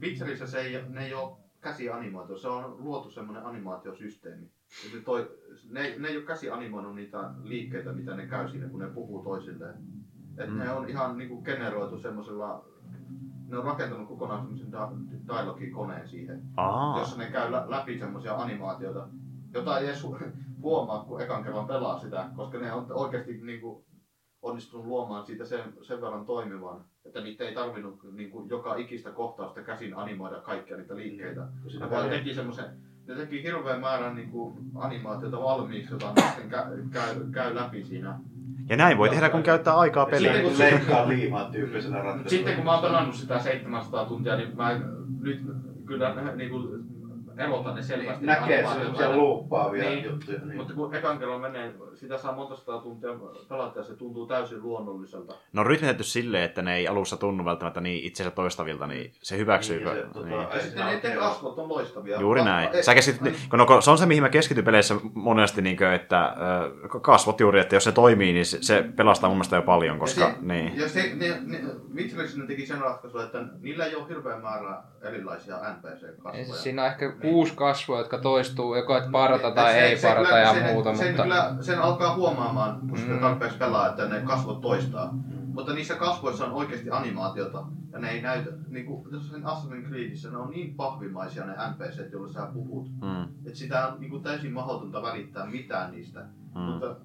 Witcherissä se ei, ne ei ole käsianimaatio, se on luotu semmoinen animaatiosysteemi. Ja se toi, ne, ne ei ole käsianimoinut niitä liikkeitä, mitä ne käy siinä, kun ne puhuu toisilleen. Et Mm. ne on ihan niinku generoitu semmoisella, ne on rakentanut kokonaan semmoisen da, dialogikoneen siihen, Aa, jossa ne käy lä- läpi semmoisia animaatioita, jota ei edes hu- huomaa, kun ekan kerran pelaa sitä, koska ne on oikeasti niinku onnistunut luomaan siitä sen, sen verran toimivan, että niitä ei tarvinnut niinku joka ikistä kohtausta käsin animoida kaikkia niitä liikkeitä. Ne siinä vaan teki semmoisen, ne teki hirveän määrän niinku animaatiota valmiiksi, jota sitten käy, käy, käy läpi siinä. ja näin voi tehdä, kun käyttää aikaa Sitten peliin. kun leikkaa liimaa tyyppisenä ratkaisuna. sitten kun mä oon pelannut sitä 700 tuntia, niin mä nyt kyllä niinku erotan ne selvästi. Näkee animaatiot semmoisia aina. luuppaavia Niin. juttuja. Niin. Mutta kun ekan kerran menee, sitä saa monta sataa tuntia pelata ja se tuntuu täysin luonnolliselta. Ne on rytmitetty silleen, että ne ei alussa tunnu välttämättä niin itsensä toistavilta, niin se hyväksyy. Niin, ja se, tota, niin. Ja sitten niiden kasvot on loistavia. Juuri näin. ei- Sä keskityt, kun no, se on se, mihin mä keskityn peleissä monesti, niin kuin, että kasvot juuri, että jos se toimii, niin se, se pelastaa mun mielestä jo paljon, koska ja se, niin. Ja se, ne, ne, Witcherissä ne teki sen ratkaisun, että niillä ei ole hirveän määrä erilaisia NPC-kasvoja. siis siinä on ehkä kuusi kasvua, jotka toistuu, joko et parata tai se- ei se parata kyllä- ja sen, muuta, sen, mutta... Kyllä, sen alkaa huomaamaan, kun sitä Mm. tarpeeksi pelaa, että ne kasvot toistaa. Mutta niissä kasvoissa on oikeasti animaatiota. Ja ne ei näytä, niin kuin sen Assassin's Creedissä, ne on niin pahvimaisia ne NPCt, joille sä puhut. Mm, Että sitä on niin kuin täysin mahdotonta välittää mitään niistä. mm. Mutta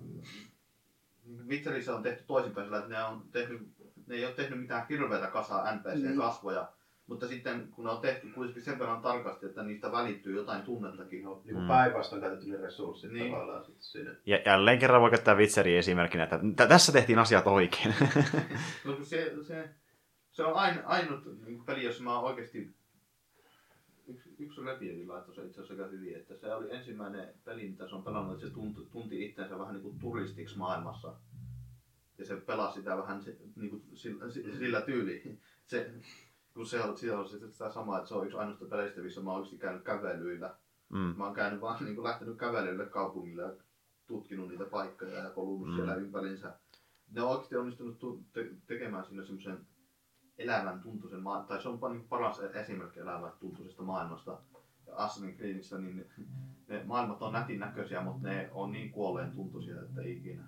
Witcherissä on tehty toisinpäin sillä, että ne, on tehnyt, ne ei ole tehnyt mitään hirveätä kasaa NPC-kasvoja. Mutta sitten kun ne on tehty kuitenkin sen verran tarkasti, että niistä välittyy jotain tunnettakin. No, niin Mm. päinvastoin käytetty ne resurssit Niin. tavallaan sitten siinä. Ja jälleen kerran voi käyttää Witcheria esimerkkinä, että t- tässä tehtiin asiat oikein. No, se, se, se on ain, ainut niin peli, jossa mä oon oikeasti... Yksi, yksi reviewi laittoi se itse asiassa aika hyvin, että se oli ensimmäinen peli, mitä se on pelannut, että se tunti, tunti itseensä vähän niin kuin turistiksi maailmassa. Ja se pelasi sitä vähän se, niin kuin sillä, si- sillä tyyliin. Se, kun se on, siellä on sitten sitä samaa, että se on yksi ainoasta peleistä, missä mä oon oikeasti käynyt kävelyillä. Mm. Mä oon käynyt vaan niin kuin lähtenyt kävelylle kaupungille ja tutkinut niitä paikkoja ja kolunut Mm. siellä ympärinsä. Ne on oikeasti onnistunut tu- te- tekemään sinne semmoisen elämän tuntuisen maailman, tai se on niin paras esimerkki elämän tuntuisesta maailmasta. Ja Creedissä niin ne, ne maailmat on nätin näköisiä, mutta ne on niin kuolleen tuntuisia, että ikinä.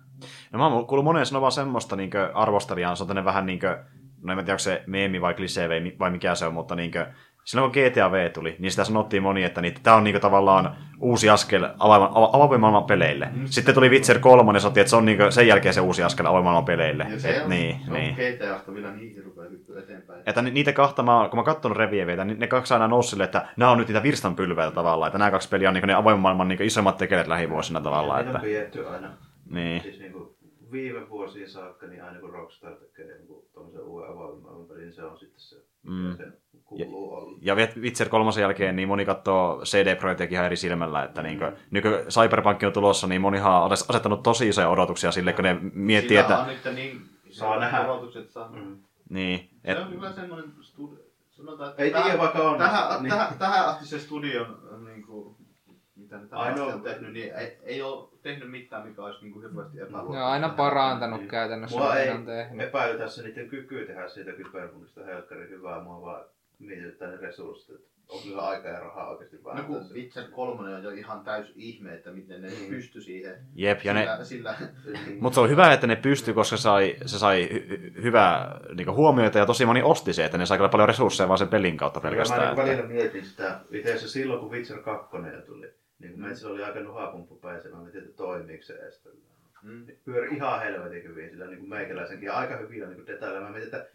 No mä oon kuullut monen sanovan semmoista niin arvostelijaa, se on vähän niin kuin, no en tiedä, onko se meemi vai klisee vai, vai mikä se on, mutta niin kuin, silloin kun GTA V tuli, niin sitä sanottiin moni, että niin, tämä on niin kuin, tavallaan uusi askel avoimen maailman peleille. Mm. Sitten tuli Witcher 3 ja sanottiin, että se on niin kuin, sen jälkeen se uusi askel avoimen maailman peleille. Ja se Et, on, niin, se on niin. GTAsta vielä niin hirveä hyppy eteenpäin. Että ni- niitä kahta, mä, kun mä oon katsonut revieveitä, niin ne kaksi aina nousi sille, että nämä on nyt niitä virstanpylväitä tavallaan, että nämä kaksi peliä on niin ne avoimen maailman niin isommat tekeleet lähivuosina tavallaan. Niitä Että, on aina. niin. Siis niin kuin viime vuosiin saakka, niin aina kun Rockstar tekee niin tuommoisen uuden pelin, niin se on sitten se, Mm. mm. se kuuluu olla. Ja Witcher kolmosen jälkeen niin moni katsoo CD-projekteja ihan eri silmällä, että niin nyky Cyberpunk on tulossa, niin monihan on asettanut tosi isoja odotuksia sille, kun ne miettii, Sillä että... on nyt niin Saa nähdä. odotukset saa. Mm. Niin, et, Se on kyllä semmoinen studio. Sanotaan, että Ei tähän- tiedä vaikka on. Tähän, niin. tähän, tähän asti se studion, niin kuin, mitä ne tähän Ainoa- on tehnyt, niin ei, ei ole tehnyt mitään, mikä olisi niin kuin hirveästi epäluottamusta. Ne on aina parantanut Niin. käytännössä, Mulla mitä ei on tehnyt. epäily tässä niiden kykyä tehdä siitä kyberpunkista helkkarin hyvää. Mua vaan mietityttää ne resurssit. että Onko niillä aikaa ja rahaa oikeasti No vähän. kun Witcher 3 on jo ihan täys ihme, että miten ne Mm. pysty siihen. jep, ja ne, sillä, sillä, mutta se on hyvä, että ne pystyi, koska sai, se sai hy- hy- hyvää niin huomioita ja tosi moni osti se, että ne sai kyllä paljon resursseja vaan sen pelin kautta Mä pelkästään. niin Että, välillä mietin sitä, itse asiassa silloin kun Witcher 2 jo tuli, niin Mm. meillä oli aika nuhapumppu päässä, mä mietin, että toimiiko se edes. mm. Pyöri ihan helvetin hyvin sillä niin kuin meikäläisenkin ja aika hyvillä niin detailla. Mä mietin, että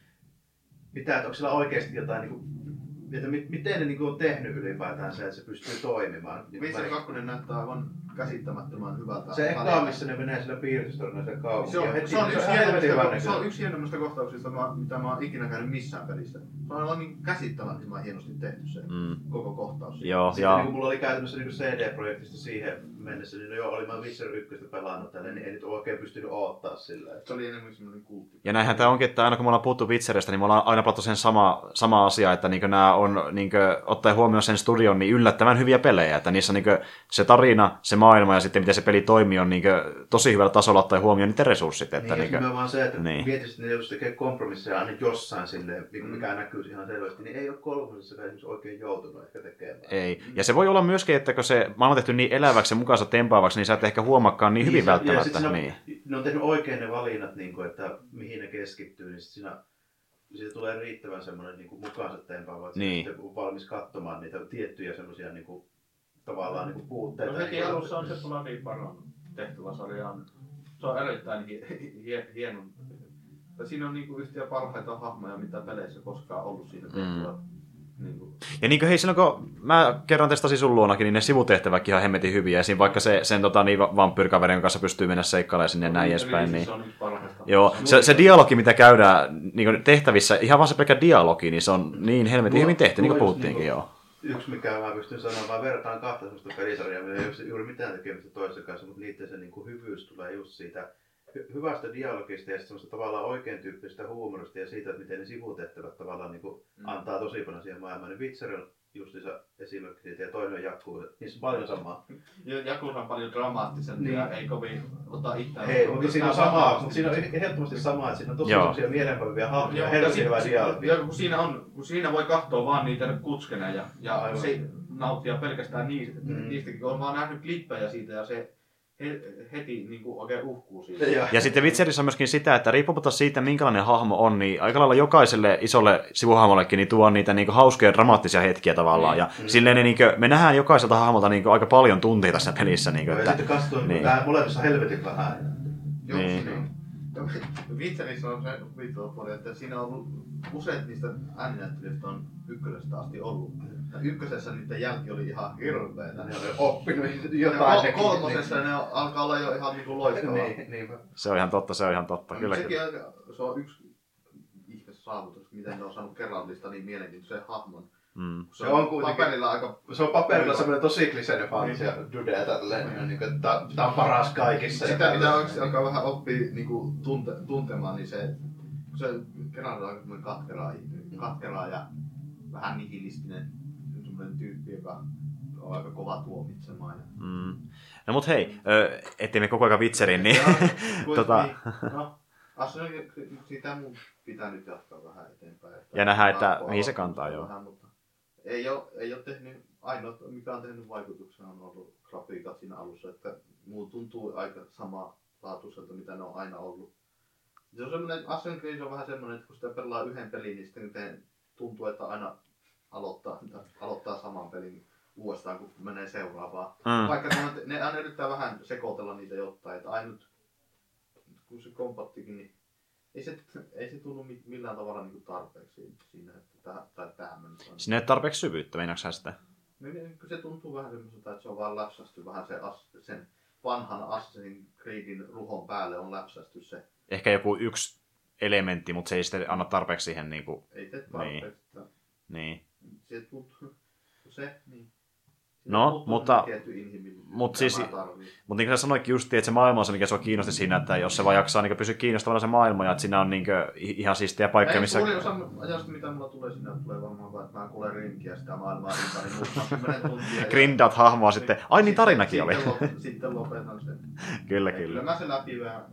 mitä, että onko sillä oikeasti jotain, niin kuin, että mi- miten ne niin kuin, on tehnyt ylipäätään se, että se pystyy toimimaan. Niin 2 näyttää aivan käsittämättömän hyvältä. Se eka, missä ne menee sillä piirrystorinalla sillä kaupunkiin. Se on, heti- se on, yksi hienoimmista, se on yksi hienoimmista kohtauksista, mitä mä oon ikinä käynyt missään pelissä. Se on aivan niin käsittämättömän hienosti tehty se mm, koko kohtaus. joo, Sitten ja niin kun mulla oli käytännössä niin CD-projektista siihen mennessä, niin no joo, oli mä Witcher 1 pelannut tälle, niin ei nyt oikein pystynyt odottaa sillä. Että... Se oli enemmän semmoinen kultti. Ja näinhän tämä onkin, että aina kun me ollaan puhuttu Witcheristä, niin me ollaan aina palattu sen sama, sama asia, että niin nämä on, niin kuin, ottaen huomioon sen studion, niin yllättävän hyviä pelejä. Että niissä niin se tarina, se maailma ja sitten miten se peli toimii on niin tosi hyvällä tasolla ottaa huomioon niiden resurssit. Että Niin, niin, niin vaan se, että niin. niin. mietisit, että ne jos tekee kompromisseja aina jossain silleen, Mm. mikä näkyy ihan selvästi, niin ei ole kolmosessa esimerkiksi oikein joutunut ehkä tekemään. ei. Ja se voi olla myöskin, että kun se maailma on tehty niin eläväksi ja mukaansa tempaavaksi, niin sä et ehkä huomaakaan niin hyvin se- ja sit välttämättä. on- Niin. Ne on tehnyt oikein ne valinnat, niin kuin, että mihin ne keskittyy, niin sit siinä siitä tulee riittävän semmoinen niin kuin mukaansa tempaava, että Niin. niin. on valmis katsomaan niitä tiettyjä semmoisia niin kuin, tavallaan niin kuin puutteita. No heti Niin kuin- alussa on se Bloody Baron tehtäväsarja. on- Se on erittäin hie, hie, hieno. Ja siinä on niinku yhtiä parhaita hahmoja, mitä peleissä koskaan ollut siinä tehtävä. Mm. Niinku, Ja niin kuin, hei, silloin kun mä kerran testasin sun luonakin, niin ne sivutehtäväkin ihan hemmetin hyviä. Esim. vaikka se, sen tota, niin, vampyrkaverin kanssa pystyy mennä seikkailemaan sinne ja näin edespäin. Niin... Se on. Joo, se, se dialogi, mitä käydään niin tehtävissä, ihan vaan se pelkkä dialogi, niin se on niin helvetin hyvin tehty, niin kuin puhuttiinkin, niinku- joo. Yksi, mikä mä pystyn sanomaan, vertaan kahta sellaista pelisarjaa, millä ei ole juuri mitään tekemistä toisen kanssa, mutta niiden se niin kuin hyvyys tulee just siitä hy- hyvästä dialogista ja semmoista tavallaan oikein tyyppistä huumorista ja siitä, että miten ne sivutehtävät tavallaan niin kuin Mm. antaa tosi paljon siihen maailmaan. Niin Witcher justiinsa esimerkki siitä ja toinen on Jakku, niissä on paljon samaa. Ja Jakusa on paljon dramaattisempi Niin. ja ei kovin ota itseään. Hei, mutta siinä on samaa, mutta siinä on ehdottomasti samaa, että siinä on tosi Joo. semmoisia mielenpäiviä hahmoja, Joo, helvetin hyvä dialogi. Ja kun siinä, on, kun siinä voi katsoa vaan niitä kutskeneja ja, ja se nauttia pelkästään niistä, Mm. niistäkin, kun on vaan nähnyt klippejä siitä ja se heti niin kuin oikein uhkuu siitä. Ja- Ja sitten Witcherissä on myöskin sitä, että riippumatta siitä, minkälainen hahmo on, niin aika lailla jokaiselle isolle sivuhahmollekin niin tuo niitä niin hauskoja dramaattisia hetkiä tavallaan. Ja Mm. silleen ne, niin kuin, me nähdään jokaiselta hahmolta niin aika paljon tunteita tässä pelissä. Niin kuin, Ja että, sitten kastuu niin. niin. molemmissa helvetin vähän. Joo, Niin. niin. Witcherissä on se viittava puoli, että siinä on ollut useat niistä ääninäyttelijöistä on ykkösestä asti ollut. Ja ykkösessä niiden jälki oli ihan hirveetä. Ne on oppinut Ja jotain. nekin. kolmosessa ne on- alkaa olla jo ihan niinku loistavaa. Niin, niinpä. se on ihan totta, se on ihan totta. Kyllä, Sekin kyllä. aika, se on yksi ihme saavutus, miten ne on saanut kerrallista niin mielenkiintoisen hahmon. Mm. Se, Se on, kuitenkin- paperilla aika... Se on paperilla semmoinen tosi kliseinen fantisia dudea tälleen, niin, niin, että tää- tää on paras kaikissa. ja Sitä pitää oikeasti alkaa vähän oppia niinku, tunte, tuntemaan, niin se, se kerran on semmoinen katkeraa, katkeraa ja vähän nihilistinen semmoinen tyyppi, joka on aika kova tuomitsemaan. Mm. No mut hei, ettei me koko ajan Witcherin, niin... Ja, tota, no, Assassin's Creed, sitä mun pitää nyt jatkaa vähän eteenpäin. Että Ja nähdä, että mihin se kantaa, joo. Vähän, mutta ei ole, ei ole tehnyt, ainoa mikä on tehnyt vaikutuksen on ollut grafiikat siinä alussa, että muu tuntuu aika sama laatuiselta, mitä ne on aina ollut. Se on semmoinen, Assassin's Creed on vähän semmoinen, että kun sitä pelaa yhden pelin, niin sitten te- tuntuu, että aina aloittaa, aloittaa saman pelin uudestaan, kun menee seuraavaan. mm. Vaikka ne, ne aina yrittää vähän sekoitella niitä jotain, että ainut kun se kompattikin, niin ei se, ei se tunnu mi- millään tavalla niin tarpeeksi siinä, että tähän, tai tähän mennessä. Sinne ei tarpeeksi syvyyttä, meinaatko sitä? Kun se tuntuu vähän semmoiselta, että se on vaan läpsästy vähän se, sen vanhan Assassin's Creedin ruhon päälle on läpsästy se. Ehkä joku yksi elementti, mutta se ei sitten anna tarpeeksi siihen niin kuin, Ei tee tarpeeksi. Niin. niin. Se tuntuu, se, niin. No, mutta- puuttuu tietty inhimillisyys, mut mitä siis-. Mutta niin kuin sä sanoitkin justiin, että se maailma on se, mikä sua kiinnosti siinä, että jos se vaan jaksaa niin pysyä kiinnostavana se maailma ja että siinä on niin kuin, ihan siistiä paikka, Ei, missä... Suurin osa ajasta, mitä mulla tulee sinne, tulee varmaan vaan, että mä kuulen rinkiä sitä maailmaa ympäri muuta 10 tuntia. Grindat hahmoa sitten. Ai niin, tarinakin oli. Sitten, lop, sitten lopetan sen. Kyllä, Kyllä kyllä. mä sen läpi vähän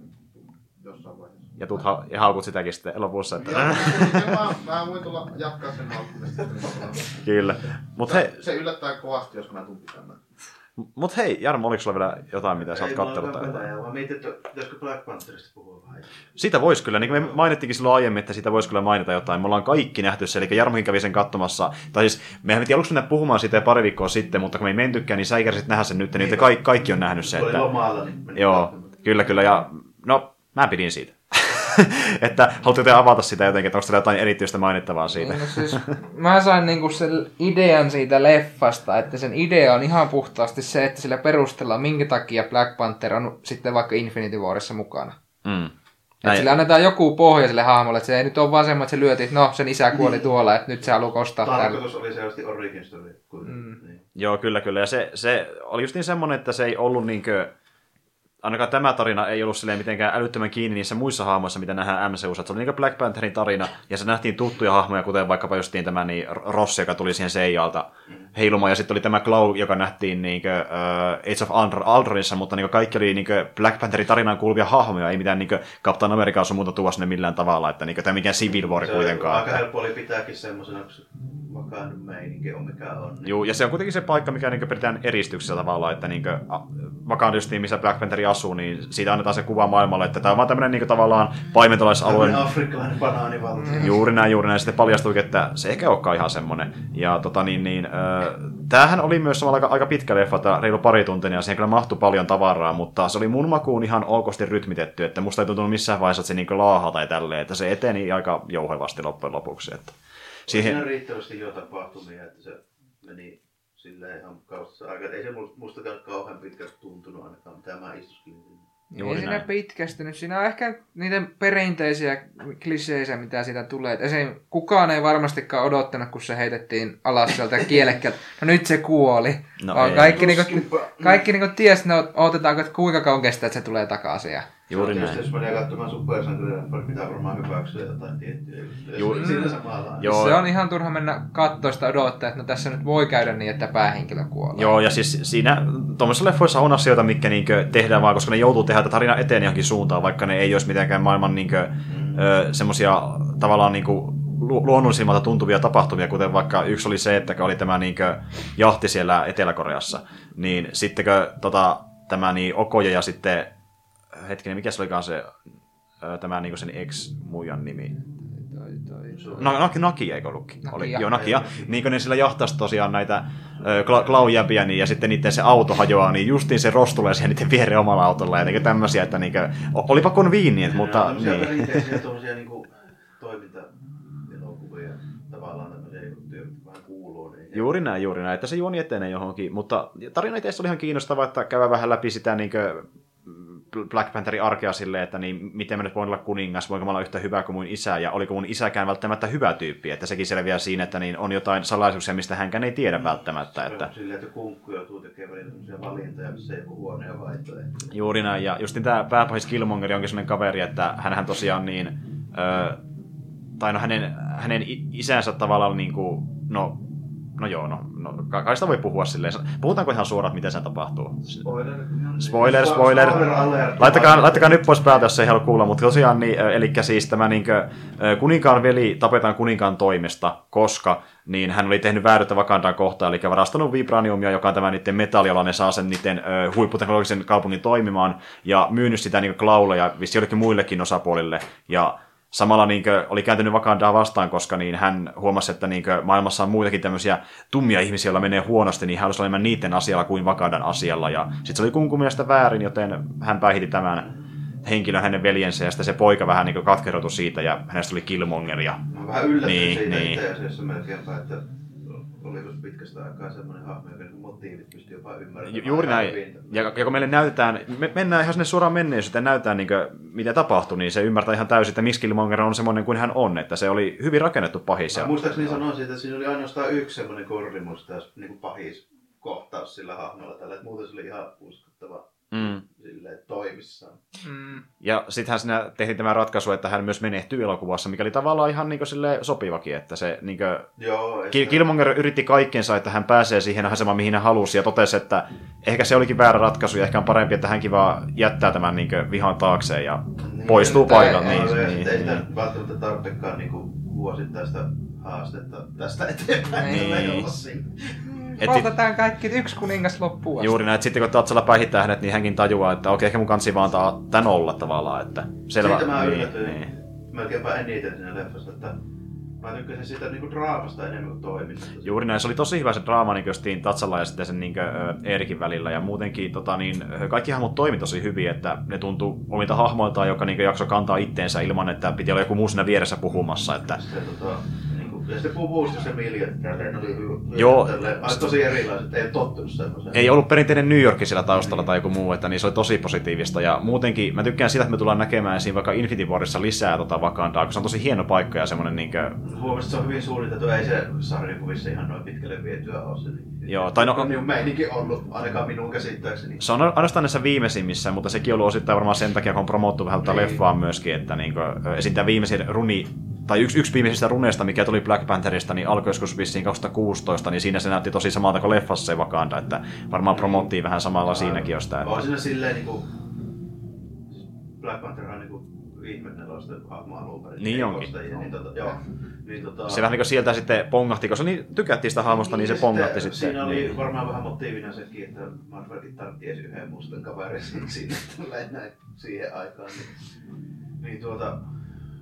jossain vaiheessa. Ja, tuut ha- ja haukut sitäkin sitten lopussa. Että... Joo, mä, mä, mä voin tulla jatkaa sen haukkumista. kyllä. Mutta hei, Se yllättää kovasti, jos mä tuun pitämään. mut hei, Jarmo, oliko sulla vielä jotain, mitä sä oot kattellut? ole tai jotain? vaan mietin, että pitäisikö Black Pantherista puhua vähän. Siitä voisi kyllä, niin kuin me mainittiinkin silloin aiemmin, että siitä voisi kyllä mainita jotain. Me ollaan kaikki nähty se, eli Jarmokin kävi sen katsomassa. Tai siis, mehän piti aluksi mennä puhumaan siitä pari viikkoa sitten, mutta kun me ei mentykään, niin sä ei kärsit nähdä sen nyt, niin te kaikki, kaikki on nähnyt se. Että... lomalla, niin Joo, kyllä, kyllä. Ja no, mä pidin siitä. että haluatteko te avata sitä jotenkin, että onko teillä jotain erityistä mainittavaa siitä? No siis, mä sain niinku sen idean siitä leffasta, että sen idea on ihan puhtaasti se, että sillä perustellaan, minkä takia Black Panther on sitten vaikka Infinity Warissa mukana. Mm. Että sille annetaan joku pohja sille hahmolle, että se ei nyt ole vaan semmoinen, että se lyötiin, että no, sen isä kuoli Niin. tuolla, että nyt se haluaa kostaa täällä. Tarkoitus oli selvästi origin story. Mm. niin. Joo, kyllä, kyllä. Ja se, se oli just niin semmoinen, että se ei ollut niinkö ainakaan tämä tarina ei ollut silleen mitenkään älyttömän kiinni niissä muissa hahmoissa, mitä nähdään MCUssa. Se oli niin Black Pantherin tarina, ja se nähtiin tuttuja hahmoja, kuten vaikkapa justiin tämä niin Ross, joka tuli siihen Seijalta heilumaan, ja sitten oli tämä Glow, joka nähtiin niin kuin, uh, Age of Aldronissa, mutta niin kaikki oli niin Black Pantherin tarinaan kuuluvia hahmoja, ei mitään niin Captain America on muuta tuoda sinne millään tavalla, että niin tämä mikään Civil War Se kuitenkaan. aika helppo oli pitääkin semmoisena, kun se vakainen meininki on mikä on. Niin Joo, ja se on kuitenkin se paikka, mikä niin pidetään eristyksessä tavallaan, että niin Wakanda justiin, missä Black Panther asuu, niin siitä annetaan se kuva maailmalle, että tämä on vaan tämmöinen niin tavallaan paimentolaisalue. Afrikkalainen banaanivaltio. Juuri näin, juuri näin. Sitten paljastuikin, että se eikä olekaan ihan semmoinen. Ja tota niin, niin äh, tämähän oli myös samalla aika, aika pitkä leffa, että reilu pari tuntia, ja siihen kyllä mahtui paljon tavaraa, mutta se oli mun makuun ihan okosti rytmitetty, että musta ei tuntunut missään vaiheessa, että se niin laahaa tai tälleen, että se eteni aika jouhevasti loppujen lopuksi. Että Siihen... Siinä riittävästi jo tapahtumia, että se meni silleen ihan kaustassa aika. Ei se musta- mustakaan kauhean pitkältä tuntunut ainakaan, mitä mä istuskelin. Juuri ei siinä näin. pitkästynyt. Siinä on ehkä niitä perinteisiä kliseisiä, mitä siitä tulee. Esim. kukaan ei varmastikaan odottanut, kun se heitettiin alas sieltä kielekkäältä. No nyt se kuoli. No Vaan kaikki, niinku, kaikki niinku ties, no, odotetaanko, että kuinka kauan kestää, että se tulee takaisin. Ja... juuri näin. Jos menee katsomaan niin pitää varmaan hyväksyä jotain tiettyjä juttuja. Juuri- Siinä samalla. Joo. Se on ihan turha mennä katsoa sitä odottaa, että no tässä nyt voi käydä niin, että päähenkilö kuolee. Joo, ja siis siinä tuommoisissa leffoissa on asioita, mitkä niinkö tehdään vaan, koska ne joutuu tehdä tätä tarinaa eteen johonkin suuntaan, vaikka ne ei olisi mitenkään maailman niinkö, ö, semmosia tavallaan niinku lu- luonnollisimmalta tuntuvia tapahtumia, kuten vaikka yksi oli se, että kun oli tämä niinkö jahti siellä Etelä-Koreassa, niin sittenkö tota, tämä niin Okoja ja sitten, hetkinen, mikä se olikaan se, tämä niinku sen ex-muijan nimi? No, Naki, Naki eikö ollutkin? Nakia. Oli, joo, Nakia. Niin kun ne sillä jahtasi tosiaan näitä klaujäpiä, niin, ja sitten niiden se auto hajoaa, niin justiin se Ross tulee siihen niiden viereen omalla autolla, ja niin tämmöisiä, että niin kuin, olipa konviiniet, mutta on niin. perinteisiä tuollaisia niinku toiminta-elokuvia, tavallaan tämmöisiä vähän kuuluu. Niin Juuri näin, juuri näin, että se juoni etenee johonkin, mutta tarina itse oli ihan kiinnostava, että käydään vähän läpi sitä niin Black Pantherin arkea silleen, että niin, miten mä nyt voin olla kuningas, voinko mä olla yhtä hyvä kuin mun isä, ja oliko mun isäkään välttämättä hyvä tyyppi, että sekin selviää siinä, että niin on jotain salaisuuksia, mistä hänkään ei tiedä välttämättä. Että... Silleen, että kunkku joutuu tekemään valintoja, missä joku huoneen vaihtoehto. Juuri näin, ja just tämä pääpahis Killmonger onkin sellainen kaveri, että hänhän tosiaan niin, ö, tai no hänen, hänen isänsä tavallaan niin kuin, no, no joo, no, no ka- kai sitä voi puhua silleen. Puhutaanko ihan suoraan, miten se tapahtuu? Spoiler. Spoiler. Laittakaa, laittakaa nyt pois päältä, jos ei halua kuulla, mutta tosiaan, niin, eli siis tämä niin kuninkaan veli tapetaan kuninkaan toimesta, koska niin hän oli tehnyt vääryyttä Wakandaan kohtaan, eli varastanut vibraniumia, joka on tämä niiden metalli, jolla ne saa sen niiden ö, huipputeknologisen kaupungin toimimaan, ja myynyt sitä niin Klaulle ja vissi jollekin muillekin osapuolille, ja samalla niin kuin, oli kääntynyt Wakandaa vastaan, koska niin hän huomasi, että niin kuin, maailmassa on muitakin tämmöisiä tummia ihmisiä, joilla menee huonosti, niin hän olisi enemmän niiden asialla kuin Wakandan asialla. Ja sitten se oli kunkun mielestä väärin, joten hän päihitti tämän henkilön hänen veljensä, ja sitten se poika vähän niin katkeroutui siitä, ja hänestä tuli Killmonger. Ja... Mä vähän yllättynyt Niin, siitä niin. itse asiassa melkeinpä, että oliko pitkästä aikaa semmoinen hahmo, joka niinku motiivit pystyi jopa ymmärtämään. Ju- Juuri näin. hyvin. Ja, ja kun meille näytetään, me mennään ihan sinne suoraan menneisyyteen, näytetään niin mitä tapahtui, niin se ymmärtää ihan täysin, että miksi Killmonger on semmoinen kuin hän on, että se oli hyvin rakennettu pahis. Mä Ja... muistaakseni sanoisin, että siinä oli ainoastaan yksi semmoinen korrimustaus, niin kuin pahis kohtaus sillä hahmolla tällä, että muuten se oli ihan uskottava Mm. silleen toimissaan. Mm. Ja sittenhän siinä tehtiin tämä ratkaisu, että hän myös menehtyy elokuvassa, mikä oli tavallaan ihan niin sopivakin, että se niin kuin, Joo, Ki- Killmonger yritti kaikkensa, että hän pääsee siihen asemaan, mihin hän halusi, ja totesi, että ehkä se olikin väärä ratkaisu, ja ehkä on parempi, että hänkin vaan jättää tämän niin vihan taakseen ja poistuu tai- paikalta. Niin, Niin, niin, niin, ei sitä niin. välttämättä tarvitsekaan niinku vuosittaista haastetta tästä eteenpäin. Niin. Siinä. Et- Poltetaan kaikki yksi kuningas loppuun asti. Juuri näin, että sitten kun Tatsala päihittää hänet, niin hänkin tajuaa, että okei, ehkä mun kansi vaan antaa tän olla tavallaan, että selvä. Siitä mä niin, yllätyin niin. melkeinpä eniten siinä leffassa, että mä tykkäsin sitä niinku draamasta enemmän kuin toiminnasta. Juuri näin, se oli tosi hyvä se draama niin justiin Tatsalla ja sitten sen niin Eerikin välillä, ja muutenkin tota, niin, kaikki hahmot toimi tosi hyvin, että ne tuntui omilta hahmoiltaan, joka niin jakso kantaa itteensä ilman, että piti olla joku muu siinä vieressä puhumassa, että Se tota, Ja sitten puvustus ja miljat tälleen oli hyvä. Joo. Ai, tosi erilaiset, ei tottunut semmoiseen. Ei ollut perinteinen New York siellä taustalla tai joku muu, että niin se oli tosi positiivista. Ja muutenkin mä tykkään siitä, että me tullaan näkemään siinä vaikka Infinity Warissa lisää tota Wakandaa, kun se on tosi hieno paikka ja semmoinen niinkö... Huomasin, että se on hyvin suunniteltu, ei se sarjakuvissa ihan noin pitkälle vietyä ole se. Niin, Joo, tai no- on niin meininki ollut, ainakaan minun käsittääkseni. Se on ainoastaan näissä viimeisimmissä, mutta sekin on ollut osittain varmaan sen takia, kun on promottu vähän tätä Niin. leffaa myöskin, että niin esim. tämä viimeisin runi, tai yksi, yksi viimeisistä runeista, mikä tuli Black Pantherista, niin alkoi joskus vissiin 2016, niin siinä se näytti tosi samalta kuin leffassa se Wakanda, että varmaan promottiin vähän samalla siinäkin jo sitä. On Että... siinä silleen niinku... Black Panther on niinku ihme nelosta hahmo alun perin. Niin Ei onkin. kostajia, Niin, tota, joo. Niin, tota, Se vähän niin kuin sieltä sitten pongahti, koska niin tykättiin sitä hahmosta, niin, se pongahti sitten. Siinä oli niin. varmaan vähän motiivina sekin, että Marvelkin tarvitsi edes yhden mustan kaverin siinä näin siihen aikaan. Niin, niin tuota,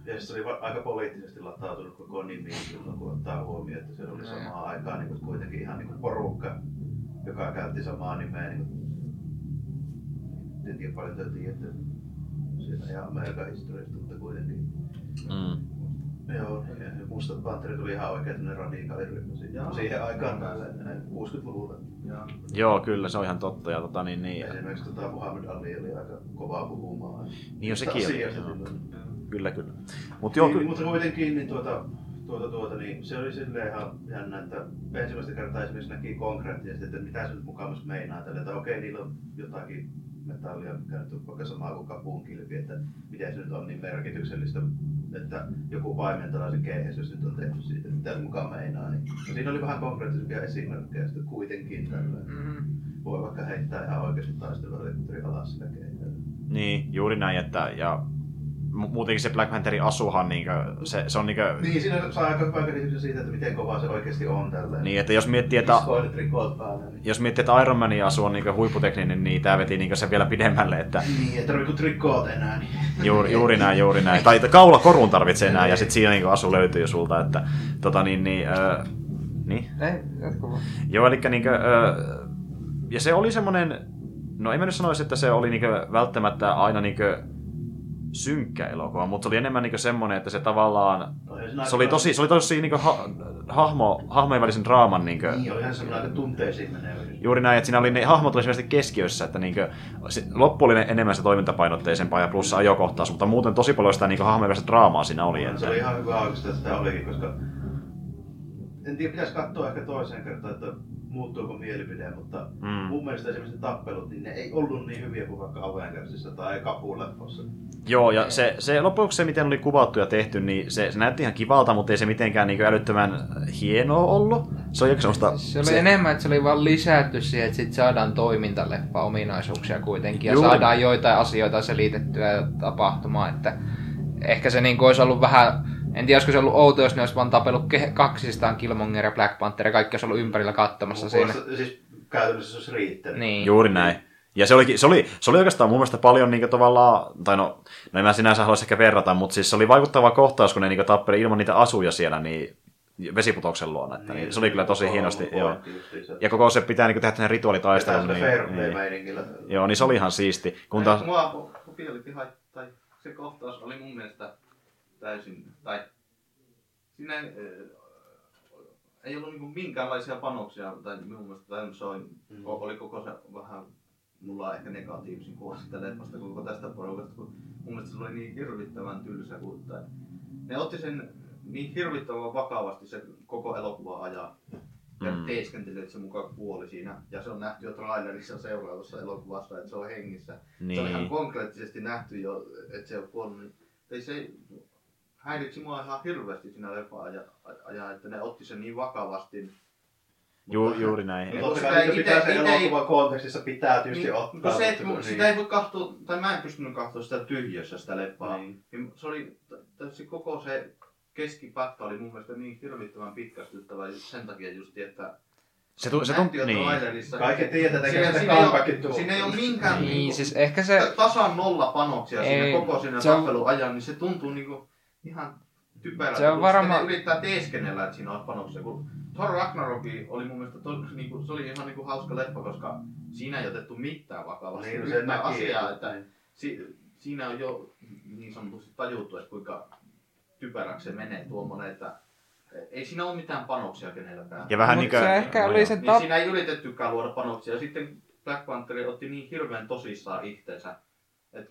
ja se oli aika poliittisesti latautunut koko nimi, kyllä, kun ottaa huomioon, että se oli samaan aikaan niin kuin kuitenkin ihan niin kuin porukka, joka käytti samaa nimeä. Niin kuin, en tiedä paljon te tiedätte siitä ihan Amerikan historiasta, mutta kuitenkin. Mm. Joo, ja Mustat Panterit oli ihan oikein tämmöinen radikaaliryhmä siihen, siihen aikaan näin 60-luvulla. Ja Joo, kyllä, se on ihan totta. Ja tota, niin, niin, Esimerkiksi tota Muhammad Ali oli aika kovaa puhumaan. Niin jo sekin oli, silloin. Kyllä, kyllä. Mutta joo, niin, kyllä. mutta kuitenkin niin tuota, tuota, tuota, niin se oli silleen ihan jännä, että ensimmäistä kertaa esimerkiksi näki konkreettisesti, että mitä se nyt mukamas meinaa tälle, että okei, niillä on jotakin metallia, mikä nyt on vaikka sama kuin kapuun kilpi, että miten se nyt on niin merkityksellistä, että joku paimentaa sen keihäs, jos nyt on tehty siitä, että mitä se mukaan meinaa. Niin. No, siinä oli vähän konkreettisempia esimerkkejä, sitten kuitenkin tällä Mm. voi vaikka heittää ihan oikeasti taisteluhelikopteri alas sitä keihällä. Niin, juuri näin, että ja muutenkin se Black Pantherin asuhan, niin kuin, se, se on niin kuin, Niin, siinä saa aika hyvän käsityksen siitä, että miten kovaa se oikeasti on tälleen. niin, että jos miettii, että päälle. Niin. jos miettii, että Iron Manin asu on niin huipputekninen, niin tämä veti niin sen vielä pidemmälle, että Niin, ei tarvitse trikot enää. Niin. juuri, juuri näin, juuri näin. Tai että kaula korun tarvitsee enää, ja sitten siinä niin asu löytyy jo sulta, että tota niin, niin, öö, niin. Ei, jatko vaan. Joo, eli niin kuin, öö, ja se oli semmoinen, no en mä nyt sanoisi, että se oli niin välttämättä aina niin synkkä elokuva, mutta se oli enemmän niin semmoinen, että se tavallaan, siinä se oli tosi, se oli tosi niin ha, hahmo, hahmojen välisen draaman niin Niin, olihan semmoinen aika tunteisiin menevä. Juuri näin, että siinä oli ne hahmot oli keskiössä, että niinkö, se, loppu oli enemmän se toimintapainotteisempaa ja plus se ajokohtaus, mutta muuten tosi paljon sitä niinkö hahmojen välistä draamaa siinä oli. Se Että, oli ihan hyvä oikeastaan, että sitä olikin, koska en tiedä, pitäisi katsoa ehkä toiseen kertaan, että muuttuuko mielipide, mutta Mm. mun mielestä esimerkiksi ne tappelut, niin ne ei ollut niin hyviä kuin vaikka Avengersissa tai Kapuleffossa. Joo, ja se, se lopuksi se, miten oli kuvattu ja tehty, niin se, se näytti ihan kivalta, mutta ei se mitenkään niinkö älyttömän hienoa ollut. Se on joku semmoista... Se oli enemmän, että se oli vaan lisätty siihen, että sit saadaan toimintaleffa ominaisuuksia kuitenkin ja Juuri. saadaan joitain asioita selitettyä tapahtumaan, että ehkä se niin olisi ollut vähän, en tiedä olisiko se ollut outo, jos ne olisi vaan tapellut ke- kaksistaan Killmonger ja Black Panther ja kaikki olisi ollut ympärillä katsomassa siinä. Siis käytännössä se olisi riittänyt. Niin. Juuri näin. Ja se, olikin, se, oli, se oli oikeastaan mun mielestä paljon niin tavallaan, tai no, no en mä sinänsä haluaisi ehkä verrata, mutta siis se oli vaikuttava kohtaus, kun ne niin tappeli ilman niitä asuja siellä, niin vesiputoksen luona. Että, niin, se oli kyllä tosi hienosti. Joo. Ja koko se pitää niin tehdä tämmöinen rituaalitaistelu. Vetää Niin, niin, joo, niin se oli ihan siisti. Kun taas, Mua haittaa, se kohtaus oli mun mielestä täysin, tai siinä ei, eh, ei ollut niinku minkäänlaisia panoksia, tai minun mielestä tai se oli, Mm. oli koko se vähän, mulla ehkä negatiivisin kuva sitä leffasta kuin koko tästä porukasta, kun mun mielestä se oli niin hirvittävän tylsä, kun tai, ne otti sen niin hirvittävän vakavasti se koko elokuva ajan. Ja Mm. teeskenteli, että se mukaan kuoli siinä. Ja se on nähty jo trailerissa seuraavassa elokuvassa, että se on hengissä. Se on ihan niin, konkreettisesti nähty jo, että se on kuollut. Niin ei se häiritsi mua ihan hirveästi siinä leffa ajan, että ne otti sen niin vakavasti. ju, Mutta- juuri näin. Niin, koska kai ite- pitää se ite elokuvan kontekstissa pitää tietysti Niin, ottaa. mutta se, että mutta- mun- sitä ei voi katsoa, tai mä en pystynyt katsoa sitä tyhjössä sitä leffaa. Niin. Niin se oli, t- se koko se keskipätkä oli mun mielestä niin hirvittävän pitkästyttävä sen takia just, että Se, tu, se tunt, nähtiin jo niin. Kaikki tietää, että Siinä- eikä siinä se comebackin tuu. Siinä ei ole minkään Niin, niinku- siis ehkä se... ta- tasan nolla panoksia Ei, siinä koko siinä tappeluajan, niin se tuntuu niinku ihan typerältä. Se on kun varma- sitten ne yrittää teeskennellä, että siinä olisi panoksia. Kun Thor Ragnarok oli mun mielestä to, niinku, se oli ihan niinku hauska leffa, koska siinä ei otettu mitään vakavasti. Niin, no se näki, asiaa, että- että si, siinä on jo niin sanotusti tajuttu, että kuinka typeräksi se menee tuommoinen, että Ei siinä ole mitään panoksia kenelläkään. Ja vähän niinkö... se ehkä oli joo. se Niin tap... siinä ei yritettykään luoda panoksia. Sitten Black Panther otti niin hirveän tosissaan itteensä. että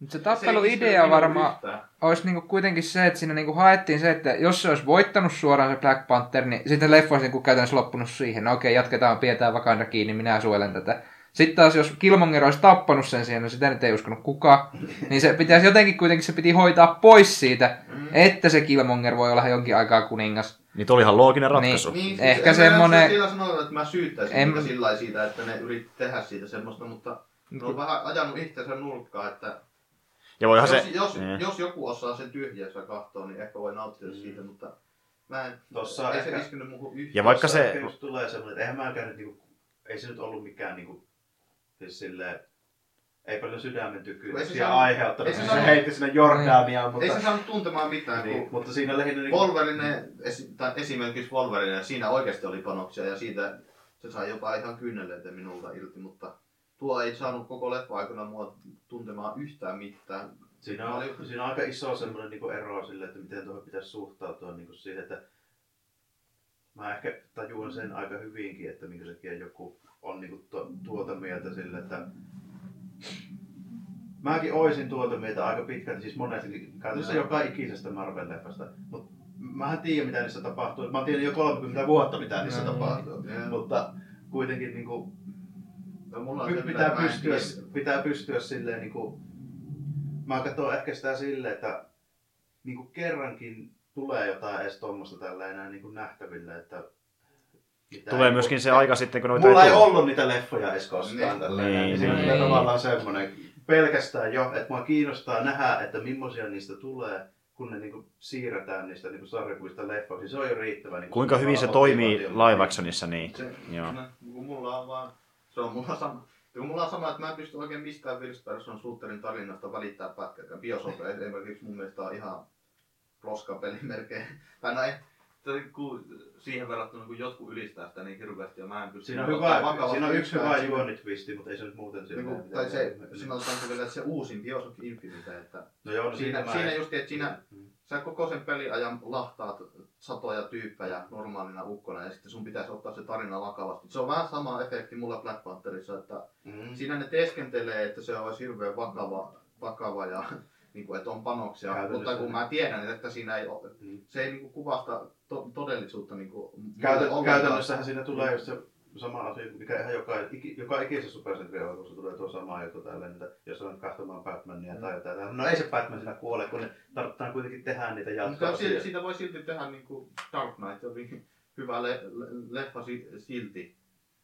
Mut se tappeluidea varmaan olisi niinku kuitenkin se, että siinä niinku haettiin se, että jos se olisi voittanut suoraan se Black Panther, niin sitten leffa olisi niinku käytännössä loppunut siihen. No okei, jatketaan, pidetään Wakanda kiinni, minä suojelen tätä. Sitten taas jos Killmonger olisi tappanut sen siihen, no sitä nyt ei uskonut kukaan, niin se pitäisi jotenkin kuitenkin se piti hoitaa pois siitä, Mm. että se Killmonger voi olla jonkin aikaa kuningas. Niin oli ihan looginen ratkaisu. Niin, siis Ehkä en mä semmonen- Sillä sanoa, että mä syyttäisin En- sillä lailla siitä, että ne yritti tehdä siitä semmoista, mutta ne on vähän ajanut itseensä nurkkaan, että Ja voihan jos, se... jos, Niin. jos, joku osaa sen tyhjässä katsoa, niin ehkä voi nauttia siitä, mutta mä en, Tossa ei ehkä- se iskenyt muuhun yhtään. Ja vaikka se- ehkä just tulee semmoinen, että eihän mäkään nyt niinku, ei se nyt ollut mikään niinku, siis silleen, ei paljon sydämen Ei se tykkyisiä saanut- aiheuttanut, ei se se, heitti sinne Jordaniaan, mutta, Ei se saanut tuntemaan mitään, niin, kun mutta siinä lähinnä niinku, Wolverine, esi- tai esimerkiksi Wolverine, siinä oikeasti oli panoksia ja siitä se sai jopa ihan kyyneleitä minulta irti, mutta tuo ei saanut koko leffa aikana mua tuntemaan yhtään mitään. siinä on, siinä on aika iso semmoinen niinku ero sille, että miten tuohon pitäisi suhtautua niinku siihen, että mä ehkä tajuan sen aika hyvinkin, että minkä takia joku on niinku to, tuota mieltä sille, että Mäkin oisin tuota mieltä aika pitkälti, siis monestikin, käytännössä joka ikisestä Marvel-leffasta. Mutta mähän tiedän, mitä niissä tapahtuu. Mä tiennyt jo 30 vuotta, mitä niissä No, tapahtuu. Ja- Mutta kuitenkin niin kuin, No, mulla on pitää, pystyä, pitää pystyä silleen niin kuin, mä katson ehkä sitä silleen, että niin kuin kerrankin tulee jotain edes tuommoista tällä enää niin kuin nähtäville, että mitä Tulee ei- myöskin se aika sitten, kun noita Mulla ei tule. ollut niitä leffoja edes koskaan Niin. tällä Niin, niin, niin, niin. tavallaan semmoinen pelkästään jo, että mua kiinnostaa nähdä, että millaisia niistä tulee, kun ne niinku siirretään niistä niinku sarjakuvista leffoiksi. Se on jo riittävä. Niinku Kuinka hyvin se toimii live actionissa, niin. Se, Joo. no, mulla on vaan, se on mulla sama. Ja mulla on sama, että mä en pysty oikein mistään First Person Shooterin tarinasta välittää pätkääkään. Bioshock esimerkiksi mun mielestä on ihan roskapeli melkein. Tai no ei, se kun siihen verrattuna kun jotkut ylistää sitä niin hirveästi ja mä en pysty Siinä on, ottaa hyvä, siinä on yksi hyvä juonitvisti, mutta ei se nyt muuten Niin sillä kuin, tai se, siinä on sanotaan vielä, että se uusin Bioshock Infinite, että No joo, no siinä, siinä en- just, että siinä Mm. Sä koko sen peliajan lahtaat satoja tyyppejä normaalina ukkona ja sitten sun pitäisi ottaa se tarina vakavasti. Se on vähän sama efekti mulla Black Pantherissa, että Mm. siinä ne teeskentelee, että se olisi hirveän vakava, vakava ja niin kuin, että on panoksia, mutta kun mä tiedän, että siinä ei ole, Mm. se ei niin kuin, kuvasta to, todellisuutta niin kuin, Käytä, käytännössähän siinä tulee just se sama asia, mikä ihan joka, iki, joka ikisessä supersentrielokuvassa tulee tuo sama juttu tälleen, että jos on katsomaan Batmania tai jotain. No ei se Batman siinä kuole, kun ne tarvitaan kuitenkin tehdä niitä Mutta jatkoa. siitä, siitä voi silti tehdä niin kuin Dark Knight, oli hyvä le, le, leffa si- silti.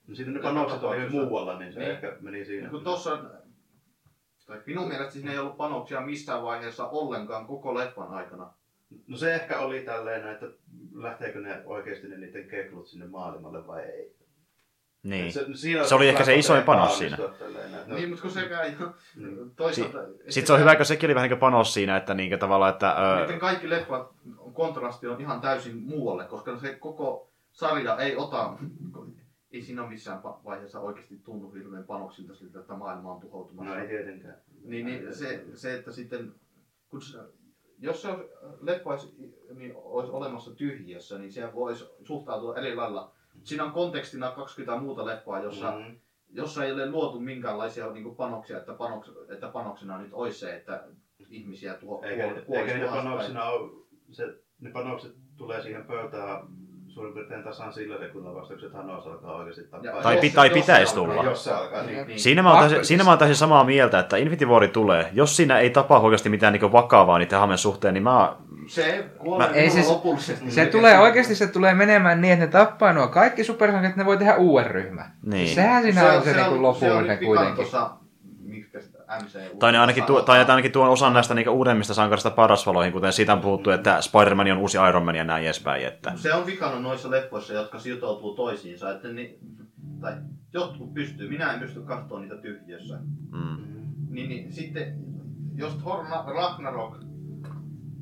No sitten ne panokset oli tapauksessa- muualla, niin se Niin. ehkä meni siinä. Niin kun tossa, tai minun mielestä siinä ei ollut panoksia missään vaiheessa ollenkaan koko leffan aikana. No se ehkä oli tälleen, että lähteekö ne oikeasti ne niiden keklut sinne maailmalle vai ei. Niin. Se, siinä Se oli ehkä se isoin panos että No. Niin, mutta kun sekään ei Mm. toisaalta... Sitten se on hyvä, kun sekin oli vähän niin kuin panos siinä, että niin tavallaan, että... Niiden Öö, kaikki leffat, kontrasti on ihan täysin muualle, koska se koko sarja ei ota... Ei siinä ole missään vaiheessa oikeasti tunnu hirveän panoksilta siltä, että maailma on tuhoutumassa. No ei tietenkään. Niin, niin se, se, että sitten, kun se, jos se olisi, leffa olisi, niin olisi olemassa tyhjiössä, niin se voisi suhtautua eri lailla. Siinä on kontekstina 20 muuta leffaa, jossa, mm. Mm. jossa ei ole luotu minkäänlaisia niin kuin panoksia, että, panoks, että panoksena nyt olisi se, että ihmisiä tuo, Eikä, kuol- eikä kuolisi tuhansittain. panoksina ole, se, ne panokset tulee siihen pöytään suurin piirtein tasan sillä sekunnilla vasta, kun se Thanos alkaa oikeasti tappaa. Ja Tai jos se- tai jos se pitäisi alkaa- tulla. Jos se alkaa, niin. Niin. Siinä mä, oon siinä mä oon täysin samaa mieltä, että Infinity War tulee. Jos siinä ei tapahdu oikeasti mitään niin vakavaa niiden hahmojen suhteen, niin mä... Se kuolee Mä- ei ei se- lopullisesti. Se tulee oikeasti, se tulee menemään niin, että ne tappaa nuo kaikki supersankarit, että ne voi tehdä uuden ryhmän. Niin. Sehän siinä on se, se, niinku se on lopullinen nyt vikan kuitenkin. Sitä MCU Tai ne ainakin, tuo, tai ainakin tuon osan näistä niin uudemmista sankarista parasvaloihin, kuten siitä on puhuttu, että Spider-Man on uusi Iron Man ja näin edespäin. Että... Se on vikana noissa leffoissa, jotka sitoutuu toisiinsa, että ni, tai jotkut pystyy, minä en pysty katsoa niitä tyhjössä. Mm. Niin, niin sitten, jos Thor Ra- Ragnarok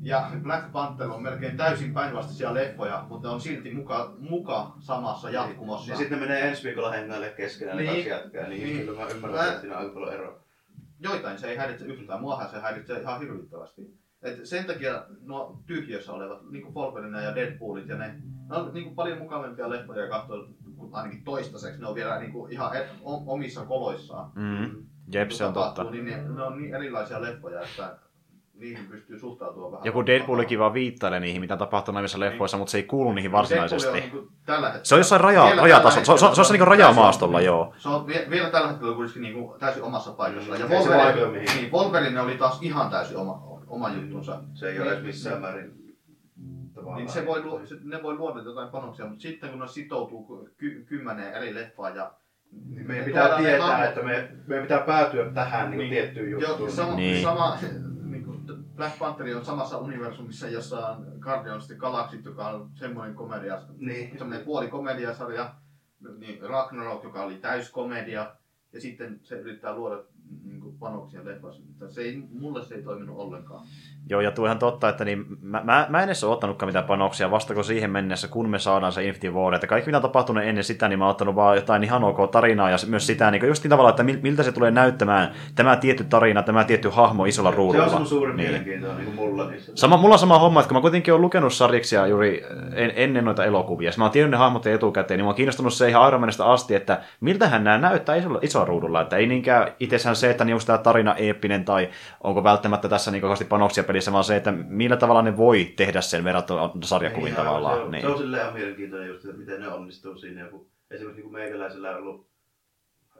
ja Black Panther on melkein täysin päinvastaisia leffoja, mutta on silti muka, muka samassa jatkumossa. Niin sitten ne menee ensi viikolla hengaille keskenään Niin. kaksi jätkää, niin, Niin. kyllä mä ymmärrän, Mä- että siinä on aika paljon eroa. Joitain se ei häiritse yhtään, muahan se häiritsee ihan hirvittävästi. Et sen takia nuo tyhjössä olevat, niin kuin Wolverine ja Deadpoolit ja ne, ne on niin kuin paljon mukavampia leffoja katsoa, kun ainakin toistaiseksi. Ne on vielä niin kuin ihan et, omissa koloissaan. Mm. Jep, se on totta. Niin ne, ne, on niin erilaisia leffoja, että niihin pystyy suhtautumaan vähän. Joku Deadpoolikin vaan viittailee niihin, mitä tapahtuu näissä leffoissa, mutta se ei kuulu niihin varsinaisesti. Deadpool on niinku tällä Se on jossain raja, rajatasolla. Se on, se on, se on se hetkellä rajamaastolla, joo. Se on vie, vielä tällä hetkellä kuitenkin niinku täysin omassa paikassaan. Ja Wolverine, niin, Wolverine oli taas ihan täysin oma, oma juttunsa. Se ei ole edes missään määrin. Niin se voi, luo- se- ne voi luoda jotain panoksia, mutta sitten kun ne sitoutuu ky- kymmeneen eri leffaan ja Niin meidän pitää tietää, että me, meidän pitää päätyä tähän niin Niin. tiettyyn Joo, juttuun. sama, Niin. niin. sama niin kuin Black Panther on samassa universumissa, jossa on Guardians of the Galaxy, joka on semmoinen komedia, Niin. semmoinen puoli komediasarja, niin Ragnarok, joka oli täyskomedia, ja sitten se yrittää luoda niin kuin panoksia leffassa. Mutta Se ei, mulle se ei toiminut ollenkaan. Joo, ja tuo ihan totta, että niin, mä, mä, mä en edes ole ottanutkaan mitään panoksia, vastako siihen mennessä, kun me saadaan se Infinity War. Että kaikki mitä on tapahtunut ennen sitä, niin mä oon ottanut vaan jotain ihan ok tarinaa, ja myös sitä, niin just niin tavalla, että mil- miltä se tulee näyttämään, tämä tietty tarina, tämä tietty hahmo isolla Se ruudulla. on sun suurin Niin. mielenkiinto niin kuin mulla niissä. Sama, mulla on sama homma, että kun mä kuitenkin olen lukenut sarjiksia juuri en, ennen noita elokuvia, ja mä oon tiennyt ne hahmot etukäteen, niin mä oon kiinnostunut se ihan Iron Manista asti, että miltähän nämä näyttää isolla, isolla ruudulla, että ei niinkään itsessään se, että niin onko tämä tarina eeppinen tai onko välttämättä tässä niin kovasti panoksia pelissä, vaan se, että millä tavalla ne voi tehdä sen verrattuna sarjakuviin Niin, tavallaan. Se on, niin. se on silleen ihan mielenkiintoinen just, että miten ne onnistuu siinä. Joku, esimerkiksi niin kuin meikäläisellä on ollut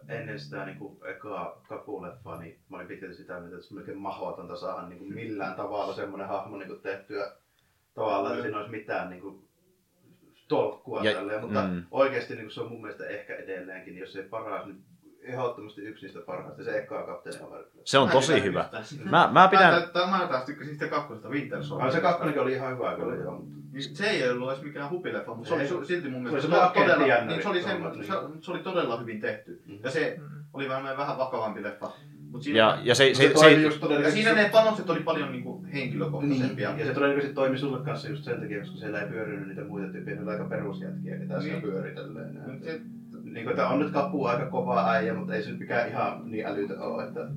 ennen sitä niin kuin ekaa kapuleffaa, niin mä olin pitkälti sitä mieltä, että se on melkein mahdotonta saada niin kuin millään tavalla semmoinen hahmo niin kuin tehtyä tavalla, että siinä olisi mitään niin kuin tolkkua Ja- tälleen, mutta mm. mm. oikeasti niin kuin se on mun mielestä ehkä edelleenkin, jos ei paras, niin ehdottomasti yksi niistä parhaista, se ekaa kapteeni Amerikka. Se on Mä tosi hyvä. Mä, mä pidän... Mä, mä, mä taas tykkäsin sitä kakkosesta Winter Soldier. Se kakkonenkin oli ihan hyvä kyllä, joo. mutta- Niin Se ei ollut edes mikään hupileffa, mutta se oli su- silti mun Se mielestä oli semmoinen todella, niin se, oli se, se, se, oli todella hyvin tehty. Mm. Ja se oli vähän, vähän vakavampi leffa. Mut siinä, Ja, ja se, se, Se, se, se, just ja siinä ne panokset oli paljon niinku henkilökohtaisempia. Niin, ja se todennäköisesti toimi sulle kanssa just sen takia, koska siellä ei pyörinyt niitä muita tyyppejä, ne oli aika perusjätkiä, ketä niin. Niin. siellä pyöritelleen. Mut se- Niin kuin, on nyt kapu aika kova äijä, mutta ei se nyt mikään ihan niin älytön ole, että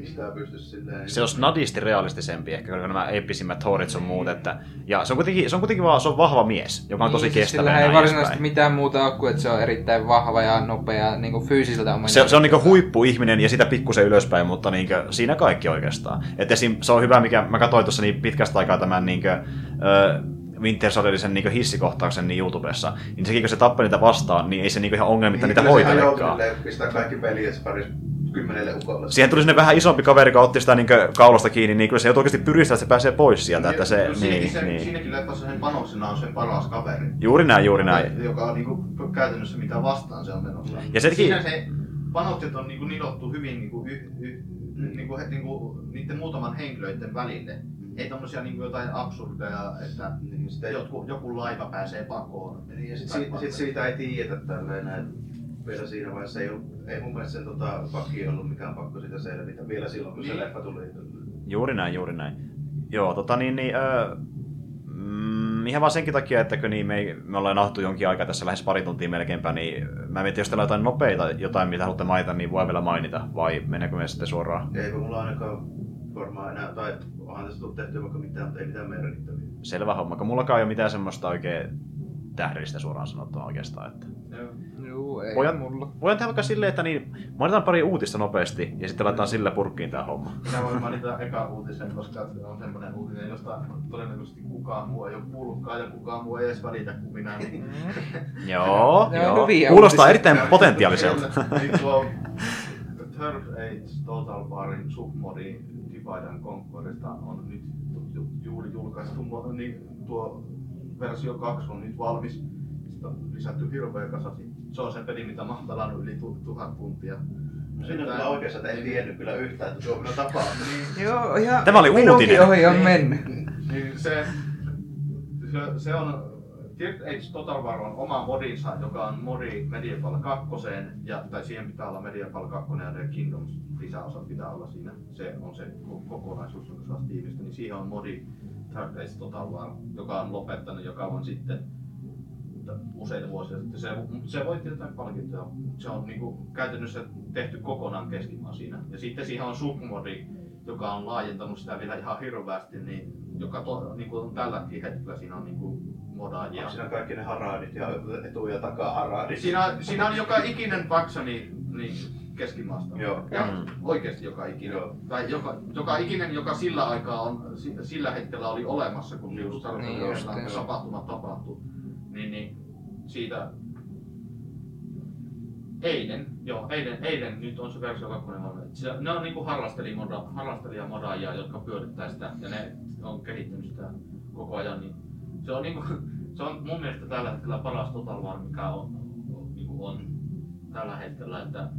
mistä pystyisi silleen... se on snadisti realistisempi ehkä, kuin nämä eeppisimmät Thorit sun muut. Että, ja se on kuitenkin, se on kuitenkin vaan, se on vahva mies, joka on tosi Niin, siis kestävä. Sillä ei varsinaisesti mitään muuta ole kuin, että se on erittäin vahva ja nopea niin kuin fyysiseltä ominaisuudelta. Se, se on niinku huippuihminen ja sitä pikkusen ylöspäin, mutta niinku, siinä kaikki oikeastaan. Et esim, se on hyvä, mikä mä katsoin tuossa niin pitkästä aikaa tämän niinku, ö, Winter Soldierin niinku hissikohtauksen niin YouTubessa, niin sekin kun se tappeli niitä vastaan, niin ei se niinku ihan ongelmitta niitä se ihan hoitelekaan. pistää kaikki peliä, se pärjäsi kymmenelle ukolle. Siihen tuli sinne vähän isompi kaveri, joka otti sitä niinku kaulasta kiinni, niin kyllä se joutui oikeasti pyristää, että se pääsee pois sieltä. Että se, Kyllä siinäkin, niin, se, niin. siinäkin leffassa sen panoksena on sen paras kaveri. Juuri näin, juuri näin. Joka on niinku käytännössä mitä vastaan se on menossa. Ja sekin- Siinä se panokset on niinku nilottu hyvin niinku y, y, niinku, he- niinku, niiden muutaman henkilöiden välille. Ei tommosia niinku jotain absurdeja, että Niin, sitten, joku, joku laiva pääsee pakoon. niin, ja sit, sit, sit, siitä ei tiedetä tälleen näin. Vielä siinä vaiheessa ei, ollut, ei mun mielestä sen tota, pakki ollut mikään pakko sitä selvitä vielä silloin, kun se Niin. leffa tuli. Juuri näin, juuri näin. Joo, tota niin, niin öö, mm, ihan vaan senkin takia, että kun niin me, ei, me ollaan nauttu jonkin aikaa tässä lähes pari tuntia melkeinpä, niin mä mietin, jos teillä on jotain nopeita, jotain mitä haluatte mainita, niin voi vielä mainita, vai mennäänkö me sitten suoraan? Eipä mulla ainakaan varmaan enää, tai onhan tässä tullut tehtyä vaikka mitään, mutta ei mitään merkittäviä. Selvä homma, kun mullakaan ei ole mitään semmoista oikein tähdellistä suoraan sanottuna oikeastaan. Että. Juu, ei Voidaan, mulla. voidaan tehdä vaikka silleen, että niin, mainitaan pari uutista nopeasti, ja sitten laitetaan sillä purkkiin tää homma. Minä voin mainita eka uutisen, koska se on semmoinen uutinen, josta todennäköisesti kukaan muu ei ole kuullutkaan ja kukaan muu ei edes välitä kuin minä. Niin Joo, joo. Kuulostaa erittäin potentiaaliselta. niin tuo Third Age Total Warin submodi Divide and Conquerista on nyt ju- juuri julkaistu, niin tuo versio 2 on nyt valmis. Sitä on lisätty hirveä kasasi. Se on se peli, mitä mä oon pelannut yli tu- tuhat tuntia. Siinä on kyllä oikeassa, että en tiennyt kyllä yhtään, että Suomessa tapahtuu. Niin, Joo, ihan Tämä oli minunkin uutinen. ohi on mennyt. niin se, se, se on Third Age Total War on oma modinsa, joka on modi Medieval 2, ja, tai siihen pitää olla Medieval 2 ja The Kingdoms lisäosat pitää olla siinä. Se on se ko- kokonaisuus, joka saa Steamista, niin siihen on modi Third Age Total War, joka on lopettanut joka on sitten useita vuosia sitten. Se, se voitti jotain palkintoja. Se on niinku käytännössä tehty kokonaan keskimaa siinä. Ja sitten siihen on submodi, joka on laajentanut sitä vielä ihan hirveästi, niin joka to, niin kuin tälläkin hetkellä siinä on niin kuin modaajia. Siinä on kaikki ne haradit ja etu- ja takaharadit. Siinä, siinä on joka ikinen faksoni niin keskimaasta. Joo. Ja Mm. oikeasti joka ikinen. Joo. Tai joka, joka ikinen, joka sillä aikaa on, si- sillä hetkellä oli olemassa, kun just Niin justiinsa. tapahtuma tapahtui. Niin, niin siitä eilen, joo, eilen, eilen nyt on se versio 2 valmiina. Se- Ne on niinku harrastelijamodaajia, jotka pyörittää sitä ja ne on kehittänyt sitä koko ajan. Niin se on, niinku, se on mun mielestä tällä hetkellä paras Total War, mikä on, on, niinku on tällä hetkellä. Että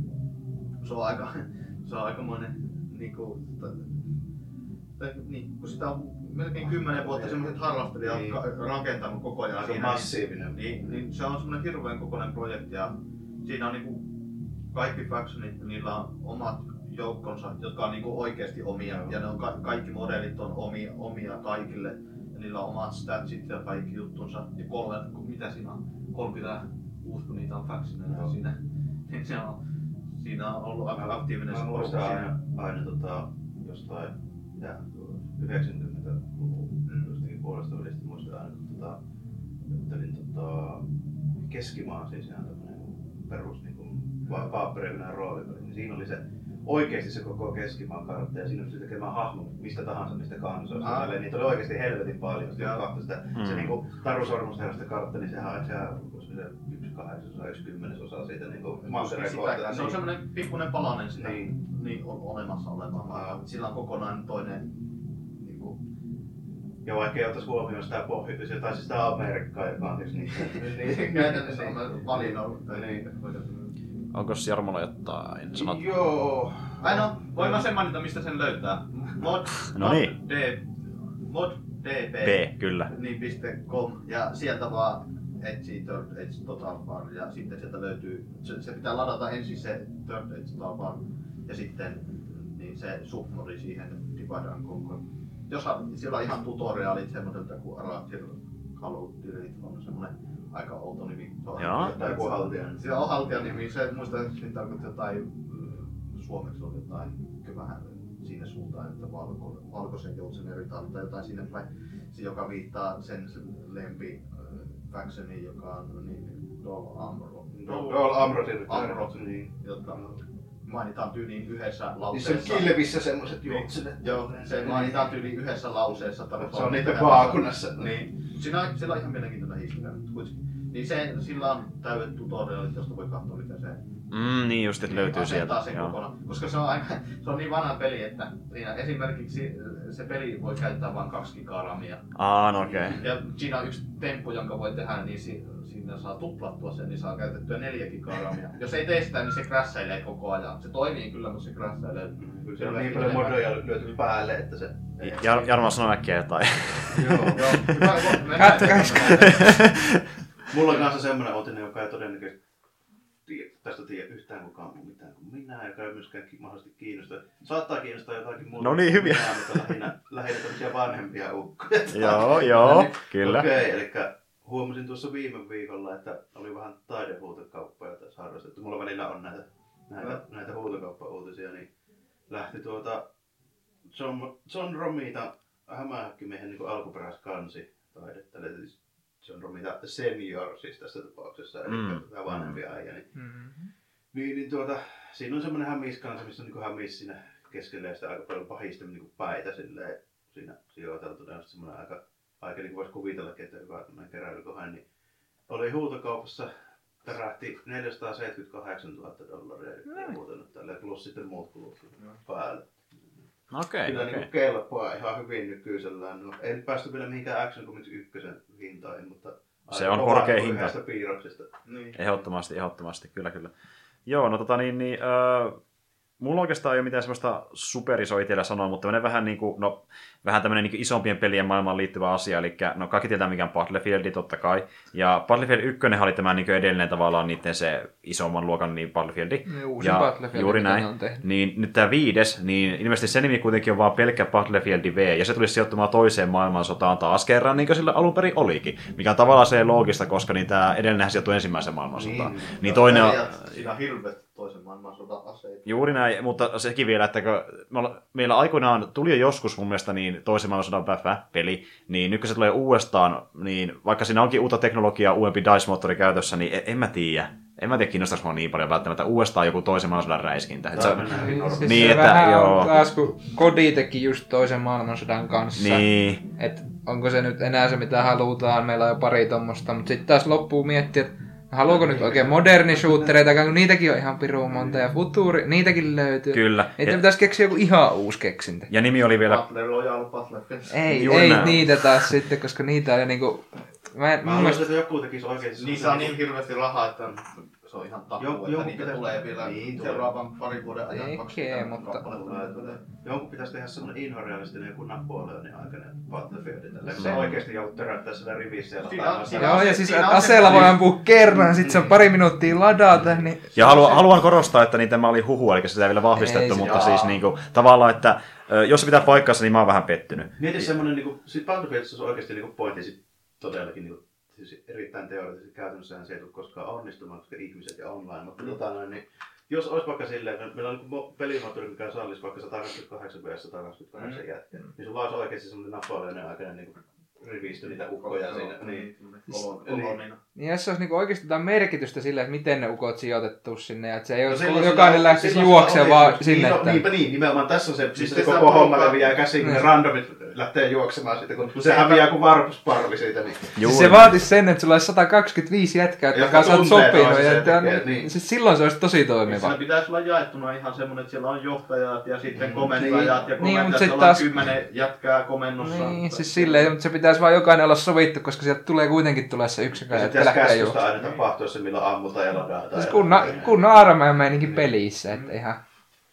se on aika, se on aikamoinen niinku, tai, niin, kun sitä on melkein kymmenen vuotta semmoiset harrastelijat Niin. niin. rakentanut koko ajan Aika siinä, niin- massiivinen. niin, niin se on semmoinen hirveän kokoinen projekti ja siinä on niinku kaikki factionit, niillä on omat joukkonsa, jotka on niinku oikeasti omia ja ne on ka- kaikki modelit on omia, omia kaikille niillä on omat statsit ja kaikki juttunsa. Ja kolme, mitä siinä on, 36 kun niitä on factioneita Joo. siinä, niin se on, siinä on ollut aika aktiivinen se porukka aina, aina tota, jostain ja, 90-luvun jostakin puolesta välistä muistan aina, kun tota, juttelin tota, Keskimaan siis ihan tämmönen perus niin kuin, va- paapperivinen roolipeli, niin siinä oli se oikeasti se koko Keskimaan kartta ja siinä pystyi tekemään hahmon mistä tahansa niistä kansoista. Ah. Ah. Niitä oli oikeasti helvetin paljon. Sitten katsoi sitä, Mm. se niinku Taru Sormusten kartta, niin sehän on sehän, se yksi kahdeksasosa, yksi kymmenesosa siitä niinku mantereen Sitä, kohtaa. se on semmoinen pikkuinen palanen sitä Niin. niin. Niin, on olemassa olevaa maailmaa. Sillä on kokonaan toinen niin kuin, Ja vaikka ei ottaisi huomioon sitä pohjoista, tai siis sitä Amerikkaa, joka on niitä. niin, käytännössä on valinnut. Tai Niin. Onko Jarmolla jotain sanot? Joo. Ai no, voin mä sen mainita, mistä sen löytää. Mod, No mod, niin. D, mod DB. B, kyllä. Niin, piste .com ja sieltä vaan etsii Third Edge Total War ja sitten sieltä löytyy, se, se pitää ladata ensin se Third Edge Total War ja sitten niin se submodi siihen Divide and Conquer. Jos on, siellä on ihan tutoriaalit semmoiselta kuin Arathir Delete on semmoinen aika outo nimi. Se on Joo. Tai joku haltija. Siellä on haltijan nimi, se muistaakseni tarkoittaa jotain, mm, suomeksi on jotain ehkä vähän siinä suuntaan, että valko, valkoisen joutsen eri tai jotain sinne päin, se, joka viittaa sen lempi äh, factioniin, joka on niin Dol Amro. Dol Amrosin. Amro, Niin. jotka mainitaan tyyliin yhdessä Niissä on lauseessa. kilvissä semmoset juoksenet. Joo, se mainitaan tyyliin yhdessä lauseessa. Se on niitä vaakunassa. Niin. Siinä on, sillä on ihan mielenkiintoinen historia. Niin se, sillä on täydet tutorialit, josta voi katsoa, miten se Mm, niin just, että löytyy asentaa sieltä. Sen Joo. kokonaan. Koska se on, aika, se on niin vanha peli, että siinä esimerkiksi se peli voi käyttää vain kaksi gigaa ramia. Aa, no okei. Okay. Ja siinä on yksi temppu, jonka voi tehdä, niin si, siinä saa tuplattua sen, niin saa käytettyä neljä gigaa ramia. Jos ei sitä, niin se crashailee koko ajan. Se toimii kyllä, mutta se crashailee. Kyllä siellä on niin paljon modoja lyöty päälle, että se... Jar- Jarmo sanoi äkkiä jotain. Joo. Joo, hyvä, eteenpäin. Mulla on kanssa semmoinen uutinen, joka ei todennäköisesti tästä tiedä yhtään kukaan muu mitään kuin minä, joka ei myöskään mahdollisesti kiinnosta. Saattaa kiinnostaa jotakin muuta. No niin, hyviä. Minä, mutta lähinnä, lähinnä tämmöisiä vanhempia ukkoja. joo, joo, Niin, kyllä. Okei, eli huomasin tuossa viime viikolla, että oli vähän taidehuutokauppoja tässä harrastettu. Mulla välillä on näitä, näitä, näitä huutokauppa-uutisia, niin lähti tuota John, John Romita hämähäkkimiehen niin alkuperäiskansi taidetta, eli siis John Romita senior siis tässä tapauksessa, eli Mm. mm. tämä vanhempi äijä. Niin, Mm. niin, niin tuota, siinä on semmoinen hämiskansi, missä on niin hämis siinä keskellä ja sitten aika paljon pahista niin päitä silleen, siinä sijoiteltuna, ja semmoinen aika, aika niin voisi kuvitellakin, että hyvä tämmöinen keräilykohan, niin oli huutokaupassa tärähti 478 000 dollaria Näin. huutanut tälle, plus sitten muut kulut päälle. Okei, Kyllä okei. niin kelpaa ihan hyvin nykyisellään. No, nyt päästy vielä mihinkään Action Comics 1 hintoihin, mutta Se on korkea tuo hinta. piirroksesta. Niin. Ehdottomasti, ehdottomasti, kyllä, kyllä. Joo, no tota niin, niin öö, mulla oikeastaan ei ole mitään semmoista superiso itsellä sanoa, mutta tämmönen vähän niin kuin, no, vähän tämmöinen niin isompien pelien maailmaan liittyvä asia, eli no kaikki tietää mikä on Battlefield totta kai, ja Battlefield 1 oli tämä niin edellinen tavallaan niiden se isomman luokan niin Battlefield, Ne uusin ja Battlefield, juuri näin, on tehnyt. niin nyt tämä viides, niin ilmeisesti se nimi kuitenkin on vaan pelkkä Battlefield V, ja se tulisi sijoittumaan toiseen maailmansotaan taas kerran, niin kuin sillä alun perin olikin, mikä on tavallaan se loogista, koska niin tämä edellinenhän sijoittui ensimmäiseen maailmansotaan. Niin. Niin, toinen on, Siinä on hirveästi toisen maailmansodan aseita. Juuri näin, mutta sekin vielä, että kun me olla- meillä aikoinaan tuli jo joskus mun mielestä niin toisen maailmansodan peli, niin nyt kun se tulee uudestaan, niin vaikka siinä onkin uutta teknologiaa, uudempi DICE-moottori käytössä, niin en, en mä tiedä. En mä tiedä, kiinnostaisi mua niin paljon välttämättä uudestaan joku toisen maailmansodan räiskintä. Et mennään Niin, siis Niin, se että vähän joo. on taas, kun Kodi teki just toisen maailmansodan kanssa. niin, Et onko se nyt enää se, mitä halutaan. Meillä on jo pari tommosta. Mutta sitten taas loppuu miettiä, että haluuko nyt oikein moderni shootereita, kun niitäkin on ihan pirun monta. Ja futuri, niitäkin löytyy. kyllä. Niitä Ja, pitäisi keksiä joku ihan uusi keksintö. ja nimi oli vielä Battle Royale, Battle. Ei, Juuri ei näin. niitä taas sitten, koska niitä on jo niinku... Mä, en- Mä mun mielestä, haluaisin, että joku tekisi oikein... Niissä on niin hirveästi rahaa, että se on ihan Joku- että joku niitä pitäisi- tulee vielä Niin, tulee. seuraavan parin vuoden ajan Tekee, 20 mutta- tulee. Jonkun pitäisi tehdä semmonen inhorealistinen joku Napoleonin aikainen Battlefield. Tällä Se- sä oikeesti joudut töräyttää sillä rivissä joo, ja siis aseella voi ampua kerran, sit se on pari minuuttia ladata, niin... Ja haluan, haluan korostaa, että niin tämä oli huhu, eli sitä ei vielä vahvistettu, Ei mutta Jaa. siis niin kuin, tavallaan, että jos se pitää paikkansa, niin mä oon vähän pettynyt. Mieti semmonen niinku, sit Battlefieldissa on oikeesti niinku pointti sit todellakin niinku, siis erittäin teoreettisesti käytännössähän se ei tule koskaan onnistumaan, koska ihmiset ja online, mutta tota noin, niin jos olisi vaikka silleen, että meillä on niinku pelimoottori, mikä sallisi vaikka 128 vs 128 jätkä, niin sulla olisi oikeesti semmonen Napoleonin aikainen niinku rivistö niitä ukkoja siinä. Niin. Kolon- Eli- kolonina. Niin jos se olisi niinku oikeasti jotain merkitystä sille, että miten ne ukot sijoitettu sinne, ja että se ei No olisi, silloin jokainen sillä- lähtisi sillä vaan sinne, niin, että... no, niinpä niin, nimenomaan tässä on se, siis koko homma leviää käsiin, kun ne Niin. randomit lähtee juoksemaan sitten, kun se häviää kuin varpusparvi siitä. Niin. Siis se vaatisi sen, että sulla olisi 125 jätkää, jotka olet tuntee sopinut. Ja ja että, tekee, niin. siis silloin se olisi tosi Siinä toimiva. pitäisi olla jaettuna ihan semmoinen, että siellä on johtajat ja sitten Mm. komentajat ja Niin, mutta komentajat, sit joilla on taas- kymmenen jätkää komennossa. Niin, siis silleen, mutta se pitäisi vaan jokainen olla sovittu, koska sieltä tulee kuitenkin tulee se yksikö, Ja että sitten lähtee käskystä juoksemaan. aina tapahtuu se, milloin ammutaan ja ladataan. Siis ja- kunnon, kunnon armeijan meininki pelissä, että ihan...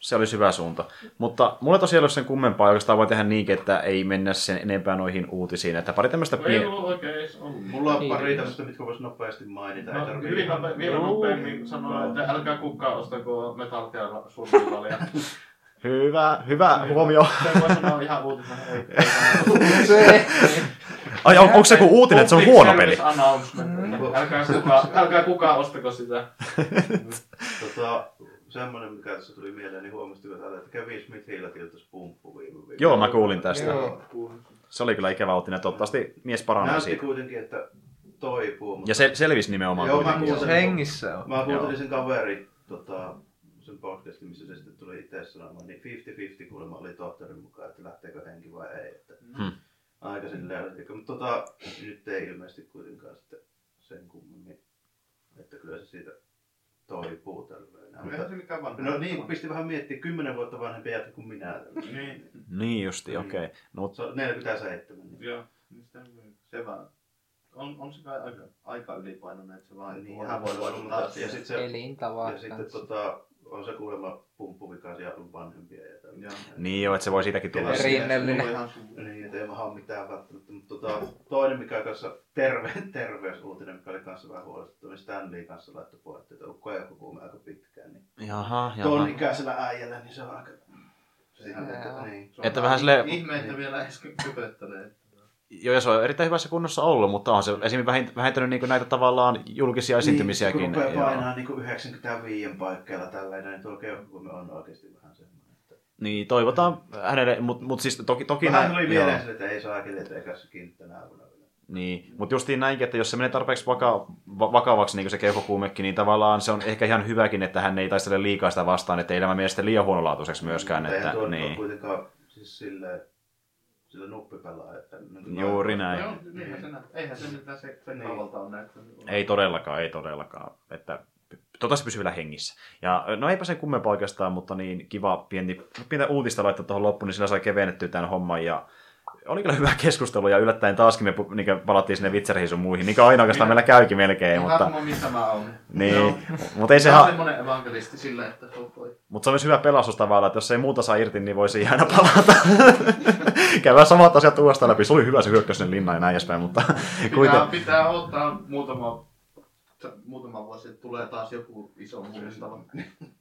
Se olisi hyvä suunta. Mutta mulla tosiaan ei ole sen kummempaa, oikeastaan voi tehdä niinkin, että ei mennä sen enempää noihin uutisiin. Että pari tämmöistä Ei pien... ollut oikein edes ollut. Mulla on Niin. pari tämmöistä, mitkä vois nopeasti mainita. ei No, tarvii- hyvin nope, vielä nopeammin sanoa, että älkää kukaan ostako Metal Gear. Hyvä, hyvä huomio. Se voi sanoa ihan uutisena. Ei, ei Se, Ai, on, onko se joku uutinen, että se on huono peli? announcement. Älkää kukaan, älkää kukaan ostako sitä. Tota, semmonen, mikä tässä tuli mieleen, niin huomasitko täällä, että Kevin Smithillä tiltas pumppu viime viikolla. Joo, mä kuulin tästä. Joo. Se oli kyllä ikävä uutinen. Toivottavasti mies paranee Näytti siitä. kuitenkin, että toipuu. Mutta... Ja se selvisi nimenomaan Joo, mä kuitenkin. kuulin. hengissä on. Mä kuuntelin sen kaveri, tota, sen podcastin, missä se sitten tuli itse sanomaan, niin 50-50 kuulemma oli tohtorin mukaan, että lähteekö henki vai ei. Että Hmm. Aika silleen, eli- mutta tota, nyt ei ilmeisesti kuitenkaan sitten sen kummemmin, että kyllä se siitä toipuu tälleen. Eihän Mutta, se mikään vanha. no niin, pisti vähän miettiä, kymmenen vuotta vanhempi jätkä kuin minä. Niin, Niin justi, okei. Okay. No, Se on 47. Niin. joo. Niin Se vaan. On, on se kai aika, aika ylipainoinen, että se vaan Niin, voi vaikuttaa ja sitten se, ja sitten tota, on se kuulemma pumppuvikaisia vanhempia. Ja niin joo, että se voi siitäkin tulla. Rinnellinen. On ihan Niin, että ei mä ole mitään välttämättä. Mutta tota, toinen, mikä kanssa terve, terveysuutinen, mikä oli kanssa vähän huolestuttava, niin Stanley kanssa laittoi puhetta, että on ollut koekokuume aika pitkään. Niin Jaha, tuon jaha. ikäisellä äijällä, niin se on aika... Sehän, että, niin. se on Että vähän silleen- Ihme, että vielä edes kypöttelee. Joo, ja se on erittäin hyvässä kunnossa ollut, mutta on se esimerkiksi vähentänyt niin näitä tavallaan julkisia esiintymisiäkin. Niin, kun rupeaa painaa niin 95 paikkeilla tällainen, niin tuo keuhkokuume on oikeasti vähän semmoinen. Että... Niin, toivotaan hänelle, mutta mut siis toki, toki Vähän tuli mieleen että ei saa äkille, että eikä se kiinni tänä aamuna vielä. Niin, mutta justiin näinkin, että jos se menee tarpeeksi vaka- va- vakavaksi niin kuin se keuhkokuumekin, niin tavallaan se on ehkä ihan hyväkin, että hän ei taistele liikaa sitä vastaan, että ei elämä mene sitten liian huonolaatuiseksi myöskään. Mutta Että, eihän tuo niin. niin. kuitenkaan siis silleen, sillä nuppipelaa. Että, niin Juuri näin. Joo, niinhän se. Eihän se mitään se, se Niin. on näyttänyt. Ei todellakaan, ei todellakaan. Että toivottavasti pysyy vielä hengissä. Ja no eipä sen kummempaa oikeastaan, mutta niin kiva pieni, pientä uutista laittaa tuohon loppuun, niin sillä sai kevennettyä tämän homman. Ja oli kyllä hyvä keskustelu ja yllättäen taaskin me niin palattiin sinne vitsereihin sun muihin, niin kuin aina oikeastaan meillä käykin melkein, mutta, Hahmo, missä mä oon. niin, mutta ei se, ha- semmonen evankelisti sillä, että voi. mutta se on myös hyvä pelastus tavallaan, että jos ei muuta saa irti, niin voisi aina palata. Käydään samat asiat uudestaan läpi. Se oli hyvä se hyökkäys sinne linnaan ja näin edespäin, mutta Pitää, pitää ottaa muutama, muutama vuosi, että tulee taas joku iso muistava.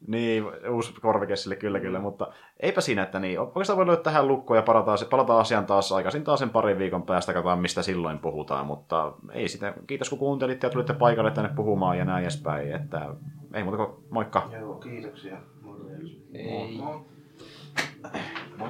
Niin, uusi korvike sille, kyllä, kyllä, mutta eipä siinä, että niin. Oikeastaan voi löytää tähän lukkoon ja palataan, palataan asiaan taas aikaisin taas sen parin viikon päästä, katsotaan mistä silloin puhutaan, mutta ei sitä. Kiitos kun kuuntelitte ja tulitte paikalle tänne puhumaan ja näin edespäin, että ei muuta kuin moikka. Joo, kiitoksia. Morjens. Ei. No, Moi.